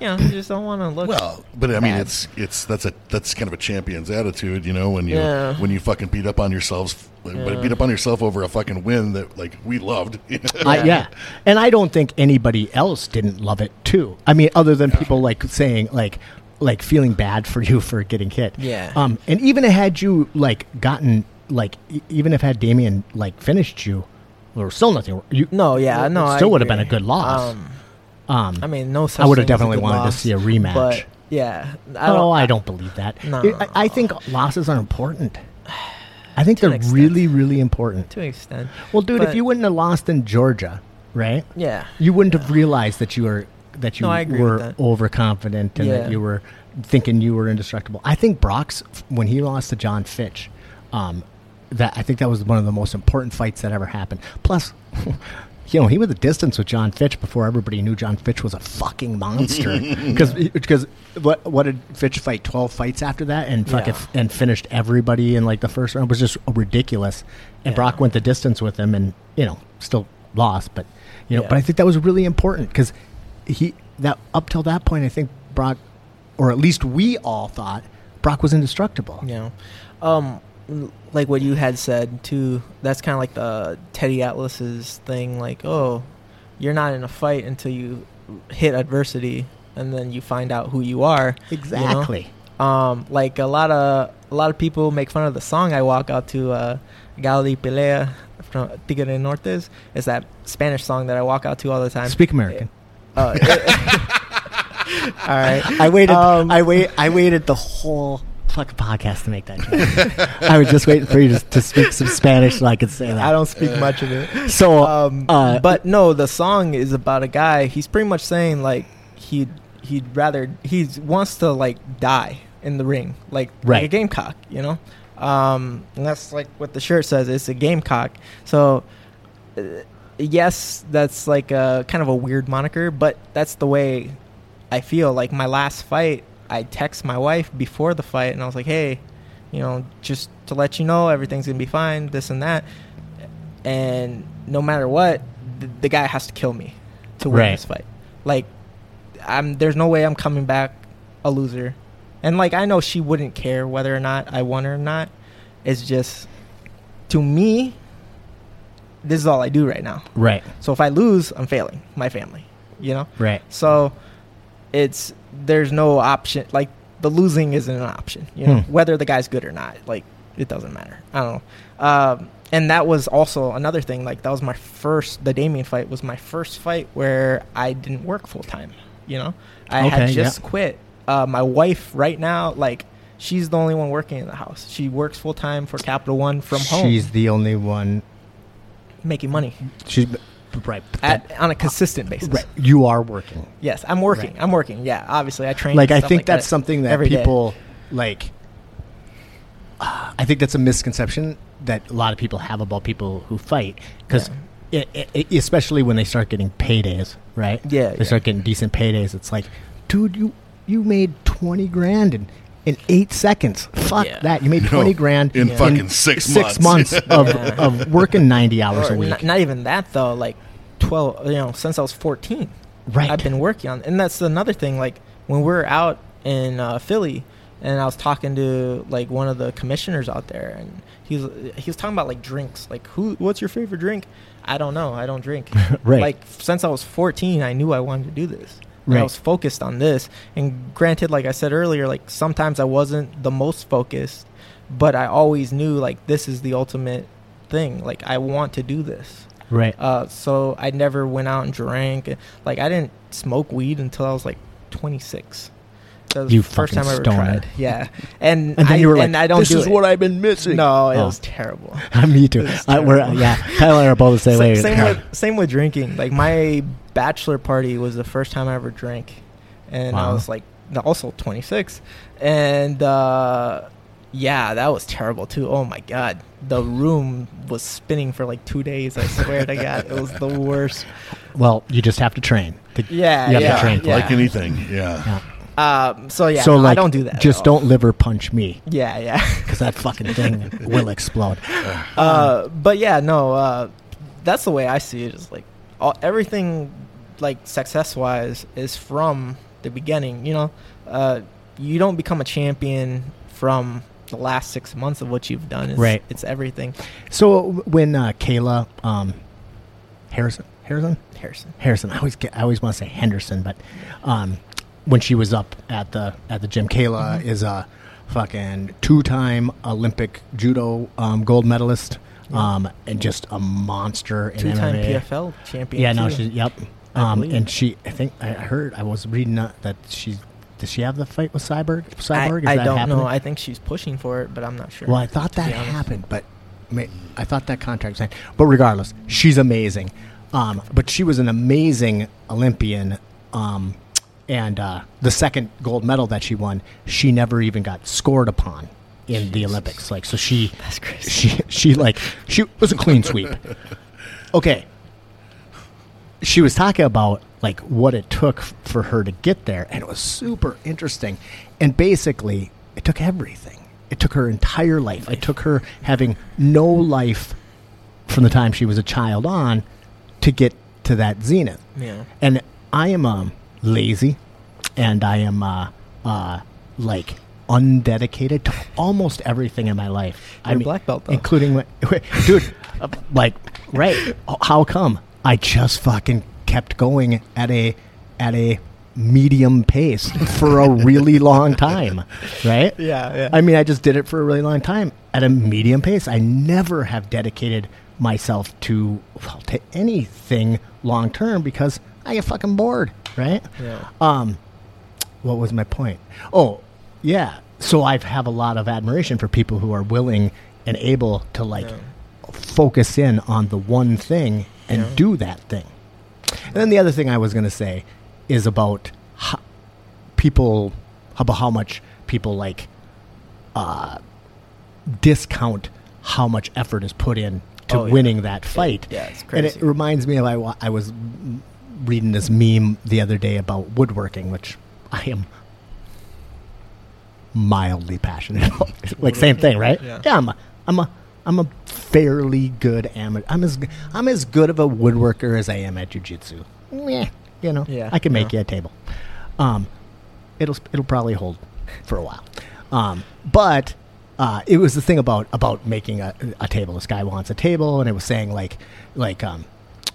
you know, you just don't want to look. Well, but I mean, bad. it's it's that's a that's kind of a champion's attitude, you know. When you Yeah. when you fucking beat up on yourselves, but Yeah. beat up on yourself over a fucking win that like we loved. I, Yeah. yeah, and I don't think anybody else didn't love it too. I mean, other than people like saying like like feeling bad for you for getting hit. Yeah. Um, and even had you like gotten like even if had Damien like finished you, there was still nothing. You no, yeah, it no, I still would have been a good loss. Um, Um, I mean, no. I would have thing as a definitely wanted to see a rematch. But yeah, I oh, I don't believe that. No. I, I think losses are important. I think they're really, really important. to an extent. Well, dude, if you wouldn't have lost in Georgia, right? Yeah, You wouldn't have realized that you were that you No, were that. overconfident and Yeah. that you were thinking you were indestructible. I think Brock's when he lost to Jon Fitch, um, that I think that was one of the most important fights that ever happened. Plus, you know, he was a distance with Jon Fitch before everybody knew Jon Fitch was a fucking monster. Because because what what did Fitch fight? Twelve fights after that and fucking Yeah. and finished everybody in like the first round. It was just ridiculous. And Yeah. Brock went the distance with him and you know still lost, but you know. Yeah. But I think that was really important because he that up till that point, I think Brock, or at least we all thought Brock was indestructible. you know, um, like what you had said too. That's kind of like the Teddy Atlas's thing. Like, oh, you're not in a fight until you hit adversity, and then you find out who you are. you know? Exactly. Um, like a lot of a lot of people make fun of the song I walk out to, uh, Pelea from Tigre de Nortes. It's that Spanish song that I walk out to all the time. Speak American. Uh, all right. I waited. Um, I wait. I waited the whole fucking podcast to make that joke. I was just waiting for you to, to speak some Spanish so I could say that. I don't speak much of it. So, Um, uh, but no, the song is about a guy. He's pretty much saying like he'd he'd rather he wants to like die in the ring, like like a gamecock, you know. Um, and that's like what the shirt says. It's a gamecock. So. Uh, yes, that's like a kind of a weird moniker, but that's the way I feel. Like my last fight, I text my wife before the fight, and I was like, "Hey, you know, just to let you know, everything's gonna be fine. This and that." And no matter what, the, the guy has to kill me to win Right. this fight. Like, I'm there's no way I'm coming back a loser. And like I know she wouldn't care whether or not I won or not. It's just to me, this is all I do right now. right, So if I lose, I'm failing my family. You know. right, So it's there's no option. Like the losing isn't an option. You know, Hmm. whether the guy's good or not. Like it doesn't matter. I don't know. Um, and that was also another thing. Like that was my first. The Damien fight was my first fight where I didn't work full time. You know, I had just yeah. quit. Uh, my wife right now, like she's the only one working in the house. She works full time for Capital One from home, She's the only one. making money She's right. at, on a consistent basis. right. You are working. Yes, I'm working. Right. I'm working. Yeah, obviously I train. like and I think like that's that something that every day. people like. uh, I think that's a misconception that a lot of people have about people who fight because. especially when they start getting paydays, right? Yeah, they yeah. start getting decent paydays. It's like, dude, you you made twenty grand in, in eight seconds. Fuck Yeah. that! You made No, twenty grand in Yeah. fucking six six months. months of, Yeah. of working ninety hours Or a week. Not, not even that though. Like twelve. You know, since I was fourteen, right. I've been working on. And that's another thing. Like when we are out in uh, Philly, and I was talking to like one of the commissioners out there, and he was he was talking about like drinks. Like who? What's your favorite drink? I don't know. I don't drink. Right. Like since I was fourteen, I knew I wanted to do this. Right. I was focused on this. And granted, like I said earlier, like sometimes I wasn't the most focused, but I always knew like this is the ultimate thing. Like I want to do this. right. Uh, so I never went out and drank. Like I didn't smoke weed until I was like 26. That was You the first time I ever stoner. tried. Yeah, and and then I, you were like, I don't "This do is it. what I've been missing." No, it Oh. was terrible. Me too. It's I, we're, terrible. yeah, Kyle and I are both the same way. same with same with drinking. Like my bachelor party was the first time I ever drank, and I was like also 26, and uh, yeah, that was terrible too. Oh my god, the room was spinning for like two days. I swear to God, it was the worst. Well, you just have to train. To- Yeah, You have to train yeah. Like anything, yeah. Yeah. Um, so yeah, so no, like, I don't do that. Just don't liver punch me Yeah, yeah. because that fucking thing will explode. uh, but yeah, no, uh, that's the way I see it. Is like all, everything, like success wise, is from the beginning. You know, uh, you don't become a champion from the last six months of what you've done. It's, Right. It's everything. So when uh, Kayla um, Harrison, Harrison, Harrison. Harrison, I always get, I always want to say Henderson, but um, when she was up at the at the gym, Kayla Mm-hmm. is a fucking two-time Olympic judo um, gold medalist, um, and just a monster Two-time PFL champion. Yeah, no, too. she's yep. Um, and she, I think I heard, I was reading that she's. Does she have the fight with Cyborg? I, Cyborg? Is I that don't happening? know. I think she's pushing for it, but I'm not sure. Well, I thought that happened, but I thought that contract signed. But regardless, she's amazing. Um, but she was an amazing Olympian. Um, and uh, the second gold medal that she won, she never even got scored upon in the Olympics. Like, so she, That's crazy. she, she like, she was a clean sweep. Okay. She was talking about like what it took for her to get there, and it was super interesting. And basically, it took everything. It took her entire life. It took her having no life from the time she was a child on to get to that zenith. Yeah. And I am um, lazy, and I am uh, uh, like undedicated to almost everything in my life. I You're a black belt, though. including my, dude. uh, like, right? How come I just fucking kept going at a at a medium pace for a really long time, right? Yeah, yeah. I mean, I just did it for a really long time at a medium pace. I never have dedicated myself to well, to anything long term because I get fucking bored, right? Yeah. Um, what was my point? Oh, yeah. So I have a lot of admiration for people who are willing and able to like Yeah. focus in on the one thing and Yeah. do that thing. And then the other thing I was going to say is about how people about how much people like uh, discount how much effort is put in to Oh, yeah. winning that fight. yeah, it's And it reminds me of I, I was reading this meme the other day about woodworking, which I am mildly passionate about. like same thing, right? Yeah. I'm a, I'm a I'm a fairly good amateur. I'm as I'm as good of a woodworker as I am at jujitsu. Yeah, you know, Yeah, I can make yeah. you a table. Um, it'll it'll probably hold for a while. Um, but uh, it was the thing about about making a, a table. This guy wants a table, and it was saying like like um,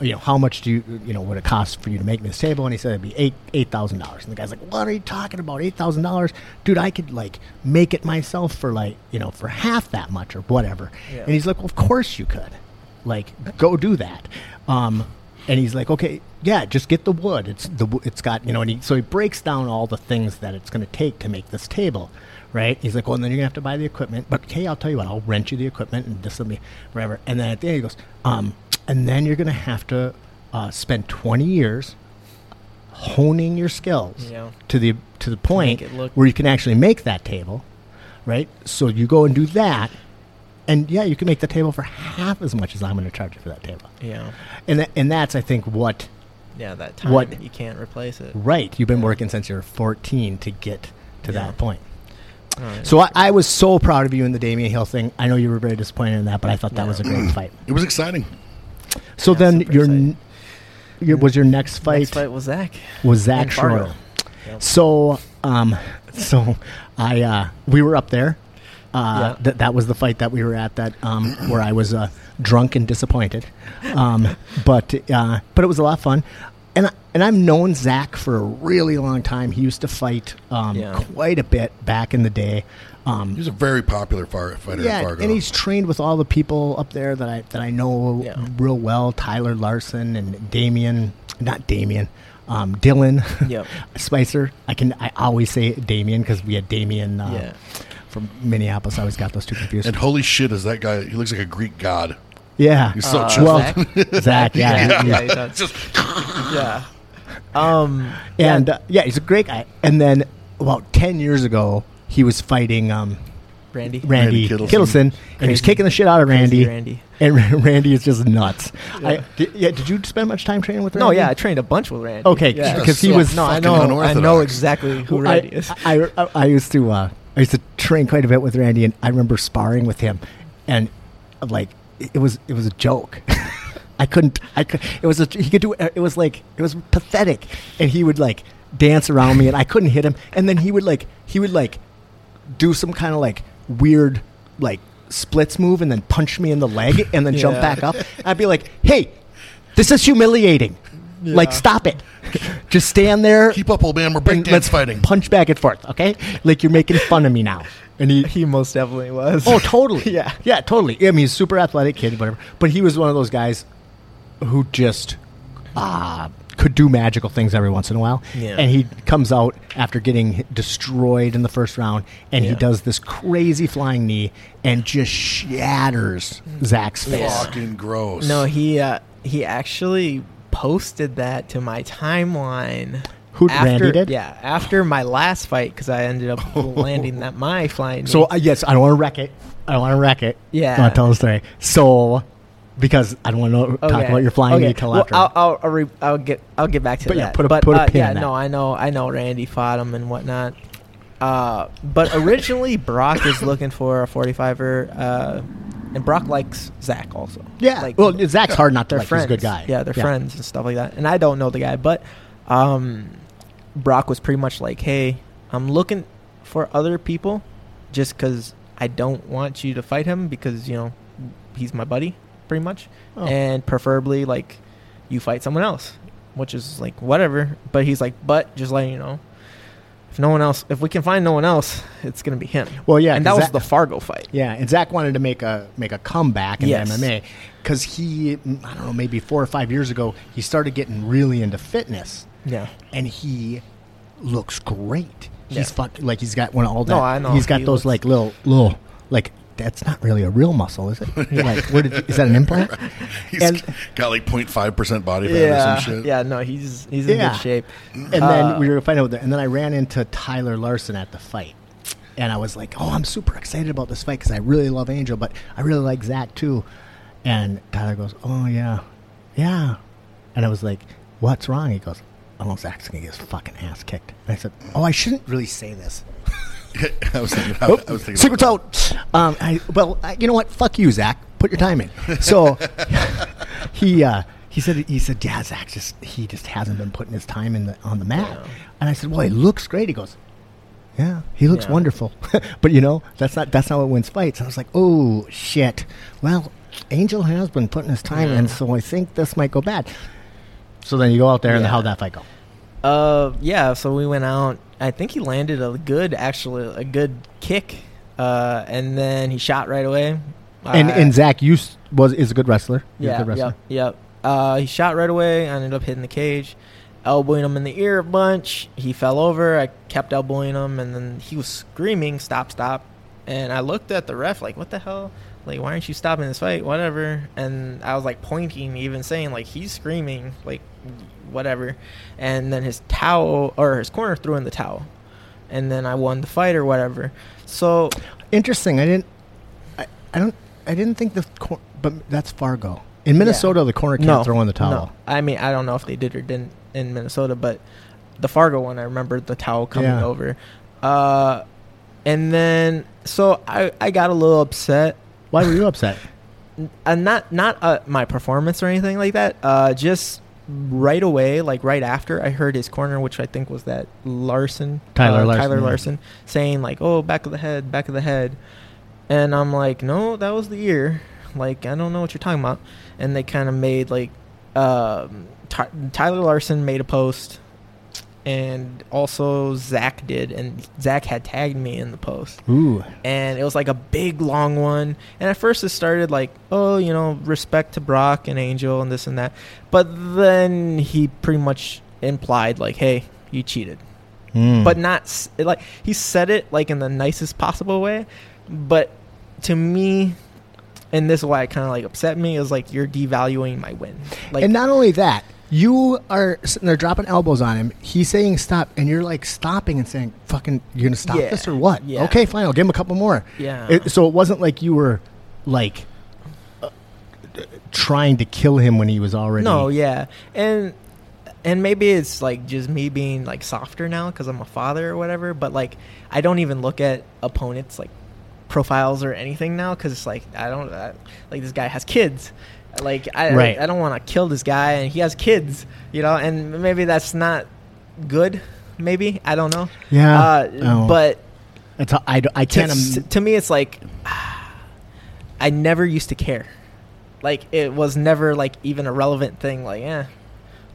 you know how much do you you know would it cost for you to make this table? And he said it'd be eight eight thousand dollars. And the guy's like, what are you talking about? Eight thousand dollars, dude? I could like make it myself for like you know for half that much or whatever. Yeah. And he's like, well, of course you could. Like, go do that. Um, and he's like, okay, yeah, just get the wood. It's the it's got you know, and he, so he breaks down all the things that it's going to take to make this table, right? He's like, well, and then you're gonna have to buy the equipment. But hey, I'll tell you what, I'll rent you the equipment and this will be whatever. And then at the end, he goes, um, and then you're gonna have to uh, spend 20 years honing your skills Yeah. to the to the point it look- where you can actually make that table, right? So you go and do that, and yeah, you can make the table for half as much as I'm going to charge you for that table. Yeah. And that, and that's I think what Yeah, that time What- you can't replace it. right. You've been Yeah. working since you were 14 to get to Yeah. that point. Alright. So I, I was so proud of you in the Damian Hill thing. I know you were very disappointed in that, but I thought that Yeah. was a great fight. It was exciting. So Yeah, then your, n- your was your next fight, Next fight was Zach. was Zach in Yep. So um, so I uh, we were up there. Uh, Yeah. that that was the fight that we were at that um, where I was uh, drunk and disappointed. Um, but uh, but it was a lot of fun. And I- and I've known Zach for a really long time. He used to fight um, Yeah. quite a bit back in the day. Um, He was a very popular far, fighter yeah, in Fargo. and he's trained with all the people up there that I that I know Yeah. real well. Tyler Larson and Damien, not Damien, um, Dylan. Yep. Spicer. I can I always say Damien because we had Damien uh, Yeah. from Minneapolis. I always got those two confused. and holy shit, is that guy? He looks like a Greek god. yeah, He's so Uh, chill. well, Zach? Zach, yeah, Yeah, he- yeah. Just yeah. Um. and yeah, uh, yeah, he's a great guy. And then about ten years ago, he was fighting um, Randy. Randy, Randy Kittleson. Kittleson, and he was Crazy- kicking the shit out of Crazy Randy. Randy. And Randy is just nuts. Yeah. I, did, yeah, did you spend much time training with Randy? No, yeah, I trained a bunch with Randy. Okay, yeah. 'cause he was no, I fucking know, I unorthodox. know exactly who I, Randy is. I, I, I used to uh, I used to train quite a bit with Randy, and I remember sparring with him, and like it was it was a joke. I couldn't. I could. It was a. He could do. It was like it was pathetic, and he would like dance around me, and I couldn't hit him, and then he would like he would like do some kind of like weird like splits move, and then punch me in the leg, and then jump back up. I'd be like, hey. This is humiliating. Like, stop it. Just stand there keep up, old man. We're breakdance fighting. punch back and forth, okay? Like you're making fun of me now. And he, he most definitely was. oh, totally, Yeah. yeah, totally. I mean, he's super athletic kid, whatever. But he was one of those guys who just uh, could do magical things every once in a while. Yeah. And he comes out after getting destroyed in the first round, and he does this crazy flying knee and just shatters Zach's face. Yeah. Fucking gross. No, he uh, he actually posted that to my timeline. Who- after, Randy did? Yeah, after my last fight because I ended up landing that my flying. Knee. So knee. uh, yes, I don't want to wreck it. I don't want to wreck it. Yeah. I want to tell the story. So because I don't want to talk about your flying okay. knee till well, after. I'll, I'll, I'll, re- I'll get I'll get back to But yeah, that. put a- but put a uh, pin yeah, no, I know I know Randy fought him and whatnot. Uh, but originally Brock was looking for a 45er, uh, and Brock likes Zach also. yeah. like, well, Zach's hard not to like. friends. He's a good guy. Yeah, they're friends and stuff like that. And I don't know the guy, but um, Brock was pretty much like, "Hey, I'm looking for other people, just because I don't want you to fight him because you know he's my buddy, pretty much, Oh. and preferably like you fight someone else, which is like whatever. But he's like, but just letting you know." If no one else, if we can find no one else, it's gonna be him. Well, yeah, and that 'cause was the Fargo fight. Yeah, and Zach wanted to make a make a comeback in Yes. MMA because he, I don't know, maybe four or five years ago, he started getting really into fitness, Yeah, and he looks great. He's Yeah. fuck, like he's got one all that. No, I know. He's got He those looks- like little little like that's not really a real muscle, is it? like, where did you, is that an implant? He's and- got like 0.5 percent body fat or yeah, some shit. yeah. No, he's he's in Yeah. good shape. And then Uh, we were fighting it, and then I ran into Tyler Larson at the fight, and I was like, "Oh, I'm super excited about this fight because I really love Angel, but I really like Zach too." And Tyler goes, "Oh yeah, yeah," and I was like, "What's wrong?" He goes, "Oh, Zach's gonna get his fucking ass kicked." And I said, "Oh, I shouldn't really say this." I was thinking. I, Oh, I was thinking. secret about out. Um, I, well, I, you know what? Fuck you, Zach. Put your time in. So he uh, he said he said yeah, Zach just he just hasn't been putting his time in the on the mat. Yeah. And I said, well, he looks great. He goes, yeah, he looks Yeah. wonderful. but you know, that's not that's not what wins fights. And I was like, oh shit. Well, Angel has been putting his time in, so I think this might go bad. So then you go out there, and how'd that fight go? Uh, yeah. So we went out. I think he landed a good, actually, a good kick. Uh, and then he shot right away. And I- and Zach was is a good wrestler. He's a yeah, good wrestler. yep, yep. Uh, he shot right away. I ended up hitting the cage, elbowing him in the ear a bunch. He fell over. I kept elbowing him, and then he was screaming, "Stop! Stop!" And I looked at the ref like, "What the hell? Like, why aren't you stopping this fight? Whatever." And I was like pointing, even saying like, "He's screaming, like, whatever." And then his towel or his corner threw in the towel, and then I won the fight or whatever. So Interesting. I didn't. I, I don't. I didn't think the. Cor- but that's Fargo. In Minnesota, the corner can't throw in the towel. No. I mean, I don't know if they did or didn't in Minnesota, but the Fargo one, I remember the towel coming Yeah. over. Uh, and then, so I, I got a little upset. Why were you upset? Uh, not not uh, my performance or anything like that. Uh, just right away, like right after, I heard his corner, which I think was that Larson, Tyler uh, Larson, Tyler. Larson, saying like, "Oh, back of the head, back of the head," and I'm like, "No, that was the ear." Like, I don't know what you're talking about. And they kind of made like, um, Ty- Tyler Larson made a post, and also Zach did, and Zach had tagged me in the post. Ooh. and it was like a big long one. And at first it started like oh you know respect to brock and angel and this and that. But then he pretty much implied like hey you cheated. Mm. but not like he said it like in the nicest possible way. But to me and this is why it kind of like upset me is like you're devaluing my win. Like and not only that, you are sitting there dropping elbows on him. He's saying stop, and you're like stopping and saying, "Fucking, you're gonna stop Yeah. this or what?" Yeah. Okay, fine. I'll give him a couple more. yeah It, so it wasn't like you were like uh, trying to kill him when he was already. No, yeah, and and maybe it's like just me being like softer now because I'm a father or whatever. But like, I don't even look at opponents like profiles or anything now because it's like I don't I, like this guy has kids. Like I Right. I don't want to kill this guy and he has kids, you know. And maybe that's not good. Maybe I don't know. Yeah. Uh, Oh. But how- I, I to, can't. Im- to me it's like i never used to care like it was never like even a relevant thing like yeah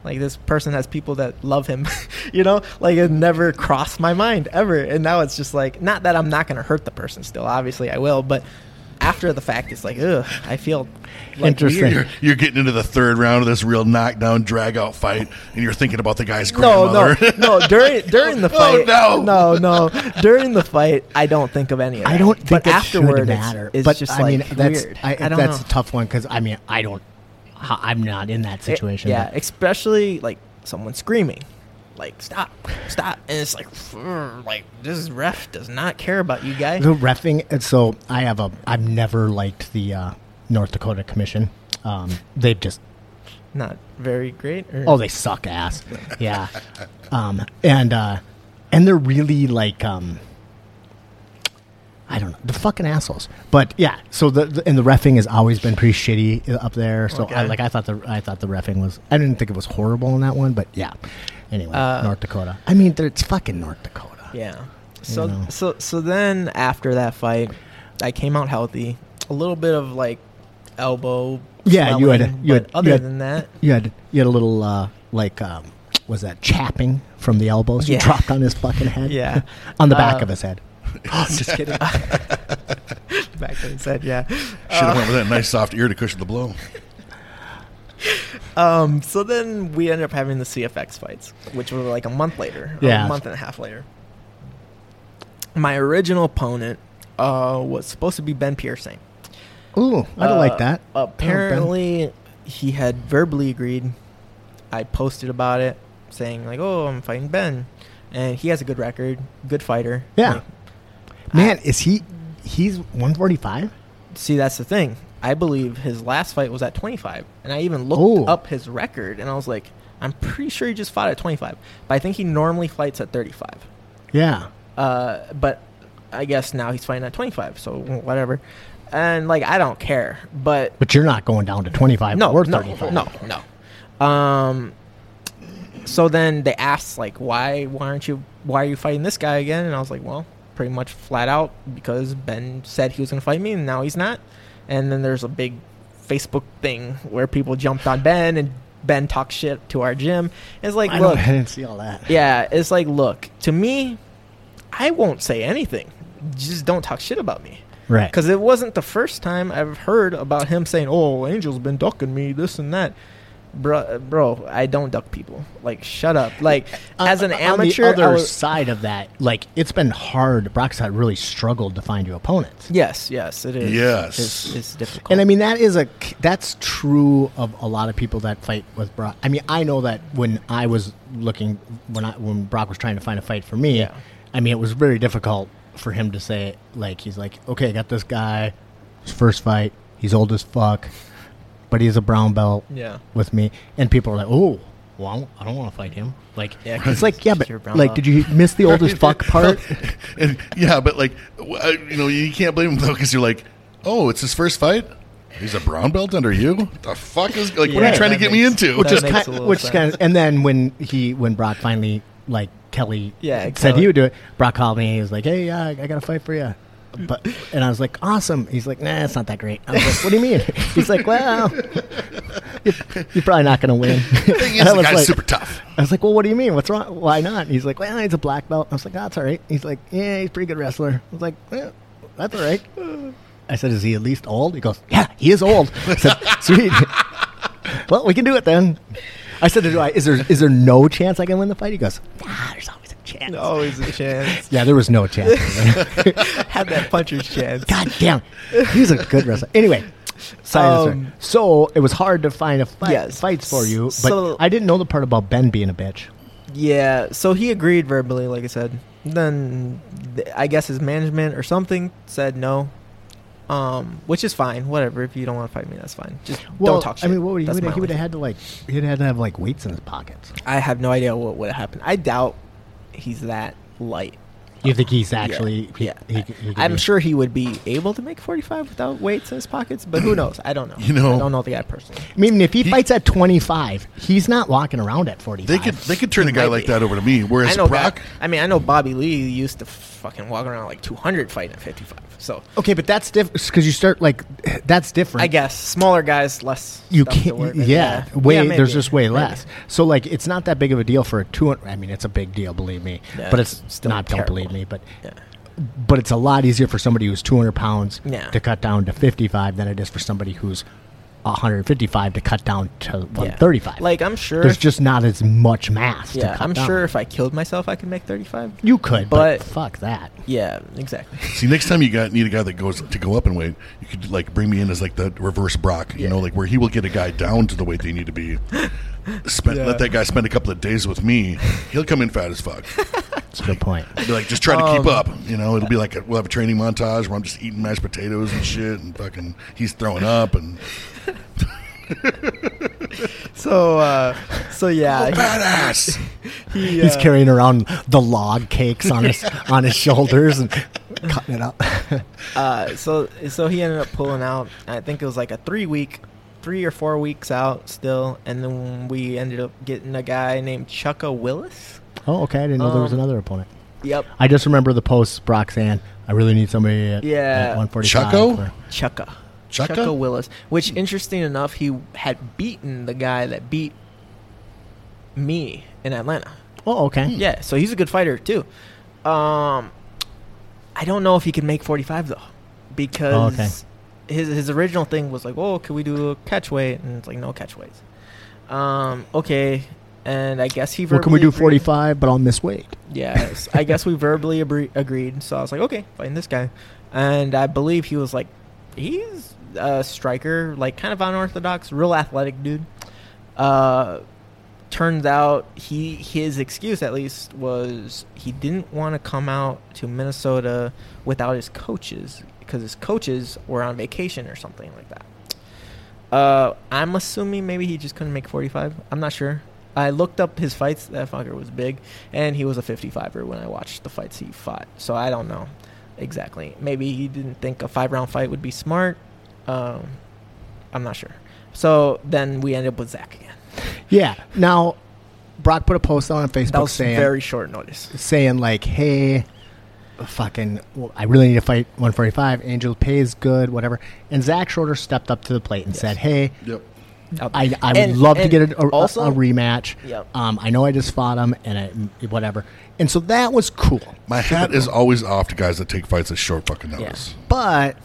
like this person has people that love him you know like it never crossed my mind ever and now it's just like not that i'm not going to hurt the person still obviously i will But after the fact, it's like, ugh, I feel like Interesting. You're, you're getting into the third round of this real knockdown, drag out fight, and you're thinking about the guy's grandmother. No, no, no. During during the Oh, fight, no. no, no. During the fight, I don't think of any of that. I don't think but it afterward, should it's- matter. It's, but just I like mean, that's weird. I, I don't that's know. a tough one because I mean, I don't. I- I'm not in that situation. Yeah, but- especially like someone screaming, like stop, stop, and it's like, like this ref does not care about you guys. The refing. and So I have a. I've never liked the uh, North Dakota Commission. Um, they've just. Not very great. Or, Oh, they suck ass. Yeah. Um, and uh, and they're really like um. I don't know. The fucking assholes. But yeah. So the, the and the refing has always been pretty shitty up there. So I, like I thought the I thought the refing was. I didn't think it was horrible in that one, but yeah. Anyway, Uh, North Dakota. I mean, it's fucking North Dakota. Yeah. So know. so so then after that fight, I came out healthy. A little bit of like elbow. Yeah, you had a- you had- other you had- than that, You had you had a little uh, like um, was that chapping from the elbows? You dropped on his fucking head. Yeah. on the back Uh, of his head. Just kidding. back to his head, yeah. Should have went with that nice soft ear to cushion the blow. Um, so then we ended up having the CFX fights, which were like a month later, Yeah. a month and a half later. My original opponent uh, was supposed to be Ben Pearson. Ooh, I don't Uh, like that. Apparently, he had verbally agreed. I posted about it, saying like, "Oh, I'm fighting Ben," and he has a good record, good fighter. Yeah. Like, Man, is he? He's 145. see, that's the thing. I believe his last fight was at 25, and I even looked Oh. up his record, and I was like, I'm pretty sure he just fought at 25, but I think he normally fights at 35. Yeah. Uh, but I guess now he's fighting at 25, so whatever. And like, I don't care, but But you're not going down to 25 no, or no, 35. no, no. Um, so then they asked like, why, why aren't you, why are you fighting this guy again? And I was like, well, pretty much flat out because Ben said he was going to fight me, and now he's not. And then there's a big Facebook thing where people jumped on Ben and Ben talked shit to our gym. It's like, I, look, I didn't see all that. yeah, it's like, look, to me, I won't say anything. Just don't talk shit about me. Right. Because it wasn't the first time I've heard about him saying, "Oh, Angel's been ducking me, this and that." Bro, bro, I don't duck people. Like, shut up. Like, as an amateur, on the other was- side of that, like it's been hard. Brock's had really struggled to find you opponents. yes, yes, it is. Yes. it's, it's difficult. And I mean that is a that's true of a lot of people that fight with Brock. I mean I know that when I was looking when I when Brock was trying to find a fight for me, Yeah. I mean it was very difficult for him to say like he's like okay I got this guy, his first fight, he's old as fuck, but he's a brown belt yeah, with me, and people are like oh. Well, I don't- I don't want to fight him. Like, Yeah, it's like, yeah, but you're a brown like, belt. did you miss the oldest fuck part? and yeah, but like, you know, you can't blame him though because you're like, oh, it's his first fight. He's a brown belt under you. The fuck is like? what are you trying to get me into? which is makes kind, a which is kind of, and then when he when Brock finally like Kelly Yeah, said Kelly. he would do it, Brock called me. He was like, "Hey, yeah, I got a fight for you." But and I was like, "Awesome." He's like, "Nah, it's not that great." I was like, "What do you mean?" He's like, "Well, you're, you're probably not going to win." And I was guy's like- super tough. I was like, "Well, what do you mean? What's wrong? Why not?" And he's like, "Well, he's a black belt." I was like, "Oh, "That's all right." He's like, "Yeah, he's a pretty good wrestler." I was like, "Yeah, that's all right." I said, "Is he at least old?" He goes, "Yeah, he is old." I said, "Sweet." well, we can do it then. I said, Is there is there no chance I can win the fight?" He goes, "Nah, there's chance." always a chance. Yeah, there was no chance. Had that puncher's chance. God damn, he's a good wrestler. Anyway, side of the story. Um, so it was hard to find a fight, Yes. fights for you, but So- I didn't know the part about Ben being a bitch. Yeah, so he agreed verbally, like I said. Then th- I guess his management or something said no, um, which is fine. Whatever. If you don't want to fight me, that's fine. Just Well, don't talk shit. I mean, what would he, he would, he would have had to like he'd had to have like weights in his pockets. I have no idea what would have happened. I doubt he's that light. You think he's actually? yeah. He, he, he I'm be- sure he would be able to make 45 without weights in his pockets, but who knows? I don't know. You know- I don't know the guy personally. I mean, if he, He- fights at 25, he's not walking around at 45. They could they could turn He a guy like be. that over to me. Whereas I know. Brock, Guy, I mean, I know Bobby Lee used to fucking walk around like 200 fighting at 55. So Okay, but that's different because you start like that's different. I guess smaller guys less. you can't. work Yeah, with. way Yeah, there's just way Maybe. less. So like, it's not that big of a deal for a 200. I mean, it's a big deal, believe me. Yeah, but it's it's still not. terrible. Don't believe me, but Yeah. but it's a lot easier for somebody who's 200 pounds Yeah. to cut down to 55 than it is for somebody who's 155 to cut down to Yeah. 135. Like I'm sure. there's if- just not as much mass. to yeah, cut I'm down. sure if I killed myself, I could make 35. you could, but, but- fuck that. Yeah, exactly. See, next time you got need a guy that goes to go up in weight, you could like bring me in as like the reverse Brock, you Yeah. know, like where he will get a guy down to the weight they need to be. Spend, Yeah. Let that guy spend a couple of days with me. He'll come in fat as fuck. That's a good point. Be like, just try to keep Um, up. You know, it'll be like a, we'll have a training montage where I'm just eating mashed potatoes and shit, and fucking he's throwing up and So, uh, so yeah, oh, badass. he, he, He's uh, carrying around the log cakes on his on his shoulders and cutting it up. uh, so so he ended up pulling out. I think it was like a three week, three or four weeks out still, and then we ended up getting a guy named Chucka Willis. oh, okay. I didn't know there was Um, another opponent. Yep, I just remember the post Brock saying, "I really need somebody at, Yeah. at 145." Chucko? for- Chucka. Chucka? Willis. Which, interesting enough, he had beaten the guy that beat me in Atlanta. Oh, okay. Yeah, so he's a good fighter too. Um, I don't know if he can make 45 though, because Oh, okay. His his original thing was like, oh, can we do a catch weight? And it's like, no catch weights. Um, okay, and I guess he. Well, can we do verbally agreed. 45, but I'll miss weight? Yes, I guess we verbally abre- agreed. So I was like, okay, fighting this guy, and I believe he was like, he's a striker, like kind of unorthodox, real athletic dude. Uh, turns out he his excuse at least was he didn't want to come out to Minnesota without his coaches because his coaches were on vacation or something like that. Uh, I'm assuming maybe he just couldn't make 45. I'm not sure. I looked up his fights. That fucker was big, and he was a 55er when I watched the fights he fought. So I don't know exactly. Maybe he didn't think a five round fight would be smart. Um, I'm not sure. So then we ended up with Zach again. Yeah. Now, Brock put a post on That Facebook was saying, very short notice. saying like, "Hey, fucking, well, I really need to fight 145. Angel pays good, whatever." And Zach Schroeder stepped up to the plate and Yes. said, "Hey, Yep. I, I would And- love to get a, a, also- a rematch. Yep. Um, I know I just fought him and I, whatever." And so that was cool. My hat is always off to guys that take fights at short fucking notice. But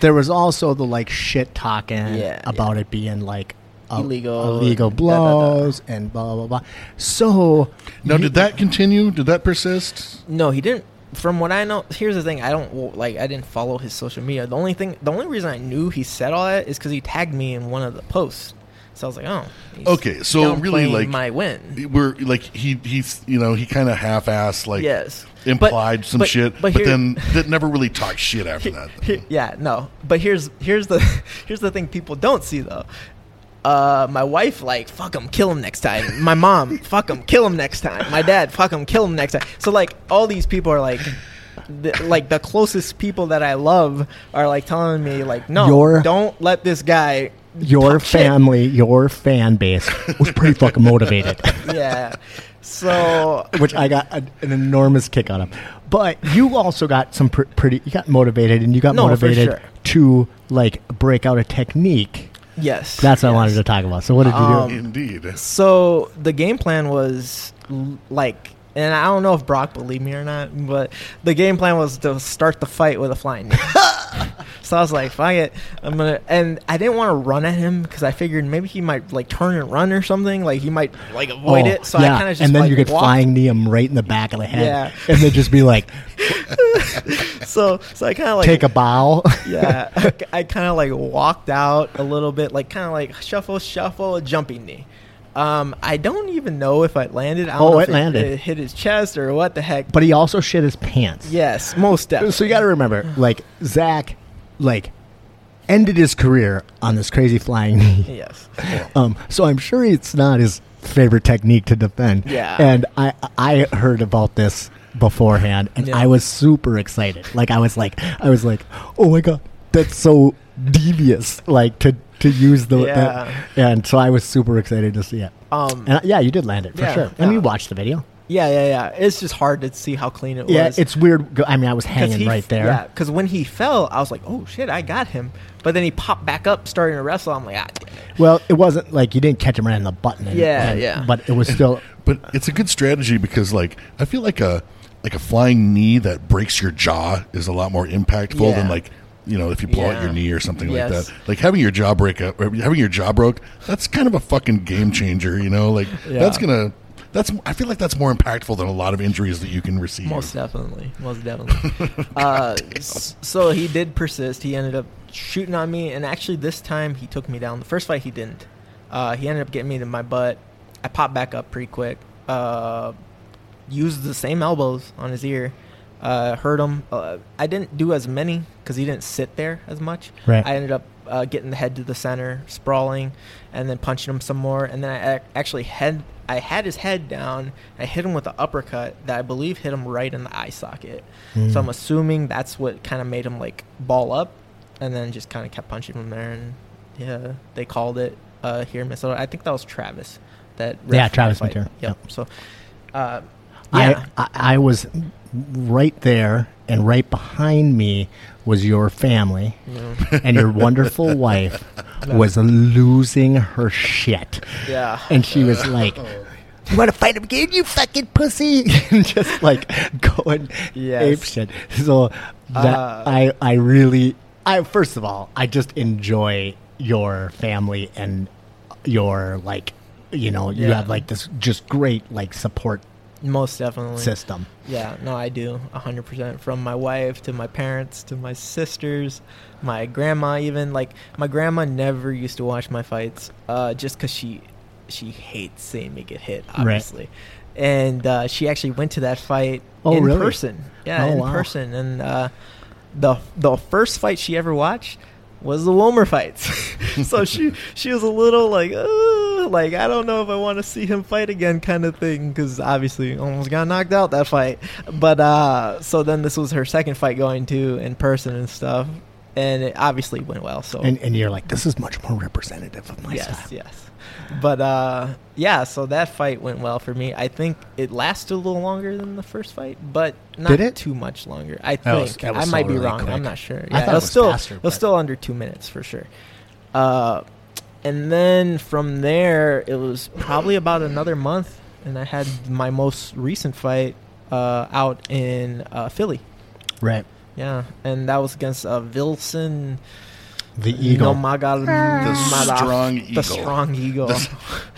there was also the like shit talking Yeah, about it being like a- Illegal, illegal da, da, da. blows and blah blah blah. So Now, did that continue? Did that persist? No, he didn't. From what I know, here's the thing: I don't like. I didn't follow his social media. The only thing, the only reason I knew he said all that is because he tagged me in one of the posts. So I was like, oh, Okay, so really, like- my win. We're like he he's you know he kind of half-assed like yes, implied But- some but- shit, but but, here- then that never really talked shit after that. Yeah, no. But here's here's the here's the thing people don't see though. Uh, my wife like fuck him, kill him next time. My mom fuck him, kill him next time. My dad fuck him, kill him next time. So like all these people are like. The, like the closest people that I love are like telling me like no Your- don't let this guy your talk shit." family, your fan base was pretty fucking motivated, yeah so which I got a, an enormous kick out of. But you also got some pr- pretty. You got motivated, and you got No, for motivated sure. to like break out a technique. Yes That's what I wanted to talk about. So what did you Um, do? Indeed. So the game plan was l- like, and I don't know if Brock believed me or not, but the game plan was to start the fight with a flying knee. so I was like, "Fuck it, I'm gonna." And I didn't want to run at him because I figured maybe he might like turn and run or something. Like he might like avoid Oh, it. So yeah. I kind of just and then like, you could flying knee him right in the back of the head, Yeah. and then just be like, So so I kind of like take a bow. yeah, I, kind of like walked out a little bit, like kind of like shuffle, shuffle, a jumping knee. Um, I don't even know if I landed. I don't Oh, know it if landed. It hit his chest or what the heck. but he also shit his pants. yes, most definitely. So you got to remember, like Zach, like ended his career on this crazy flying knee. yes. Um, so I'm sure it's not his favorite technique to defend. Yeah. And I I heard about this beforehand, and Yeah. I was super excited. Like I was like I was like, oh my god, that's so devious. Like to to use the Yeah. that- and so I was super excited to see it. Um. And yeah, you did land it for Yeah, sure. And we yeah. watched the video. Yeah, yeah, yeah. It's just hard to see how clean it Yeah, was. Yeah, it's weird. I mean, I was hanging he- right there. Yeah, because when he fell, I was like, "Oh shit, I got him!" But then he popped back up, starting to wrestle. I'm like, "Ah. Well, it wasn't like you didn't catch him right in the button. and- Yeah, and- yeah. But it was still. But it's a good strategy because, like, I feel like a like a flying knee that breaks your jaw is a lot more impactful than like you know if you blow out your knee or something like that. Like having your jaw break up, having your jaw broke, that's kind of a fucking game changer. You know, like Yeah. that's gonna. That's I feel like that's more impactful than a lot of injuries that you can receive. Most definitely, most definitely. uh, so he did persist. He ended up shooting on me, and actually this time he took me down. The first fight he didn't. Uh, he ended up getting me to my butt. I popped back up pretty quick. Uh, used the same elbows on his ear. Uh, hurt him. Uh, I didn't do as many because he didn't sit there as much. Right. I ended up uh, getting the head to the center, sprawling, and then punching him some more. And then I ac- actually had I had his head down. I hit him with an uppercut that I believe hit him right in the eye socket. Mm. So I'm assuming that's what kind of made him like ball up, and then just kind of kept punching him there. And yeah, they called it uh, here in Minnesota. I think that was Travis. That Yeah, Travis fight. Matera. Yep. So, uh, yeah. I, I I was right there, and right behind me was your family, yeah. and your wonderful wife was losing her shit. Yeah. And she was like, You want to fight him again, you fucking pussy? and just like going Yes. ape shit. So that Uh, I, I really, I first of all, I just enjoy your family and your like, you know, you Yeah. have like this just great like support Most definitely. system. Yeah, no, I do, hundred percent. From my wife to my parents to my sisters, my grandma, even like my grandma never used to watch my fights, uh, just because she she hates seeing me get hit, obviously. And uh, she actually went to that fight Oh, in really? person. Yeah, Oh, in wow. person. And uh, the the first fight she ever watched was the Willmar fights. so she she was a little like, like I don't know if I want to see him fight again, kind of thing, because obviously almost got knocked out that fight. But uh, so then this was her second fight going to in person and stuff, and it obviously went well. So And, and you're like, this is much more representative of my yes, style. yes. But uh, yeah, so that fight went well for me. I think it lasted a little longer than the first fight, but not Did it? too much longer. I That was- think that was I might be really wrong. quick. I'm not sure. I Yeah, thought it was still faster, it was but- still under two minutes for sure. Uh, and then from there, it was probably about another month, and I had my most recent fight uh, out in uh, Philly. Right. Yeah, and that was against uh, Vilson. The eagle. Nomagal- The Mala- strong eagle. The eagle. strong eagle. The-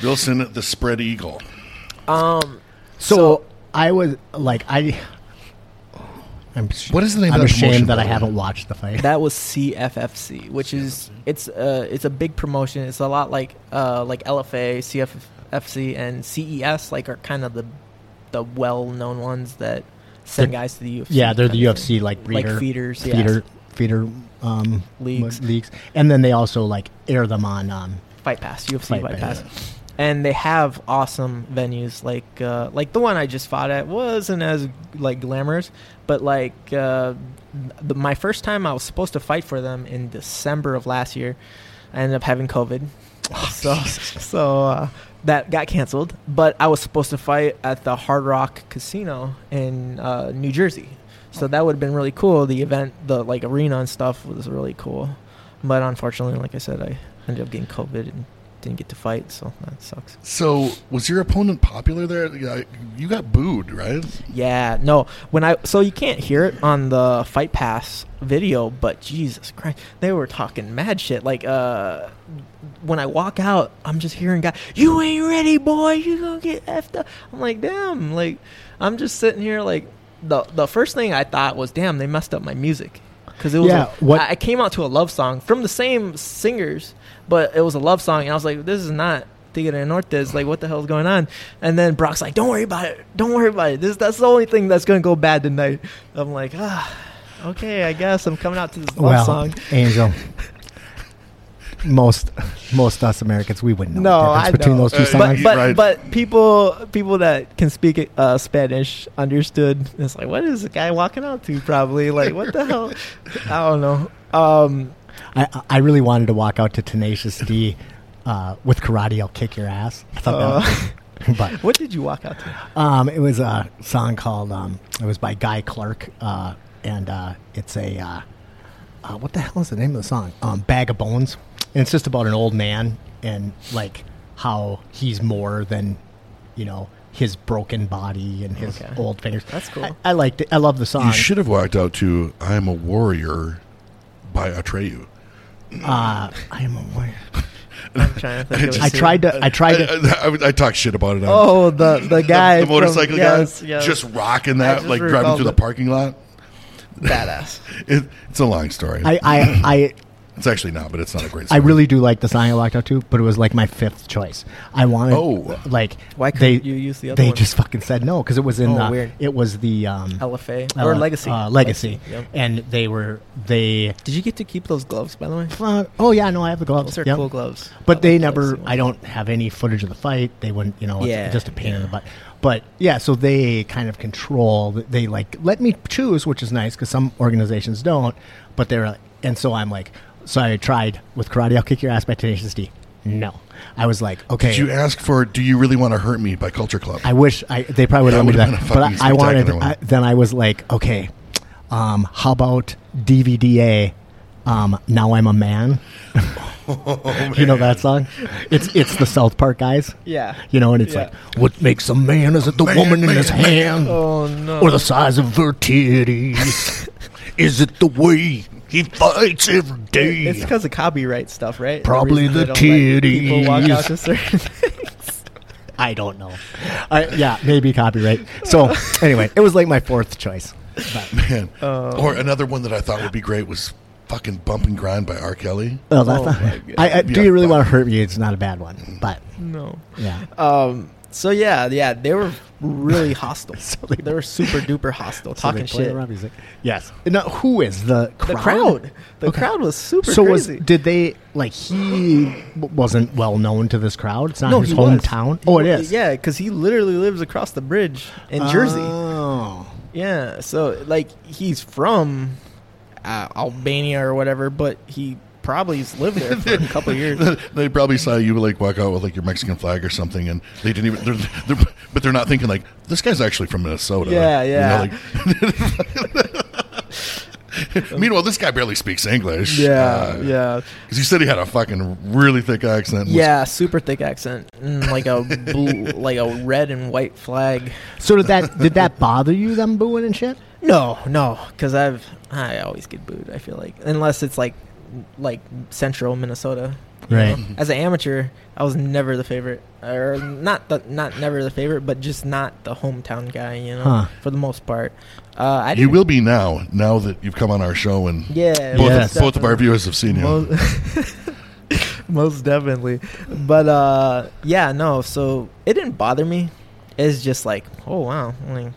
Wilson, the spread eagle. um. so, So- I was like, I. I'm, What is the name I'm of ashamed that I haven't watched the fight. That was CFFC, which is it's uh it's a big promotion. It's a lot like uh like LFA, CFFC, and CES, like are kind of the the well known ones that send They're- guys to the UFC. yeah, they're the UFC like breeder, like feeders, yeah. feeder, feeder um, Leagues. leagues, and then they also like air them on. Um, Fight Pass, UFC Fight Fight, Pass. Pass. And they have awesome venues like uh, like the one I just fought at wasn't as like glamorous, but like uh, the, my first time I was supposed to fight for them in December of last year, I ended up having COVID, so so uh, that got canceled. But I was supposed to fight at the Hard Rock Casino in uh, New Jersey, so that would have been really cool. The event, the like arena and stuff was really cool, but unfortunately, like I said, I ended up getting COVID and didn't get to fight, so that sucks. So, was your opponent popular there? You got booed, right? Yeah, no. When I so you can't hear it on the Fight Pass video, but Jesus Christ, they were talking mad shit. Like, uh, when I walk out, I'm just hearing guys, "You ain't ready, boy. You gonna get effed up." I'm like, damn. Like, I'm just sitting here. Like, the the first thing I thought was, damn, they messed up my music because it was. Yeah, a, what- I I came out to a love song from the same singers, but it was a love song, and I was like, this is not. Tigre de Nortes, like what the hell's going on? And then Brock's like, "Don't worry about it. Don't worry about it. This that's the only thing that's gonna go bad tonight." I'm like, ah, okay, I guess I'm coming out to this love well, song. Angel. most most us Americans, we wouldn't know No, the I difference between know. those two Uh, songs. But but Right. but people people that can speak uh, Spanish understood. It's like, what is the guy walking out to? Probably like, what the hell? I don't know. Um, I, I really wanted to walk out to Tenacious D uh, with karate. I'll kick your ass. I thought Uh. that, but what did you walk out to? um, it was a song called. Um, it was by Guy Clark, uh, and uh, it's a uh, uh, what the hell is the name of the song? Um, Bag of Bones, and it's just about an old man and like how he's more than you know his broken body and his Okay. old fingers. That's cool. I, I liked it. I love the song. You should have walked out to "I Am a Warrior" by Atreyu. Uh, I am a warrior. I'm trying to think. Of a I scene. tried to. I tried to. I, I, I talk shit about it. on- Oh, the the guy, the, the motorcycle from, guy, yes. just rocking that, just like driving recalled through the parking lot. badass. It, it's a long story. I, I, I, it's actually not, but it's not a great. I really do like the song I walked out to, but it was like my fifth choice. I wanted, Oh. like, Why they, couldn't you use the other They one? just fucking said no because it was in Oh, the, weird. it was the um, LFA uh, or Legacy. uh, legacy, Yep. and they were they. Did you get to keep those gloves, by the way? Uh, oh yeah, no, I have the gloves. Those are Yep. cool gloves. But I they like never. I don't have any footage of the fight. They wouldn't. You know, it's Yeah, just a pain in the butt. But yeah, so they kind of control. They like let me choose, which is nice because some organizations don't. But they're like- and so I'm like, so I tried with karate. I'll kick your ass by Tenacious D. No, I was like, okay. Did you ask for "Do You Really Want to Hurt Me" by Culture Club? I wish I they probably would That have let me do that, but I, I wanted. I, then I was like, okay, um, how about DVDA? Um, now I'm a man. you know that song? It's it's the South Park guys. Yeah. You know, and it's Yeah. like, what makes a man? Is it the Man, woman in his man. hand, Oh no. or the size of her titties? Is it the way he fights every day? It's because of copyright stuff, right? Probably reason the they don't People walk out to certain things. I don't know. I, yeah, maybe copyright. So anyway, it was like my fourth choice. But, Man. Oh. or another one that I thought would be great was "Fucking Bump and Grind" by R. Kelly. oh, that's Oh not, my God. I, I, do Yeah, you really want to hurt me? It's not a bad one, but No. yeah. Um. So yeah, yeah, they were really hostile. So they- they, were super duper hostile, So talking shit. around music. Yes. No, who is the crowd? The crowd, the Okay. crowd was super So was did they like he wasn't well known to this crowd? It's not no, his he was. hometown. Oh, it is. Yeah, because he literally lives across the bridge in Jersey. Oh. Yeah, so like he's from uh, Albania or whatever, but he probably's lived there for a couple of years. they probably saw you like walk out with like your Mexican flag or something, and they didn't even. They're, they're, but they're not thinking like this guy's actually from Minnesota. Yeah, You yeah. know, like- Meanwhile, this guy barely speaks English. Yeah, yeah, Because he said he had a fucking really thick accent. and was- yeah. Super thick accent, mm, like a blue, like a red and white flag. So did that did that bother you them booing and shit? No, no, because I've I always get booed. I feel like unless it's like like central Minnesota. Right. know? As an amateur, I was never the favorite, or not the not never the favorite, but just not the hometown guy. You know, Huh. for the most part. Uh, I You will be now, now that you've come on our show and Yeah, both, Yes. of, both of our viewers have seen you. Most, most definitely. But uh yeah, no, so it didn't bother me. It's just like, oh wow. Like,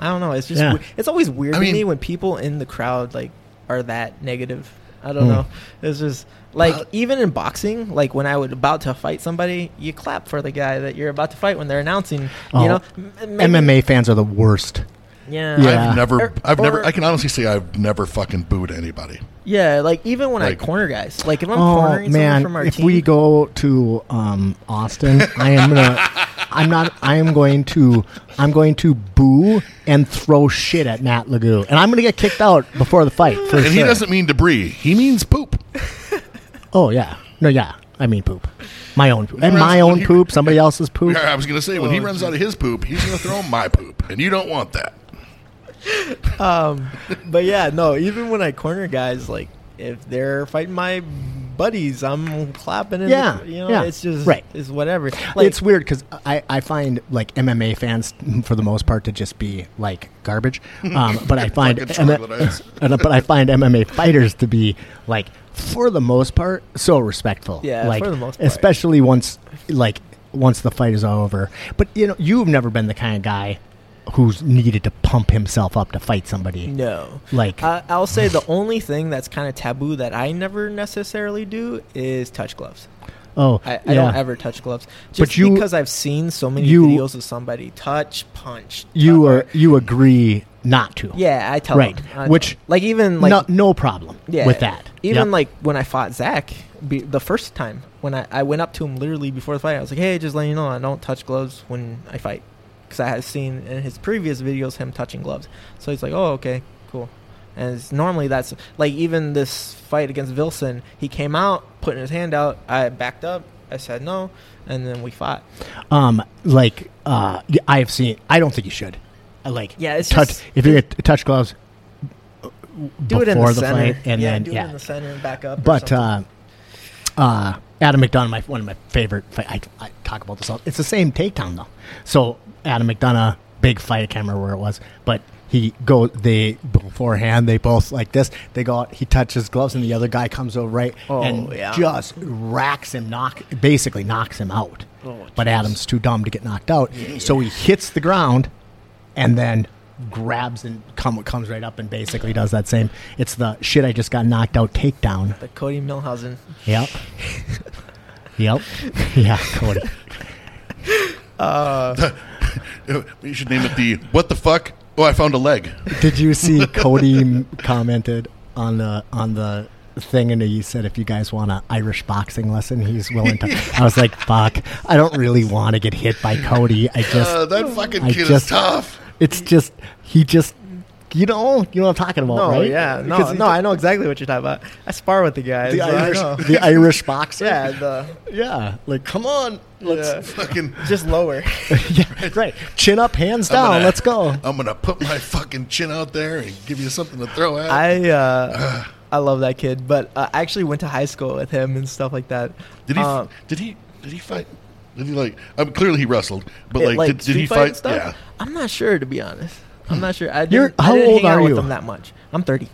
I don't know. It's just Yeah. we- it's always weird I to mean- me when people in the crowd like are that negative. I don't Hmm. know. It's just like Uh, even in boxing, like when I was about to fight somebody, you clap for the guy that you're about to fight when they're announcing. Oh, you know, M- MMA fans are the worst. Yeah, Yeah. I've never, Or- I've never, I can honestly say I've never fucking booed anybody. yeah. Like even when Like- I corner guys, like if I'm Oh cornering man, someone from our team. if team, we go to um, Austin, I am gonna. I'm not. I am going to. I'm going to boo and throw shit at Nat Lagoo, and I'm gonna get kicked out before the fight. For And he doesn't mean debris; he means poop. Oh yeah. No, yeah. I mean poop. My own poop. And runs- my own he- poop. Somebody else's poop. I was going to say when he Oh, runs out of his poop, he's going to throw my poop, and you don't want that. Um, but yeah, no. Even when I corner guys, like if they're fighting my buddies, I'm clapping. And Yeah, you know, yeah, it's just right. It's whatever. Like, it's weird because I, I find like MMA fans for the most part to just be like garbage, um, but I find Fucking and, but I find MMA fighters to be like for the most part so respectful. Yeah, like, for the most part. especially once like once the fight is over. But you know, you've never been the kind of guy who's needed to pump himself up to fight somebody. no. Like I I'll say the only thing that's kind of taboo that I never necessarily do is touch gloves. oh, I, I yeah. don't ever touch gloves, just you- because I've seen so many you- videos of somebody touch, punch. You tou- are you agree not to. Yeah, I tell Right. them. I Which- like even like no, no problem yeah, with that. Even Yep. like when I fought Zach, be, the first time when I, I went up to him literally before the fight, I was like, "Hey, just letting you know, I don't touch gloves when I fight," because I had seen in his previous videos him touching gloves. So he's like, "Oh, okay, cool." And it's, normally that's like even this fight against Vilson, he came out putting his hand out. I backed up. I said no, and then we fought. um like uh, I have seen. I don't think you should. I like Yeah, it's touch. just- if you're gonna touch gloves, Do it in the, before center. fight, and yeah, then do yeah. it in the center and back up. But uh, uh, Adam McDonough, my, one of my favorite. Fight, I, I talk about this all. It's the same takedown though. So Adam McDonough, big fight. I can't remember where it was, but he go. They beforehand. They both like this. They go. out, He touches gloves, and the other guy comes over right Oh, and yeah. just racks him, knock basically knocks him out. Oh, but. Adam's too dumb to get knocked out, so he hits the ground, and then grabs and come comes right up and basically does that same. It's the shit. I just got knocked out takedown. the Cody Milhausen. Yep. yep. Yeah, Cody. Uh, you should name it the what the fuck? Oh, I found a leg. Did you see Cody commented on the on the thing and he said if you guys want an Irish boxing lesson, he's willing to. I was like, fuck, I don't really want to get hit by Cody. I just, Uh, that fucking I kid just- is tough. it's just he just, you know, you know what I'm talking about, no, right? yeah, no, Because no, I know exactly what you're talking about. I spar with the guys. The so Irish, the Irish boxer. yeah, the yeah. Like, come on, let's. yeah. Fucking. just lower. yeah, right. Chin up, hands down. gonna- Let's go. I'm gonna put my fucking chin out there and give you something to throw at. I uh, I love that kid, but uh, I actually went to high school with him and stuff like that. did he? Um, did he? Did he fight? Did he like? Um, clearly he wrestled, but it- like, did, did he fight fight? stuff? Yeah. I'm not sure to be honest. I'm not sure. I didn't, You're- I how didn't old hang out are with you? him that much. I'm 30.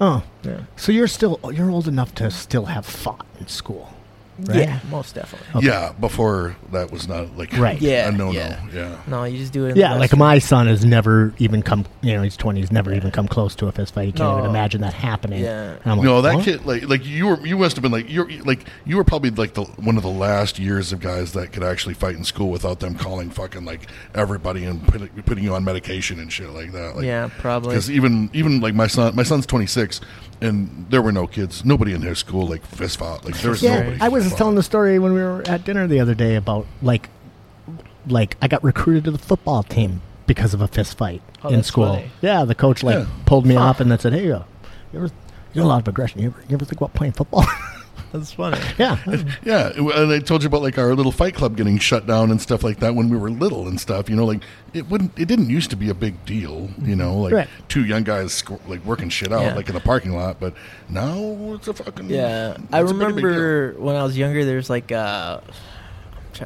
Oh, Yeah. so you're still you're old enough to still have fought in school, right? Yeah, most definitely. Yeah, before that was not like Right. Yeah, a no no. yeah. Yeah. No, you just do it. In Yeah, the like restroom. my son has never even come. You know, he's twenty. He's never even come close to a fist fight. He can't even imagine that happening. Yeah. And I'm like, No, that what? kid like like you were you must have been like you're like you were probably like the one of the last years of guys that could actually fight in school without them calling fucking like everybody and putting putting you on medication and shit like that. Like, yeah, probably. Because even even like my son, my son's 26, and there were no kids, nobody in his school like fist fought. Like there was Yeah, nobody. I was fist just telling the story when we were at dinner the other day about like, like I got recruited to the football team because of a fist fight Oh, in that's school. funny. Yeah, the coach like Yeah. pulled me off and then said, "Hey, uh, you ever you got a lot of aggression. You ever, you ever think about playing football?" That's funny. yeah, Yeah, and I told you about like our little fight club getting shut down and stuff like that when we were little and stuff. You know, like it wouldn't, it didn't used to be a big deal. You know, like Right. two young guys sco- like working shit out Yeah. like in the parking lot. But now it's a fucking Yeah, I I a big, big remember when I was younger. There's like uh,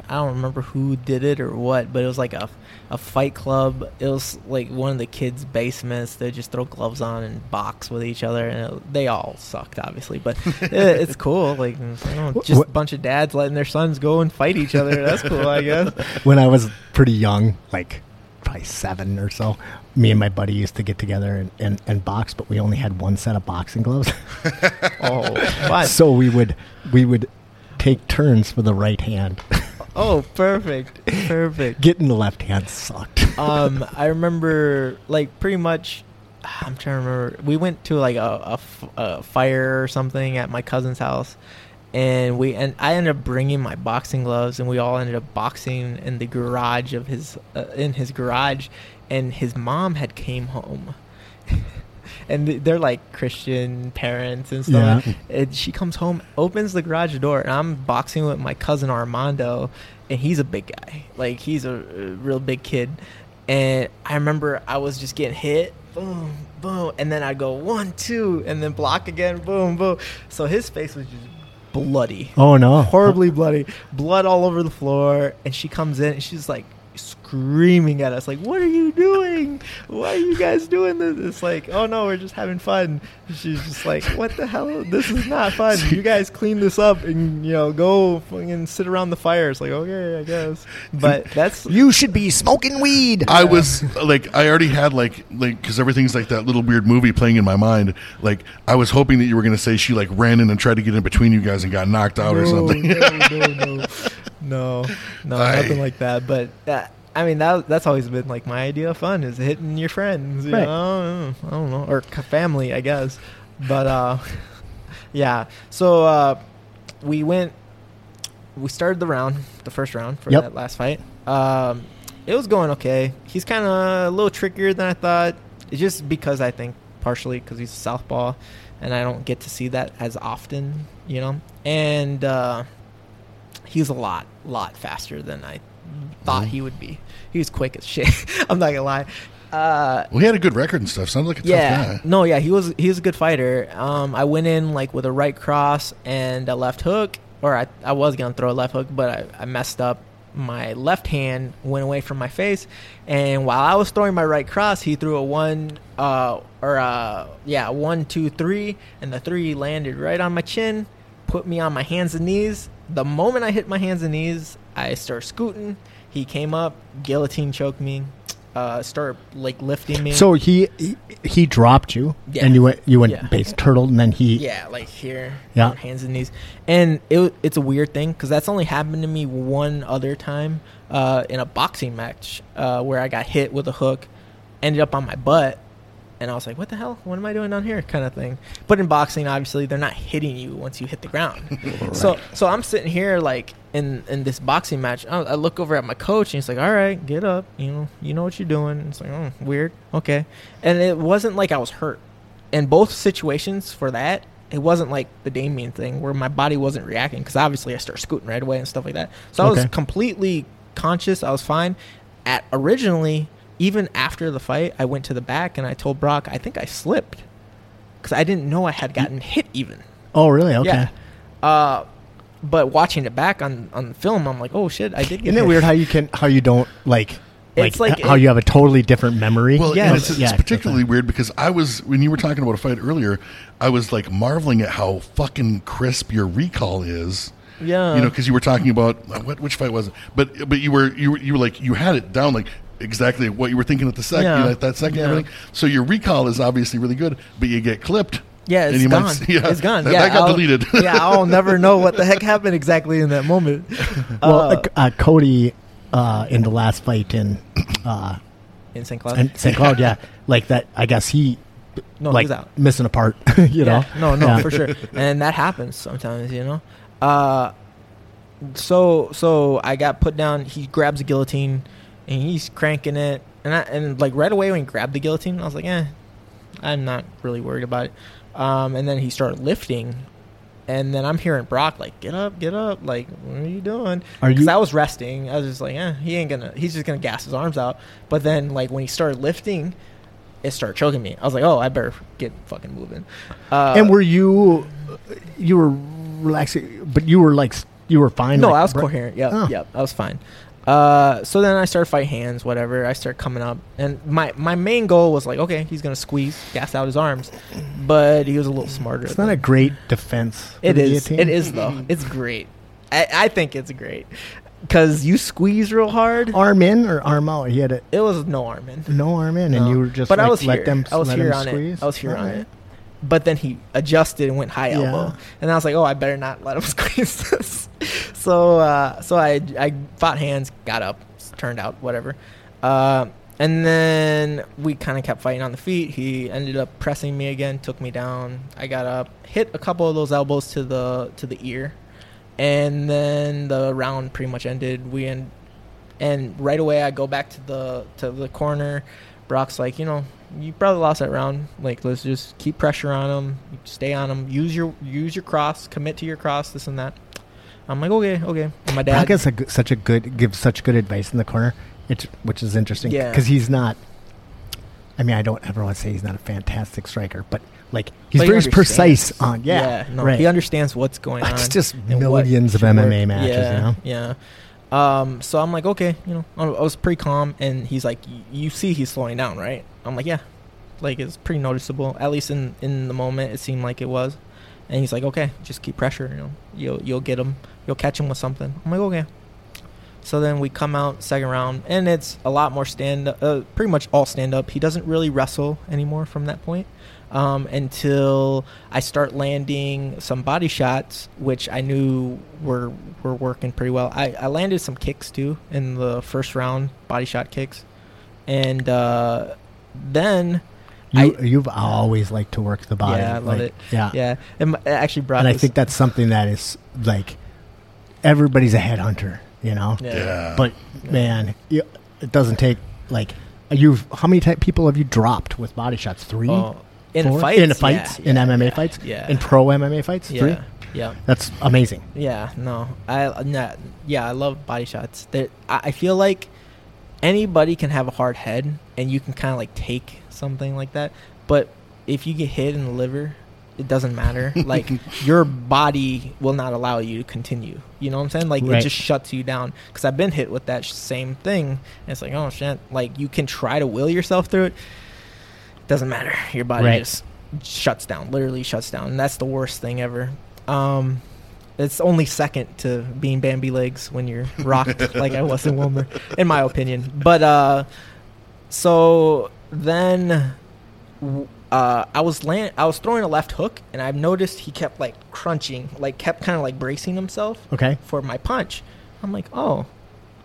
I don't remember who did it or what, but it was like a a fight club. It was like one of the kids' basements. They just throw gloves on and box with each other, and it, they all sucked, obviously. But it, it's cool. Like you know, just what- a bunch of dads letting their sons go and fight each other. That's cool, I guess. when I was pretty young, like probably seven or so, me and my buddy used to get together and, and, and box, but we only had one set of boxing gloves. Oh, what? so we would we would take turns for the right hand. Oh, perfect, perfect. Getting the left hand sucked. um, I remember like pretty much. I'm trying to remember. We went to like a, a f- a fire or something at my cousin's house, and we and I ended up bringing my boxing gloves, and we all ended up boxing in the garage of his uh, in his garage, and his mom had came home. And they're like Christian parents and stuff. Yeah. And she comes home, opens the garage door, and I'm boxing with my cousin Armando, and he's a big guy. Like he's a, a real big kid. And I remember I was just getting hit, boom, boom, and then I'd go one, two, and then block again, boom, boom. So his face was just bloody, Oh no! horribly bloody, blood all over the floor. And she comes in and she's like screaming at us, like, "What are you doing? Why are you guys doing this?" It's like, "Oh no, we're just having fun." She's just like, "What the hell? This is not fun. You guys clean this up and you know go fucking sit around the fire." It's like, okay, I guess, but that's You should be smoking weed. I was like, I already had like, like, because everything's like that little weird movie playing in my mind. Like, I was hoping that you were going to say she like ran in and tried to get in between you guys and got knocked out or something. no, no, no, no, no, I- nothing like that. But that, I mean, that that's always been like my idea of fun is hitting your friends, you Right. know, I don't know, or c- family, I guess. But uh, yeah. So uh, we went. We started the round, the first round for Yep. that last fight. Um, it was going okay. He's kind of a little trickier than I thought. It's just because I think partially because he's a southpaw, and I don't get to see that as often, you know. And uh, he's a lot, lot faster than I thought he would be. He was quick as shit. I'm not gonna lie. Uh, Well, he had a good record and stuff. Sounded like a yeah, tough guy. no, yeah, he was he was a good fighter. Um, I went in like with a right cross and a left hook, or I, I was gonna throw a left hook, but I, I messed up. My left hand went away from my face, and while I was throwing my right cross, he threw a one, uh, or uh, yeah, one, two, three, and the three landed right on my chin, put me on my hands and knees. The moment I hit my hands and knees, I start scooting. He came up, guillotine choked me, uh, started like lifting me. So he, he he dropped you, Yeah. and you went you went Yeah. base turtle, and then he Yeah, like here, Yeah. hands and knees, and it it's a weird thing because that's only happened to me one other time uh, in a boxing match uh, where I got hit with a hook, ended up on my butt, and I was like, "What the hell? What am I doing down here?" kind of thing. But in boxing, obviously, they're not hitting you once you hit the ground. So so I'm sitting here like in in this boxing match. I, I look over at my coach and he's like, "All right, get up. You know, you know what you're doing." It's like, "Oh, weird. Okay." And it wasn't like I was hurt. In both situations for that, it wasn't like the Damien thing where my body wasn't reacting because obviously I start scooting right away and stuff like that. So I was completely conscious. I was fine. At originally, even after the fight, I went to the back and I told Brock, I think I slipped because I didn't know I had gotten hit even. oh really okay. Yeah. Uh, but watching it back on on film, I'm like, oh shit, I did get. Isn't it weird how you can how you don't like like, It's like how it- you have a totally different memory? Well, Yeah. yeah, it's, it's Yeah, particularly weird because I was when you were talking about a fight earlier, I was like marveling at how fucking crisp your recall is. Yeah. you know, because you were talking about what which fight was it? But but you were you were, you were like you had it down like exactly what you were thinking at the second Yeah. at that second Yeah. everything. So your recall is obviously really good, but you get clipped. Yeah, and it's you gone. might- yeah, it's gone. That, yeah, that got I'll- deleted. yeah, I'll never know what the heck happened exactly in that moment. well, Uh, uh, Cody uh, in the last fight in uh, in St. Cloud. in St. Cloud, yeah, like that. I guess he no, like he's out. missing a part. you know, no, no, Yeah. for sure, and that happens sometimes, you know. Uh, so so I got put down. He grabs a guillotine, and he's cranking it, and I, and like right away when he grabbed the guillotine, I was like, eh, I'm not really worried about it. Um, and then he started lifting, and then I'm hearing Brock like, get up, get up, like, what are you doing? Are Because you- I was resting. I was just like, eh, he ain't gonna. He's just gonna gas his arms out. But then like when he started lifting. It started choking me. I was like, "Oh, I better get fucking moving." Uh, and were you you were relaxing, but you were like you were fine. No, like, I was br- coherent. Yep, Oh. yep, I was fine. Uh, so then I start fight hands, whatever. I start coming up, and my my main goal was like, okay, he's gonna squeeze, gas out his arms, but he was a little smarter. It's not a great defense. It is. It is though. It's great. I, I think it's great because you squeeze real hard. arm in or arm out. He had it. It was no arm in. no arm in, and you were just but like, I was let here. them. I was here on squeeze. it. I was here on Alright. it. But then he adjusted and went high Yeah. elbow, and I was like, "Oh, I better not let him squeeze this." so, uh, so I I fought hands, got up, turned out whatever, uh, and then we kind of kept fighting on the feet. He ended up pressing me again, took me down. I got up, hit a couple of those elbows to the to the ear, and then the round pretty much ended. We end, and right away I go back to the to the corner. Brock's like, you know, you probably lost that round. Like, let's just keep pressure on him, stay on him, use your use your cross, commit to your cross, this and that. I'm like, okay, okay. And my dad, Brock is a, such a good gives such good advice in the corner, it's, which is interesting. Yeah. because he's not. I mean, I don't ever want to say he's not a fantastic striker, but like he's but very understands. precise on yeah, no, right. he understands what's going on. It's just what millions of. MMA matches, Yeah, you know. yeah. Um, so I'm like, okay, you know, I was pretty calm, and he's like, you see, he's slowing down, right? I'm like, yeah, like it's pretty noticeable. At least in in the moment, it seemed like it was. And he's like, okay, just keep pressure. You know, you'll you'll get him, you'll catch him with something. I'm like, okay. So then we come out second round, and it's a lot more stand uh, pretty much all stand up. He doesn't really wrestle anymore from that point um, until I start landing some body shots, which I knew were were working pretty well. I, I landed some kicks too in the first round, body shot kicks, and uh, then You, I- you've always liked to work the body. Yeah, I love like, it. Yeah, yeah, and my- it actually brought. and I think that's something that is like everybody's a headhunter, you know. yeah. Yeah. But man, you, it doesn't take like you've how many type people have you dropped with body shots? Three, Oh, in Four? fights, in fights, yeah, in yeah, MMA yeah, fights, yeah, in pro MMA fights. yeah. Three. Yeah. That's amazing. Yeah, no, I yeah, I love body shots. That I, I feel like anybody can have a hard head, and you can kind of like take something like that. But if you get hit in the liver, it doesn't matter. like your body will not allow you to continue. You know what I'm saying? Like Right. it just shuts you down. Because I've been hit with that same thing. It's like, oh shit! Like you can try to will yourself through it. Doesn't matter. Your body Right. just shuts down. Literally shuts down. And that's the worst thing ever. Um, it's only second to being Bambi legs when you're rocked like I was in Willmar, in my opinion. But uh, so then uh, I was land- I was throwing a left hook, and I've noticed he kept like crunching, like kept kind of like bracing himself Okay. for my punch. I'm like, oh,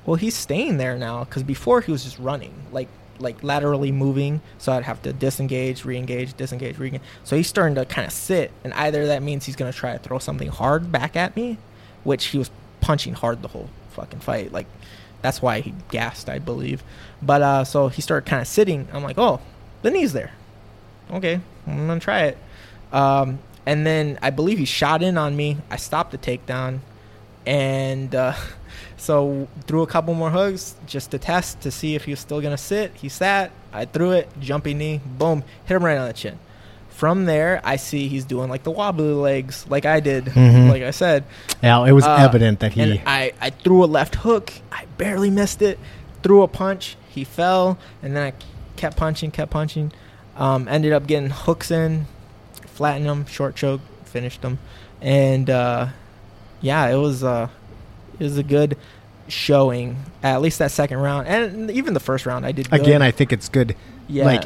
well, he's staying there now because before he was just running, like like laterally moving, so I'd have to disengage, re-engage, disengage, re-engage. So he's starting to kind of sit, and either that means he's gonna try to throw something hard back at me, which he was punching hard the whole fucking fight. Like that's why he gassed, I believe. But uh, so he started kind of sitting. I'm like, oh, the knee's there. Okay, I'm gonna try it. Um, and then I believe he shot in on me. I stopped the takedown, and uh, so threw a couple more hooks just to test to see if he was still gonna sit. He sat. I threw it, jumping knee, boom, hit him right on the chin. From there, I see he's doing like the wobbly legs, like I did, Mhm. like I said. Yeah, it was Uh, evident that he. And I, I threw a left hook. I barely missed it. Threw a punch. He fell, and then I kept punching, kept punching. Um, ended up getting hooks in, flattened him, short choke, finished him, and uh, yeah, it was uh, it was a good showing. At least that second round, and even the first round, I did good. again, I think it's good. yeah, Like,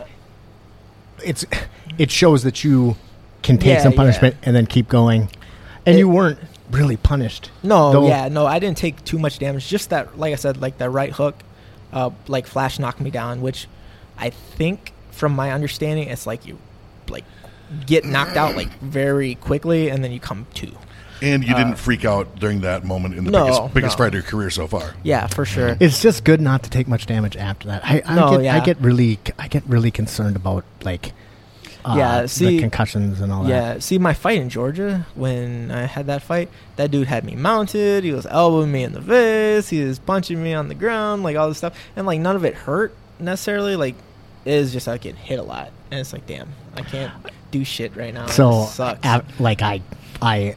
it's it shows that you can take Yeah, some yeah. punishment and then keep going, and It- you weren't really punished. No, Though- yeah, no, I didn't take too much damage. Just that, like I said, like that right hook, uh, like flash knocked me down. Which I think, from my understanding, it's like you, like, get knocked out like very quickly, and then you come to. And you Uh, didn't freak out during that moment in the No, biggest, biggest no. fight of your career so far. Yeah, for sure. It's just good not to take much damage after that. I, I No, get I get really I get really concerned about like uh, Yeah, the see- concussions and all that. Yeah, see my fight in Georgia when I had that fight, that dude had me mounted. He was elbowing me in the face. He was punching me on the ground, like all this stuff, and like none of it hurt necessarily. Like it is just I get hit a lot, and it's like, damn, I can't do shit right now. So It sucks. a- like I I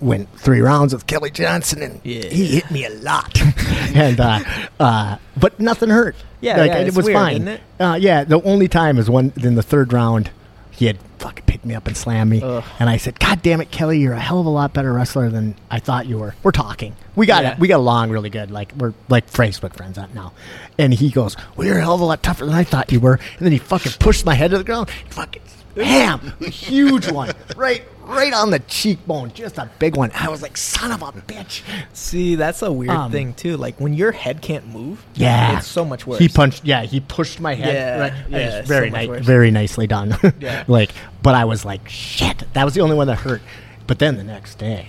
went three rounds with Kelly Johnson and Yeah. he hit me a lot, and uh, uh, but nothing hurt. Yeah, like, yeah, it was weird, fine. it? Uh, yeah, the only time is when in the third round he had fucking picked me up and slammed me, Ugh. and I said, "God damn it, Kelly, you're a hell of a lot better wrestler than I thought you were." We're talking. We got Yeah. it. We got along really good. Like we're like Facebook friends now. And he goes, "Well, you're a hell of a lot tougher than I thought you were." And then he fucking pushed my head to the ground. Fucking bam, a huge one, right, right on the cheekbone, just a big one. I was like, "Son of a bitch." See, that's a weird Um, thing too. Like when your head can't move, Yeah, it's so much worse. He punched. Yeah, he pushed my head. Yeah, right, yeah, so very much nice, very nicely done. Yeah. like, but I was like, shit. That was the only one that hurt. But then the next day,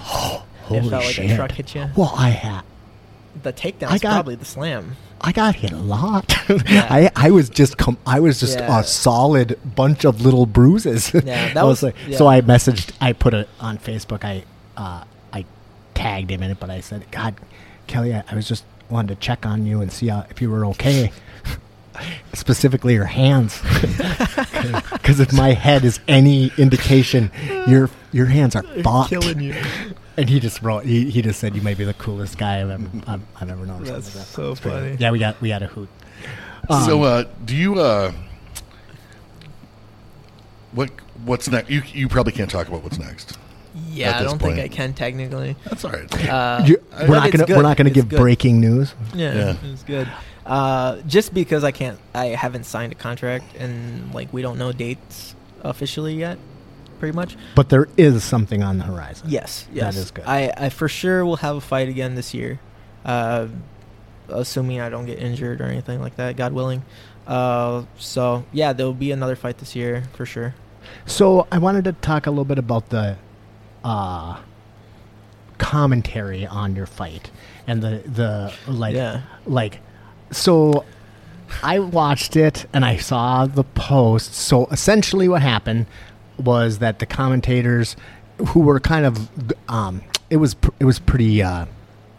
oh, It holy felt like a shit! truck hit you. Well, I had. the takedown. I got- probably the slam. I got hit a lot. Yeah. I I was just com- I was just Yeah. a solid bunch of little bruises. Yeah, that was- like, yeah. so I messaged. I put it on Facebook. I uh, I tagged him in it, but I said, God, Kelly, I, I was just wanted to check on you and see how, if you were okay. Specifically, your hands, because if my head is any indication, your your hands are fucked. killing you. And he just wrote. He, he just said, "You may be the coolest guy I've ever I've, I've ever known." That's like that. so It's pretty- funny. Yeah, we got we got a hoot. so, Um, uh, do you? Uh, what What's next? You you probably can't talk about what's next. Yeah, I don't point. think I can technically. That's all right. Uh, we're not gonna we're not gonna give good. breaking news. Yeah, Yeah. it's good. Uh, just because I can't, I haven't signed a contract, and like we don't know dates officially yet. Pretty much. But there is something on the horizon. Yes, That yes. is good. I, I for sure will have a fight again this year, uh, assuming I don't get injured or anything like that. God willing. Uh, so yeah, there will be another fight this year for sure. So I wanted to talk a little bit about the uh, commentary on your fight and the the like Yeah. like so I watched it and I saw the post. So essentially, what happened was that the commentators who were kind of um, it was pr- it was pretty uh,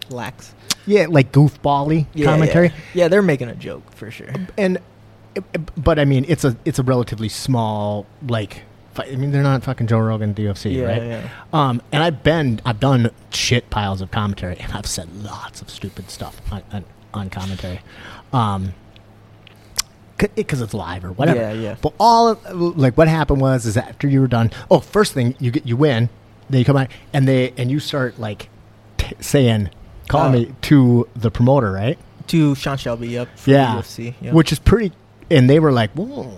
Lax. yeah like goofbally Yeah, commentary Yeah. yeah, they're making a joke for sure. and but I mean it's a it's a relatively small like I mean they're not fucking Joe Rogan UFC Yeah, right yeah. um and I've been I've done shit piles of commentary and I've said lots of stupid stuff on on, on commentary um because it's live or whatever Yeah, yeah. but all of, like what happened was is after you were done oh first thing you get you win then you come out and they and you start like t- saying call Oh. me to the promoter right To Sean Shelby, yep. For yeah, UFC, yep. which is pretty. And they were like, "Whoa,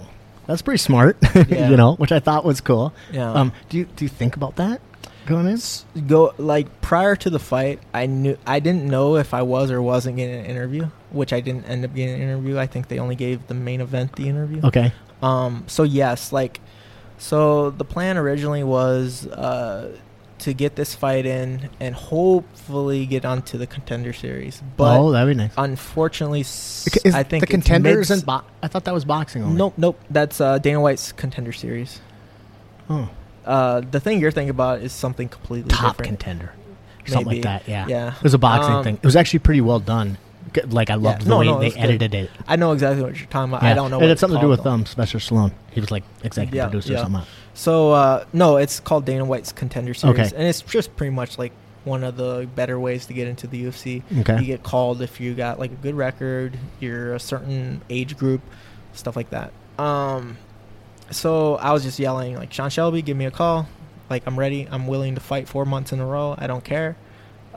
that's pretty smart," Yeah. you know, which I thought was cool. Yeah. Um, do you do you think about that going in? go like prior to the fight i knew i didn't know if i was or wasn't getting an interview which i didn't end up getting an interview i think they only gave the main event the interview Okay. um so yes like so the plan originally was uh to get this fight in and hopefully get onto the contender series but oh, that'd be nice. unfortunately s- Is i think the contenders mid- and bo- I thought that was boxing. Only. nope nope that's uh dana white's contender series Oh, uh the thing you're thinking about is something completely top different contender, something like that. Yeah. yeah It was a boxing Um, thing. It was actually pretty well done. Like I loved the No, way no, they good. edited it. I know exactly what you're talking about. Yeah. I don't know. It what had it's something to do called, with though. um, Sylvester Stallone. He was like executive Yeah, producer yeah. or something. So uh, no, it's called Dana White's Contender Series, Okay. and it's just pretty much like one of the better ways to get into the UFC. Okay. You get called if you got like a good record, you're a certain age group, stuff like that. Um, so I was just yelling like Sean Shelby, give me a call. Like I'm ready. I'm willing to fight four months in a row. I don't care.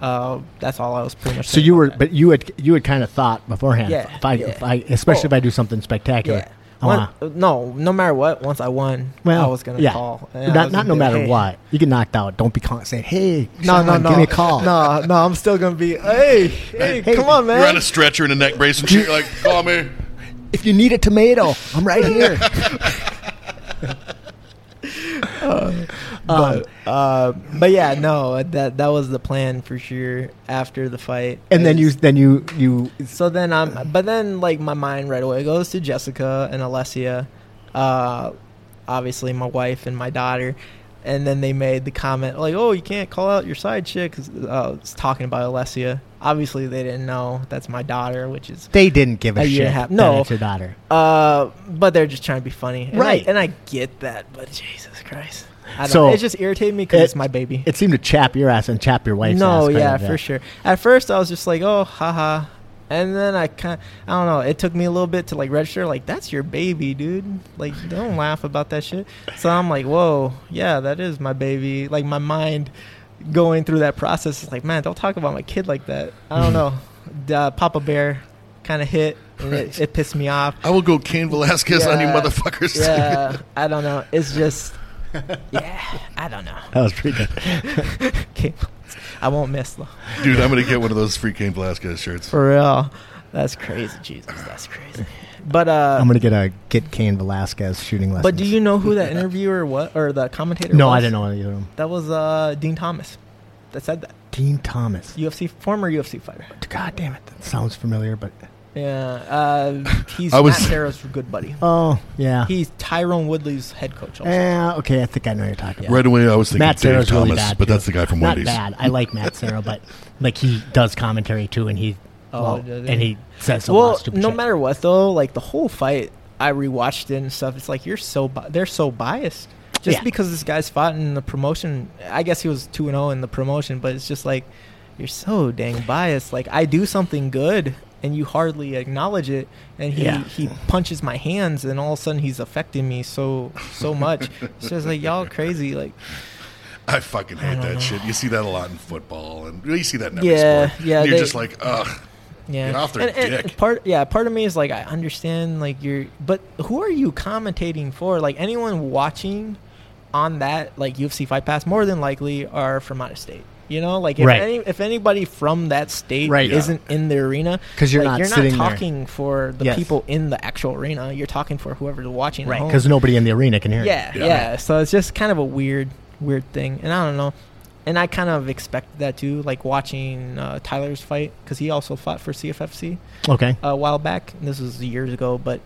Uh, that's all I was pretty much. So you were, that. but you had you had kind of thought beforehand. Yeah, If I, yeah. if I especially Oh. if I do something spectacular. yeah. One- no, no matter what. Once I won, Well, I was gonna yeah. call. and not not no be matter "Hey." what. You get knocked out. Don't be calling saying, "Hey, No, Sean, no, no. give me a call." No, no, I'm still gonna be. Hey, hey, Hey, come on, man. You're on a stretcher in a neck brace and shit. You're like, call me. If you need a tomato, I'm right here. but, uh, but yeah, no, that that was the plan for sure. After the fight, and then you then you you So then I'm, but then like my mind right away goes to Jessica and Alessia, uh, obviously my wife and my daughter, and then they made the comment like, "Oh, you can't call out your side chick," 'cause, uh, it's talking about Alessia. Obviously, they didn't know that's my daughter, which is they didn't give a, A shit. half- no. it's your daughter. Uh, but they're just trying to be funny, and Right. I, and I get that, but Jesus Christ, I don't, So, it just irritated me because it- it's my baby. It seemed to chap your ass and chap your wife's ass. no, yeah, of, for sure. At first, I was just like, oh, haha, and then I kind, I don't know. It took me a little bit to like register, like that's your baby, dude. Like, don't laugh about that shit. So I'm like, whoa, yeah, that is my baby. Like my mind going through that process is like, man, don't talk about my kid like that. I don't know. Uh, Papa Bear kind of hit, and it, it pissed me off. I will go Cain Velasquez on you motherfuckers. Yeah, I don't know. It's just, yeah, I don't know. That was pretty good. Okay. I won't miss though. Dude, I'm going to get one of those free Cain Velasquez shirts. For real. That's crazy, Jesus. That's crazy. But uh I'm gonna get a get Cain Velasquez shooting lessons. but do you know who that interviewer what or the commentator No, was? I didn't know either of them. That was uh Dean Thomas that said that. Dean Thomas. UFC former UFC fighter. God damn it, that sounds familiar, but Yeah. Uh he's I was- Matt Serra's good buddy. oh yeah. He's Tyron Woodley's head coach also. Yeah, okay, I think I know what you're talking about. Right away, I was thinking Matt Dave Serra's Thomas, really bad, but too. that's the guy from Not Wendy's. bad. I like Matt Serra, but like he does commentary too, and he Oh, well, does he? and he says some lot well, of stupid no shit. matter what though, like the whole fight, I rewatched it and stuff. It's like you're so bi- they're so biased just Yeah. because this guy's fought in the promotion. I guess he was two and zero in the promotion, but it's just like you're so dang biased. Like I do something good and you hardly acknowledge it, and he Yeah. he punches my hands, and all of a sudden he's affecting me so so much. it's just like y'all crazy. Like I fucking hate don't that know. shit. You see that a lot in football, and you see that in every Yeah, sport. yeah, And you're they- just like, ugh. Yeah, Get off their and, and dick. part yeah, part of me is like I understand like you're, but who are you commentating for? Like anyone watching on that like UFC Fight Pass more than likely are from out of state. You know, like if Right. any if anybody from that state Right. isn't in the arena, 'Cause you're like, not you're sitting not there. talking for the Yes. people in the actual arena. You're talking for whoever's watching. at right? home. Because nobody in the arena can hear. it. Yeah, Yeah. yeah, So it's just kind of a weird, weird thing, and I don't know. And I kind of expected that too, like watching uh, Tyler's fight because he also fought for CFFC Okay. a while back. And this was years ago, but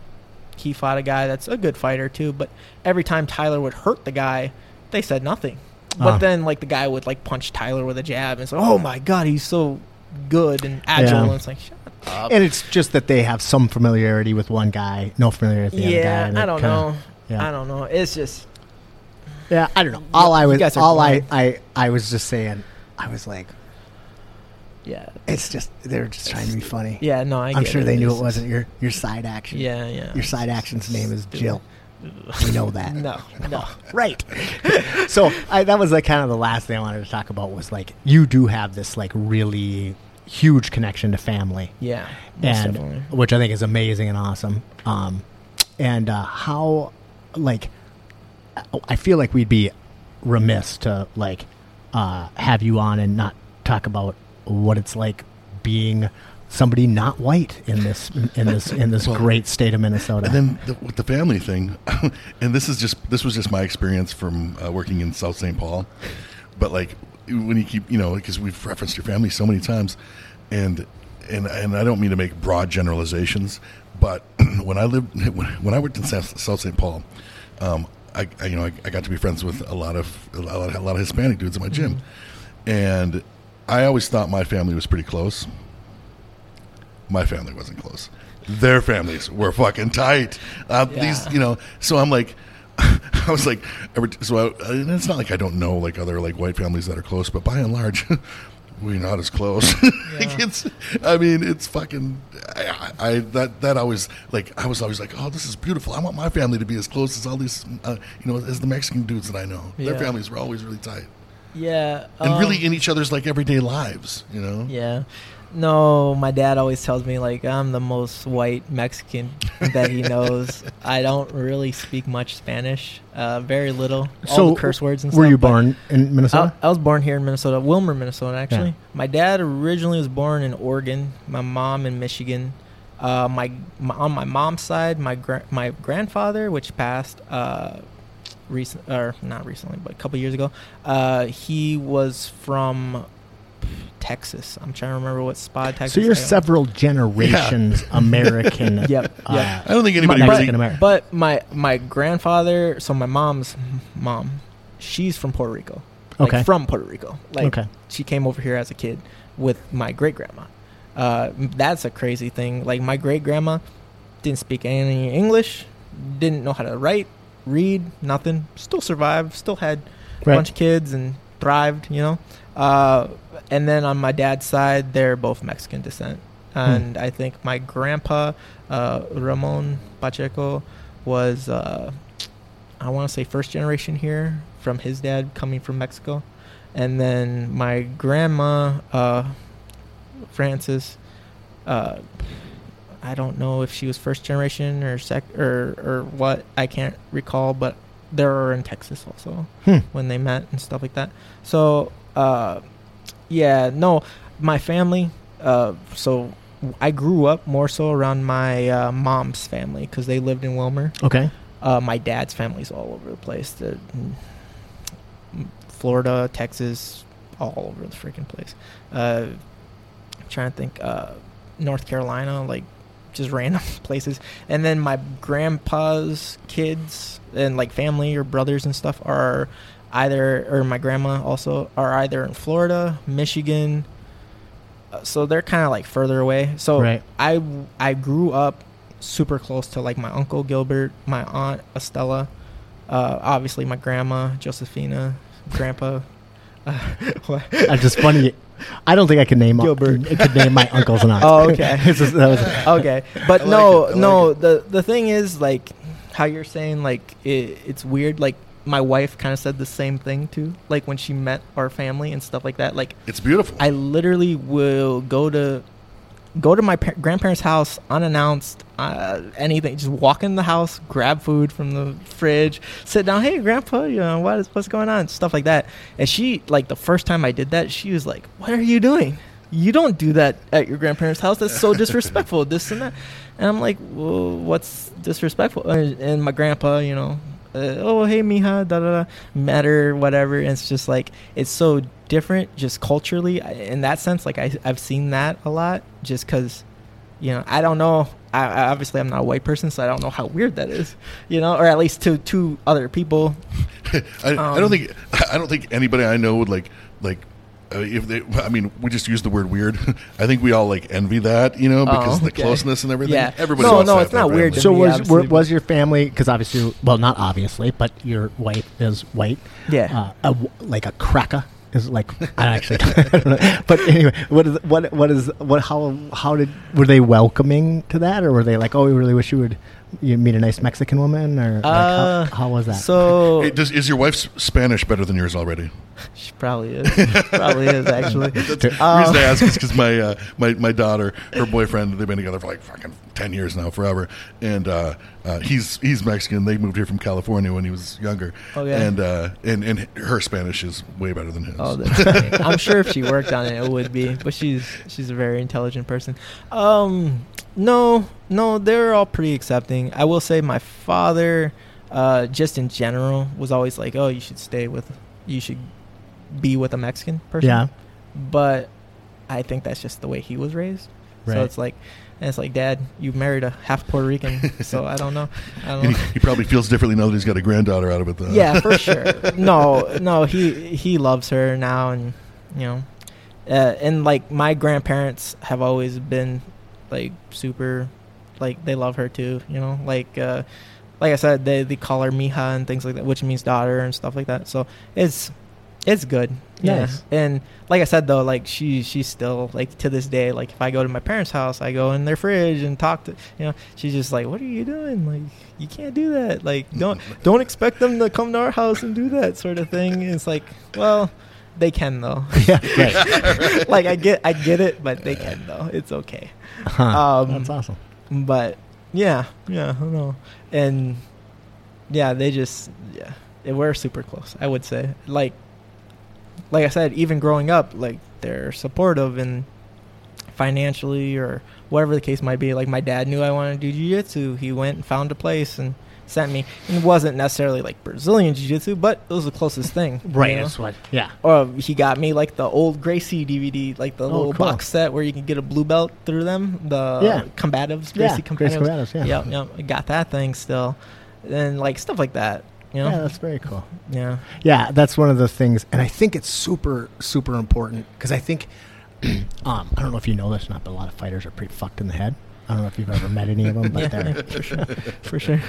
he fought a guy that's a good fighter too. But every time Tyler would hurt the guy, they said nothing. But Uh. then like the guy would like punch Tyler with a jab and it's like, oh my god, he's so good and agile. Yeah. And it's like, shut up. And it's just that they have some familiarity with one guy, no familiarity with the other guy. yeah, I don't kinda- know. Yeah. I don't know. It's just Yeah, I don't know. All I was, all I. I, I was just saying, I was like, yeah, it's just they're just trying to be funny. yeah. No, I. I'm get sure it. they knew it wasn't your your side action. Yeah, yeah. Your side action's name is Jill. We know that. No, no. right. so I, that was like kind of the last thing I wanted to talk about was like you do have this like really huge connection to family, Yeah, and definitely. which I think is amazing and awesome. Um, and uh, how like I feel like we'd be remiss to like uh, have you on and not talk about what it's like being somebody not white in this in this in this Well, great state of Minnesota. And then the, with the family thing, and this is just this was just my experience from uh, working in South St. Paul. But like when you keep, you know, because we've referenced your family so many times, and and and I don't mean to make broad generalizations, but when I lived when, when I worked in South, South St. Paul, um, I, I you know I, I got to be friends with a lot of a lot, a lot of Hispanic dudes in my gym, and I always thought my family was pretty close my family wasn't close. Their families were fucking tight. Uh, Yeah. These, you know, so I'm like, I was like, so I, it's not like I don't know like other like white families that are close, but by and large, we're not as close. like it's, I mean, it's fucking. I, I that that always like I was always like, oh, this is beautiful. I want my family to be as close as all these, uh, you know, as the Mexican dudes that I know. Their families were always really tight Yeah, and um, really in each other's like everyday lives. You know. Yeah. No, my dad always tells me like I'm the most white Mexican that he knows. I don't really speak much Spanish, uh, very little. All so the curse words and were stuff. you born in I, Minnesota? I was born here in Minnesota, Willmar, Minnesota. Actually, Yeah. my dad originally was born in Oregon. My mom in Michigan. Uh, my, my on my mom's side, my gra- my grandfather, which passed uh, recent or not recently, but a couple years ago, uh, he was from Texas. I'm trying to remember what spot Texas. so you're I don't- several generations American. Yep, uh. I don't think anybody really. Mexican American. But my my grandfather, so my mom's mom, she's from Puerto Rico. Like Okay. From Puerto Rico. Like Okay. she came over here as a kid with my great grandma. Uh, that's a crazy thing. Like my great grandma didn't speak any English, didn't know how to write, read, nothing. Still survived. Still had a Right. bunch of kids and thrived. You know. Uh, and then on my dad's side, they're both Mexican descent. And I think my grandpa, uh, Ramon Pacheco, was uh, I want to say first generation here from his dad coming from Mexico, and then my grandma, uh, Frances, uh, I don't know if she was first generation or sec or or what. I can't recall, but they were in Texas also Hmm. when they met and stuff like that. So, uh, yeah, no, my family. Uh, so I grew up more so around my uh, mom's family because they lived in Willmar. Okay. Uh, my dad's family's all over the place. The, Florida, Texas, all over the freaking place. Uh, I'm trying to think. Uh, North Carolina, like just random places. And then my grandpa's kids and like family or brothers and stuff are either, or my grandma also are either in Florida, Michigan. Uh, so they're kind of like further away. So Right. I I grew up super close to like my uncle Gilbert, my aunt Estella, uh, obviously my grandma Josephina, grandpa. Uh, what? I'm just funny. I don't think I could name Gilbert. I could name my uncles and aunts. Oh, okay. It's just- was- okay, but like no, it, I like no. it. The the thing is like how you're saying like it, it's weird. Like my wife kind of said the same thing too. Like when she met our family and stuff like that. Like It's beautiful. I literally will go to go to my par- grandparents' house unannounced, uh, anything. Just walk in the house, grab food from the fridge, sit down. Hey, grandpa, you know what is what's going on? Stuff like that. And she like the first time I did that, she was like, "What are you doing? You don't do that at your grandparents' house. That's so disrespectful. this and that." And I'm like, well, "What's disrespectful?" And, and my grandpa, you know. Uh, oh hey mija da da da matter whatever. And it's just like it's so different just culturally. In that sense like I, i've seen that a lot just because you know i don't know. I, I obviously I'm not a white person, so I don't know how weird that is, you know, or at least to to other people. I, I Um, don't think I don't think anybody I know would like like uh, if they. I mean, we just use the word weird. I think we all like envy that, you know, because Oh, of the closeness and everything. Yeah. everybody. No, wants no, to have it's not that weird So me, was were, was your family because obviously, well, not obviously, but your wife is white. Yeah. uh, a w like a cracker is like I actually, I don't know. but anyway, what is what what is what how how did were they welcoming to that or were they like oh we really wish you would you meet a nice Mexican woman or like, Uh, how, how was that? So Hey, does, is your wife's Spanish better than yours already? she probably is. probably is actually. the Um, reason I ask is because my, uh, my my daughter, her boyfriend, they've been together for like fucking ten years now, forever, and uh, uh, he's he's Mexican. They moved here from California when he was younger, Okay. and uh, and and her Spanish is way better than his. Oh, that's funny. I'm sure if she worked on it, it would be. But she's she's a very intelligent person. Um, no, no, they're all pretty accepting. I will say my father, uh, just in general, was always like, "Oh, you should stay with, you should be with a Mexican person." yeah, But I think that's just the way he was raised. Right. So it's like, and it's like, Dad, you married a half Puerto Rican, so I don't know. I don't know. he, he probably feels differently now that he's got a granddaughter out of it. Though. Yeah, for sure. No, no, he he loves her now, and you know, uh, and like my grandparents have always been like super, like they love her too. You know, like uh, like I said, they they call her Mija and things like that, which means daughter and stuff like that. So it's it's good. Yeah. Nice. And like I said though, like she she's still like to this day, like if I go to my parents' house, I go in their fridge and talk to you know, she's just like, What are you doing? Like you can't do that. Like don't don't expect them to come to our house and do that sort of thing. It's like, well, they can though. yeah, right. like I get I get it, but they can though. It's okay. Huh. Um, That's awesome. But yeah, yeah, I don't know. And yeah, they just yeah, they were super close. I would say like like I said, even growing up, like they're supportive and financially or whatever the case might be. Like my dad knew I wanted to do jiu-jitsu. He went and found a place and sent me. And it wasn't necessarily like Brazilian jiu-jitsu, but it was the closest thing. you Right. know? That's what. Yeah. Or he got me like the old Gracie DVD, like the Oh, little cool. box set where you can get a blue belt through them. The Yeah. combatives, Yeah, Gracie Gracie combatives. Combatives, yeah. Yep, yep. I got that thing still, and like stuff like that. You know, Yeah, that's very cool. yeah, Yeah, that's one of the things, and I think it's super, super important because I think, um, I don't know if you know this or not, but a lot of fighters are pretty fucked in the head. I don't know if you've ever met any of them, but yeah, they're for sure, for sure.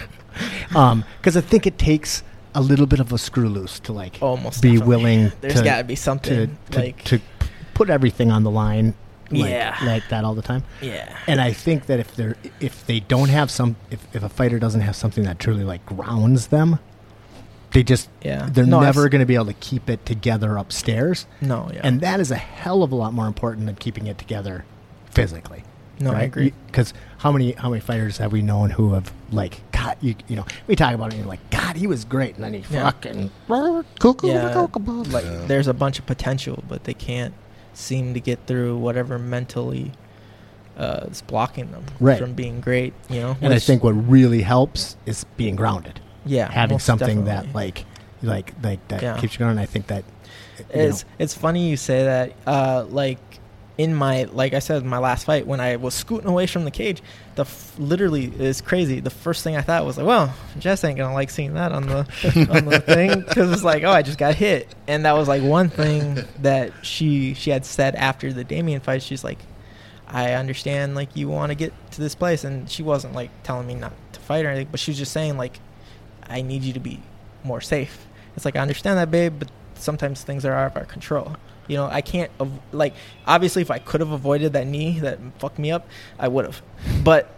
Um, because I think it takes a little bit of a screw loose to like Almost be definitely. willing There's to, got to be something to, like to put everything on the line, like, Yeah. like that all the time. yeah, And I think that if they're if they don't have some if, if a fighter doesn't have something that truly like grounds them, they just yeah. they're No, never going to be able to keep it together upstairs. No, yeah, And that is a hell of a lot more important than keeping it together physically. No, I agree. Because how many how many fighters have we known who have like God you you know we talk about it and you're like God he was great and then he Yeah. fucking yeah, like Yeah. there's a bunch of potential, but they can't seem to get through whatever mentally uh, is blocking them Right. from being great. You know, and I think what really helps is being grounded, yeah, having something definitely. that like like like that Yeah. keeps you going. I think that you It's know, it's funny you say that. Uh, like in my like I said, my last fight when I was scooting away from the cage, the f- literally is crazy. The first thing I thought was like, well, Jess ain't gonna like seeing that on the on the thing because it's like, oh, I just got hit, and that was like one thing that she she had said after the Damien fight. She's like, I understand like you want to get to this place, and she wasn't like telling me not to fight or anything, but she was just saying like, I need you to be more safe. It's like I understand that, babe, but sometimes things are out of our control. You know, I can't like obviously if I could have avoided that knee that fucked me up, I would have. But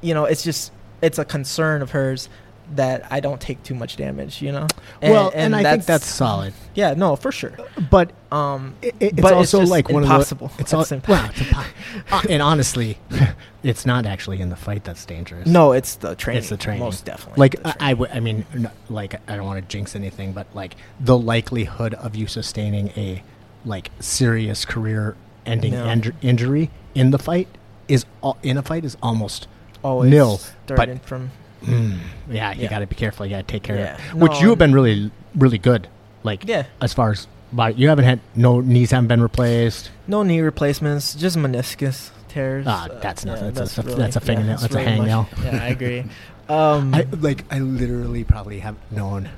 you know, it's just it's a concern of hers that I don't take too much damage. You know. well, and, I think that's solid. Yeah, no, for sure. But Um, it, it's But also just like one impossible of the. It's all, well, it's impo- uh, and honestly, it's not actually in the fight that's dangerous. no, it's the training. It's the training. most definitely. Like I, I, w- I mean, like I don't want to jinx anything, but like the likelihood of you sustaining a like serious career-ending No. inju- injury in the fight is al- in a fight is almost always nil, starting from mm, yeah. You Yeah. got to be careful. You got to take care Yeah. of it. Which No, you have been really, really good. Like yeah. as far as body, you haven't had no knees haven't been replaced. No knee replacements, just meniscus tears. Ah, uh, that's nothing. yeah, That's a- that's a yeah, fingernail. That's a really much- hangnail. Yeah, I agree. Um, I like. I literally probably have known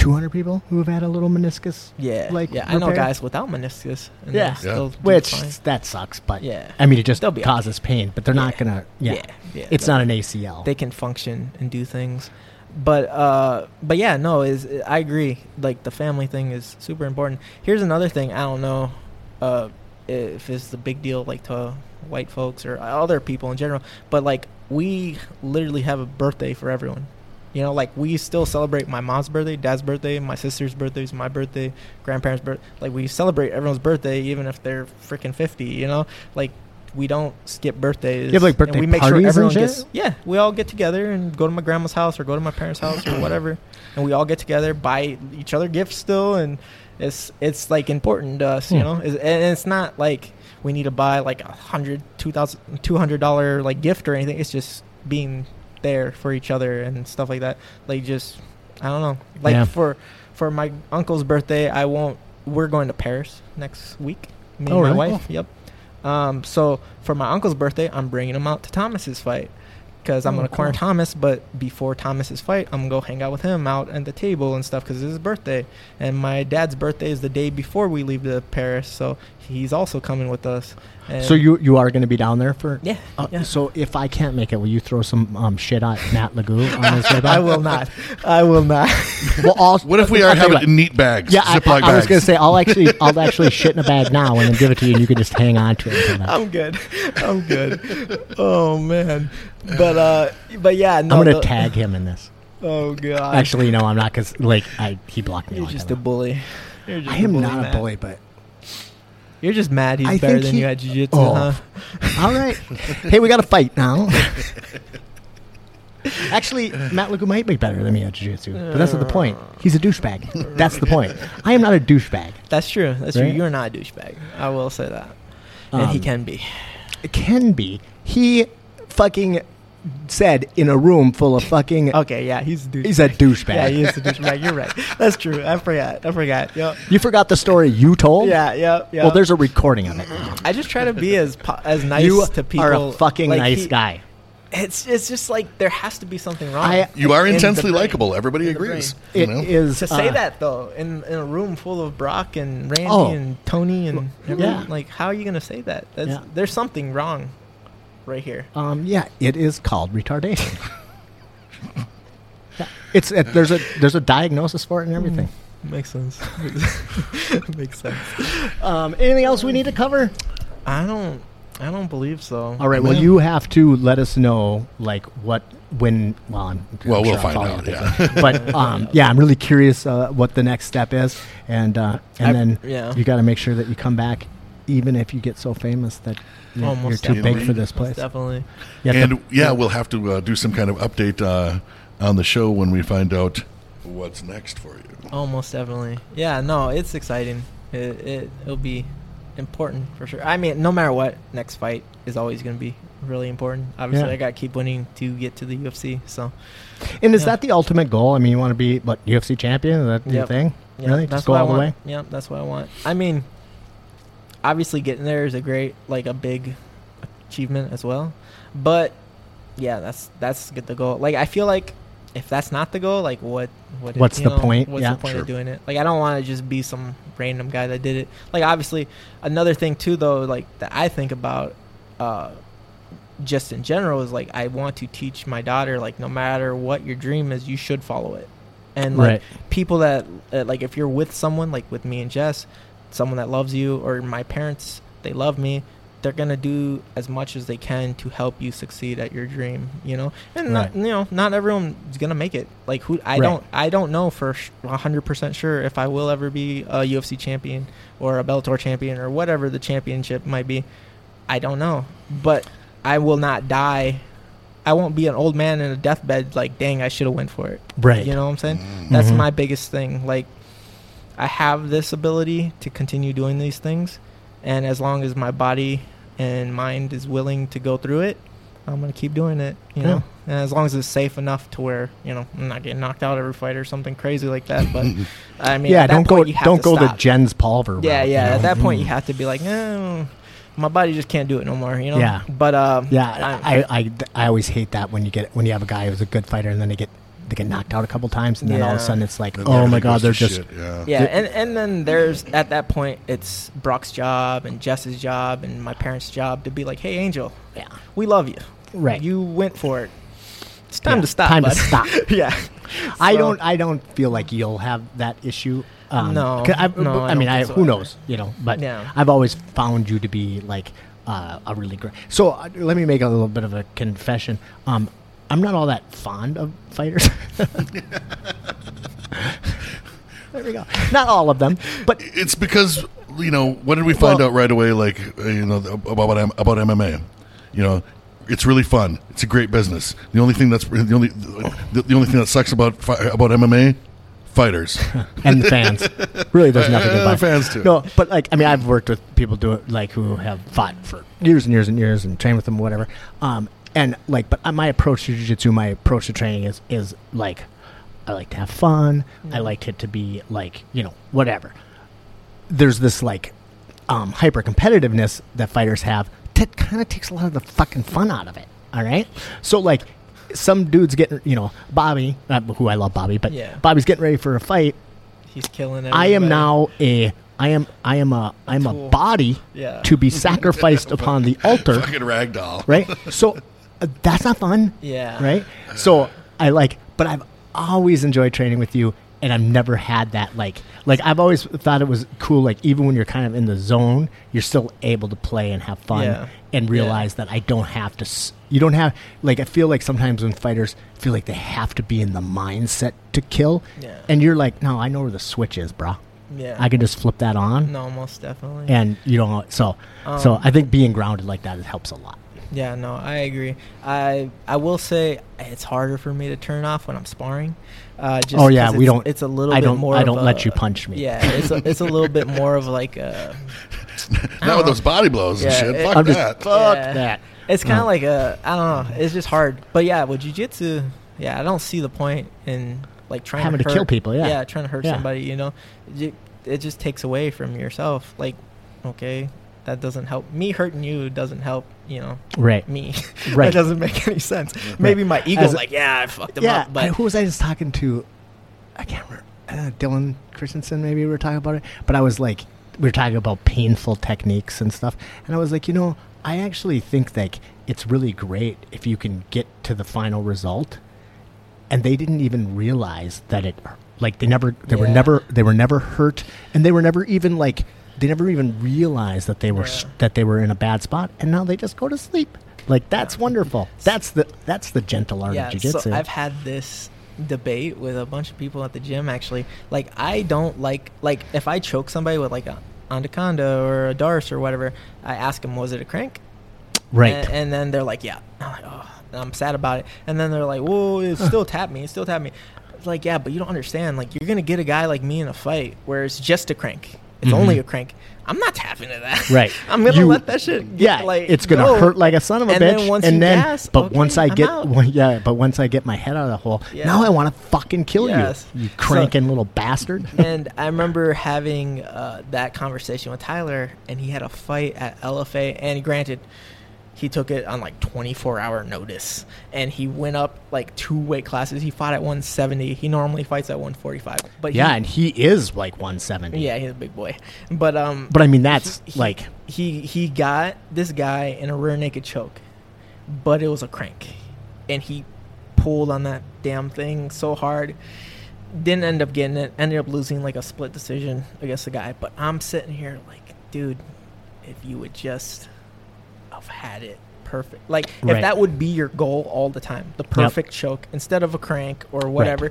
200 people who have had a little meniscus. yeah, like, yeah. I know guys without meniscus. And Yeah. still do Which fine. that sucks, but Yeah. I mean, it just They'll be causes pain. But they're not gonna. Yeah, yeah, yeah, it's not an ACL. They can function and do things, but uh, but yeah, no, is I agree. Like the family thing is super important. Here's another thing. I don't know uh, if it's the big deal like to white folks or other people in general, but like we literally have a birthday for everyone. You know, like we still celebrate my mom's birthday, dad's birthday, my sister's birthdays, my birthday, grandparents' birthday. Like we celebrate everyone's birthday, even if they're freaking fifty. You know, like we don't skip birthdays. You have, like, and birthday we make parties sure and everyone shit? gets. Yeah, we all get together and go to my grandma's house or go to my parents' house or whatever, and we all get together, buy each other gifts still, and it's it's like important to us, you Hmm. know. It's, and it's not like we need to buy like a hundred, two thousand, two hundred dollar like gift or anything. It's just being there for each other and stuff like that. Like just I don't know. Like Yeah. for for my uncle's birthday, I won't. We're going to Paris next week. Me Oh, and my really? wife. Yep. Um, so for my uncle's birthday, I'm bringing him out to Thomas's fight because I'm Oh, gonna corner. Thomas. But before Thomas's fight, I'm gonna go hang out with him out at the table and stuff because it's his birthday. And my dad's birthday is the day before we leave to Paris, so he's also coming with us. And so you you are going to be down there for? yeah, Uh, yeah. So if I can't make it, will you throw some um, shit at Matt Lagoo on his way back? I will not. I will not. Well, all, What if we are tell you having what. in neat bags? Yeah, I, Ziploc I was going to say I'll actually I'll actually shit in a bag now and then give it to you, and you can just hang on to it. Until. I'm good. I'm good. Oh man. But uh, but yeah. No, I'm going to tag him in this. Oh god. Actually, no, I'm not because like I he blocked me. you're just a bully. You're just I am bully, not Matt. a bully, but You're just mad he's I better than he- you at jiu-jitsu, Oh. huh? all right. hey, we got to fight now. Actually, Matt Legoo might be better than me at jiu-jitsu, but that's not the point. He's a douchebag. That's the point. I am not a douchebag. That's true. That's true. You're not a douchebag. I will say that. and he Um, can be. It can be. He fucking said in a room full of fucking. Okay, yeah, he's a douchebag. He's a douchebag. Yeah, he is a douchebag. You're right. That's true. I forgot. I forgot. Yep. You forgot the story you told. Yeah, yeah, yeah. Well, there's a recording of it. I just try to be as po- as nice you to people. are a fucking Like, nice he- guy. It's it's just like there has to be something wrong. I- you are intensely brain. likable. Everybody In agrees. It you is to say uh, that though in in a room full of Brock and Randy Oh. and Tony and everyone, yeah. like how are you gonna say that? That's, Yeah. There's something wrong, right here. Um, yeah, it is called retardation. yeah, it's it, there's a there's a diagnosis for it and everything. Makes sense. Makes sense. Um, anything else we need to cover? I don't. I don't believe so. All right. Well, you have to let us know like what when. Well, I'm, Well, I'm we'll I'll find out, yeah. up. But um, yeah, I'm really curious uh, what the next step is, and uh, and I- then yeah. you got to make sure that you come back, even if you get so famous that you're, you're most too big for this Most place. Definitely. You have to- And yeah, we'll have to uh, do some kind of update uh, on the show when we find out what's next for you. Almost definitely. Yeah. No, it's exciting. It, it it'll be important for sure. I mean, no matter what, next fight is always going to be really important. Obviously, Yeah. I got to keep winning to get to the UFC. So and is yeah. that the ultimate goal? I mean, you want to be what UFC champion? Is that your thing? Yeah, really? that's Just go what I all the want. way. Yeah, that's what I want. I mean, obviously getting there is a great, like a big achievement as well. But yeah, that's that's good the goal. Like I feel like if that's not the goal, like what what What's you the know, point? What's Yeah. the point Sure. of doing it? Like I don't want to just be some random guy that did it. Like obviously, another thing too though, like that I think about. uh just in general is like I want to teach my daughter like no matter what your dream is you should follow it and like Right. people that uh, like if you're with someone like with me and Jess, someone that loves you or my parents, they love me. They're gonna do as much as they can to help you succeed at your dream, you know. And not, you know, not everyone's gonna make it. Like who I Right. don't, I don't know for hundred percent sure if I will ever be a UFC champion or a Bellator champion or whatever the championship might be. I don't know, but I will not die. I won't be an old man in a deathbed like, dang, I should have went for it. Right. You know what I'm saying? That's Mhm. my biggest thing. Like, I have this ability to continue doing these things, and as long as my body and mind is willing to go through it, I'm gonna keep doing it. You Yeah. know, and as long as it's safe enough to where you know I'm not getting knocked out every fight or something crazy like that. But I mean, yeah, don't go you don't to go stop. the Jens Pulver. Yeah, route, you yeah. know? At that point, you Mm. have to be like, no, my body just can't do it no more. You know. Yeah. But um, Yeah, I- I, I, I always hate that when you get when you have a guy who's a good fighter and then they get they get knocked out a couple times and then all of a sudden it's like, Then oh my everything god, goes they're to just shit, yeah. Yeah, and and then there's at that point it's Brock's job and Jess's job and my parents' job to be like, hey Angel, yeah, we love you. Right. You went for it. It's time Yeah, to stop. time to bud. stop. yeah. I So- don't I don't feel like you'll have that issue. Um, No, 'cause I, no, I I mean, don't I, think so who either. knows, you know? But Yeah. I've always found you to be like uh, a really great. So uh, let me make a little bit of a confession. Um, I'm not all that fond of fighters. there we go. Not all of them, but It's because you know what did we find Well- out right away? Like uh, you know about about MMA. You know, it's really fun. It's a great business. The only thing that's the only the, the only thing that sucks about about MMA fighters. and the fans. Really, there's nothing the about fans, too. No, but like I mean, I've worked with people do it like who have fought for years and years and years and trained with them, whatever. Um, and like, but uh, my approach to jujitsu, my approach to training is is like, I like to have fun. I like it to be like you know whatever. There's this like um, hyper competitiveness that fighters have that kind of takes a lot of the fucking fun out of it. All right, so like. Some dudes getting, you know, Bobby, uh, who I love Bobby, but Yeah. Bobby's getting ready for a fight. He's killing it. I am now a I am I am a I'm a tool. body Yeah. to be sacrificed upon the altar, Fucking ragdoll. right? So that's not fun, Yeah. right? So I like, but I've always enjoyed training with you, and I've never had that like like I've always thought it was cool. Like even when you're kind of in the zone, you're still able to play and have fun Yeah. and Yeah. realize that I don't have to. You don't have like I feel like sometimes when fighters feel like they have to be in the mindset to kill, Yeah. and you're like, no, I know where the switch is, brah. Yeah. I can just flip that on, No, most definitely. and you don't. So, so Um, I think being grounded like that it helps a lot. Yeah, no, I agree. I I will say it's harder for me to turn off when I'm sparring. Uh, just Oh, yeah, we it's- don't- It's a little. I bit don't- More I don't let a- you punch me. Yeah, it's a, it's a little bit more of like a. Not with those body blows and shit. it- Fuck I'm just that. fuck Yeah. that. It's kind of No. like a. I don't know. It's just hard. But yeah, with jujitsu, yeah, I don't see the point in like trying Having to, to kill people, yeah. yeah, trying to hurt Yeah. somebody. You know, it, it just takes away from yourself. Like, okay, that doesn't help. Me hurting you doesn't help. You know, Right. me. Right. that doesn't make any sense. Maybe my ego, As like, yeah, I fucked him Yeah. up. But who was I just talking to? I can't remember. Uh, Dylan Christensen, maybe we were talking about it. But I was like, we were talking about painful techniques and stuff. And I was like, you know, I actually think like it's really great if you can get to the final result. And they didn't even realize that it, like they never, they were never, they were never hurt, and they were never even like, they never even realized that they were Yeah. that they were in a bad spot, and now they just go to sleep. Like that's wonderful. That's the that's the gentle art yeah, of jujitsu. so I've had this debate with a bunch of people at the gym. Actually, like I don't like like if I choke somebody with like a anaconda or a darce or whatever, I ask them, was it a crank? right. And, and then they're like, yeah. I'm like, oh, I'm sad about it. And then they're like, whoa, it still tapped me. It still tapped me. It's like, yeah, but you don't understand. Like, you're gonna get a guy like me in a fight where it's just a crank. It's Mhm. only a crank. I'm not tapping to that. Right. I'm gonna You- let that shit. Get, yeah, like it's gonna go. hurt like a son of a And bitch. then once and you then, gas, but okay, once I I'm get, well, yeah, but once I get my head out of the hole, Yeah. now I want to fucking kill Yes. you, you So- cranking little bastard. and I remember having uh, that conversation with Tyler, and he had a fight at LFA. And granted, he took it on like 24 hour notice, and he went up like two weight classes. He fought at 170. He normally fights at 145. But yeah, he, and he is like 170. yeah, he's a big boy. But um, but I mean that's he- like he he got this guy in a rear naked choke, but it was a crank, and he pulled on that damn thing so hard. Didn't end up getting it. Ended up losing like a split decision against the guy. But I'm sitting here like, dude, if you would just had it perfect, like Right. if that would be your goal all the time, the perfect choke instead of a crank or whatever,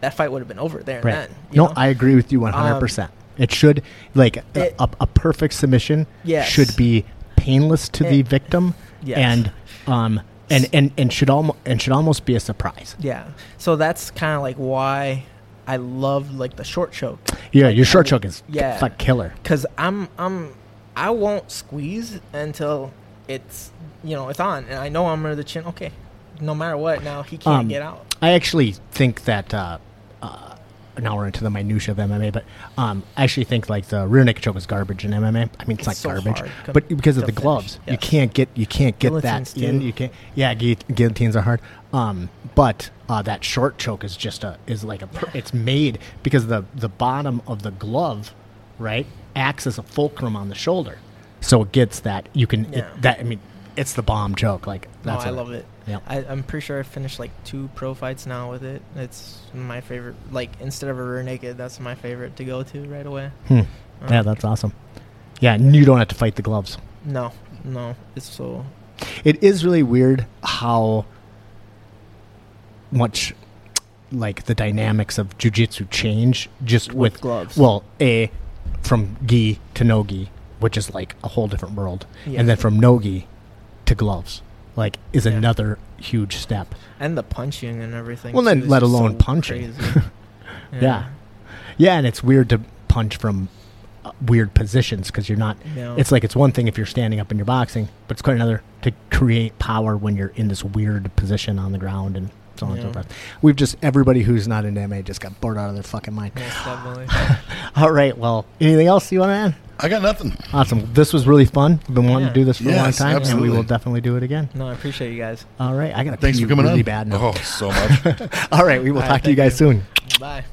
that fight would have been over there and right. then. No, know? I agree with you 100. percent It should like a- It- a, a perfect submission Yes. should be painless to the victim, Yes. and um and and and should almost and should almost be a surprise. Yeah. So that's kind of like why I love like the short choke Yeah, your short choke is Yeah. fuck killer. cuz I'm I'm I won't squeeze until it's you know, it's on and I know I'm under the chin. Okay. No matter what, now he can't Um, get out. I actually think that uh, uh, now we're into the minutia of MMA, but um, I actually think like the rear naked choke is garbage in MMA. I mean, it's, It's like so garbage, but because of the finish. gloves, you can't get you can't get Guillotines that in. too. You can't. Yeah, gu- guillotines are hard. Um, but uh, that short choke is just a is like a per- it's made because the the bottom of the glove, right, acts as a fulcrum on the shoulder, so it gets that you can Yeah. it, that I mean it's the bomb joke like No, that's I a- love it. Yeah. I, I'm pretty sure I finished like two pro fights now with it. It's my favorite. Like instead of a rear naked, that's my favorite to go to right away. Hmm. Uh, Yeah, that's awesome. Yeah, and you don't have to fight the gloves. No, no, it's so. It is really weird how much like the dynamics of jujitsu change just with, With gloves. Well, a from gi to no gi, which is like a whole different world, Yeah. and then from nogi to gloves, like is Yeah. another huge step. and the punching and everything. Well, then let alone so punching. crazy. Yeah. Yeah, and it's weird to punch from uh, weird positions because you're not. Yeah. It's like it's one thing if you're standing up and you're boxing, but it's quite another to create power when you're in this weird position on the ground and so on and so Yeah. forth. We've just everybody who's not in MA just got bored out of their fucking mind. All right, well, anything else you want to add? I got nothing. Awesome. This was really fun. We've been wanting Yeah. to do this for a long Yes, time, and we will definitely do it again. no, I appreciate you guys. All right, I got to Thanks pee for coming really on. bad now. Oh, so much. All right, we will All talk right, to you thank guys you. soon. Bye.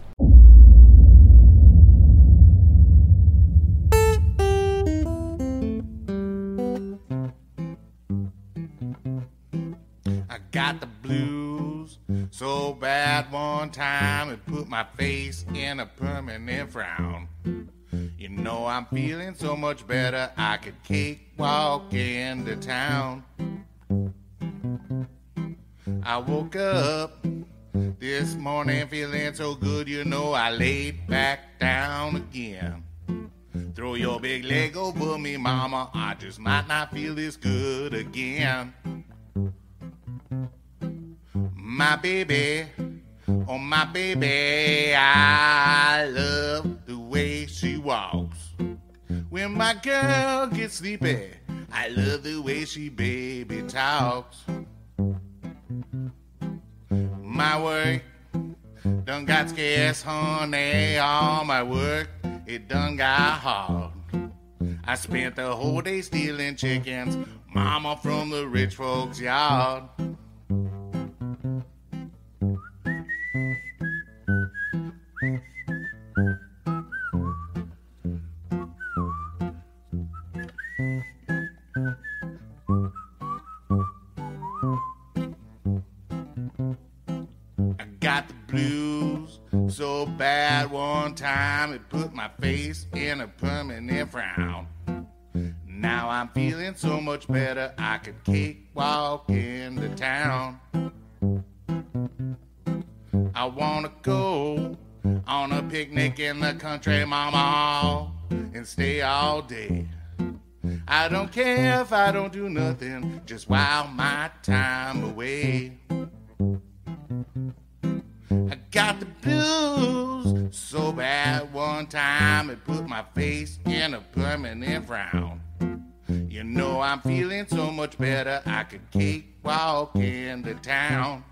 I got the blues so bad one time it put my face in a permanent frown. You know I'm feeling so much better I could cakewalk into town. I woke up this morning feeling so good, you know I laid back down again. Throw your big leg over me, mama. I just might not feel this good again. My baby, oh my baby, I love the way she walks. When my girl gets sleepy, I love the way she baby talks. My work done got scarce, honey. All my work, it done got hard. I spent the whole day stealing chickens, mama from the rich folks' yard. My face in a permanent frown. Now I'm feeling so much better I could cakewalk into town. I wanna go on a picnic in the country, mama, and stay all day. I don't care if I don't do nothing, just while my time away. I got the blues so bad one time it put my face in a permanent frown. You know I'm feeling so much better I could keep walking the town.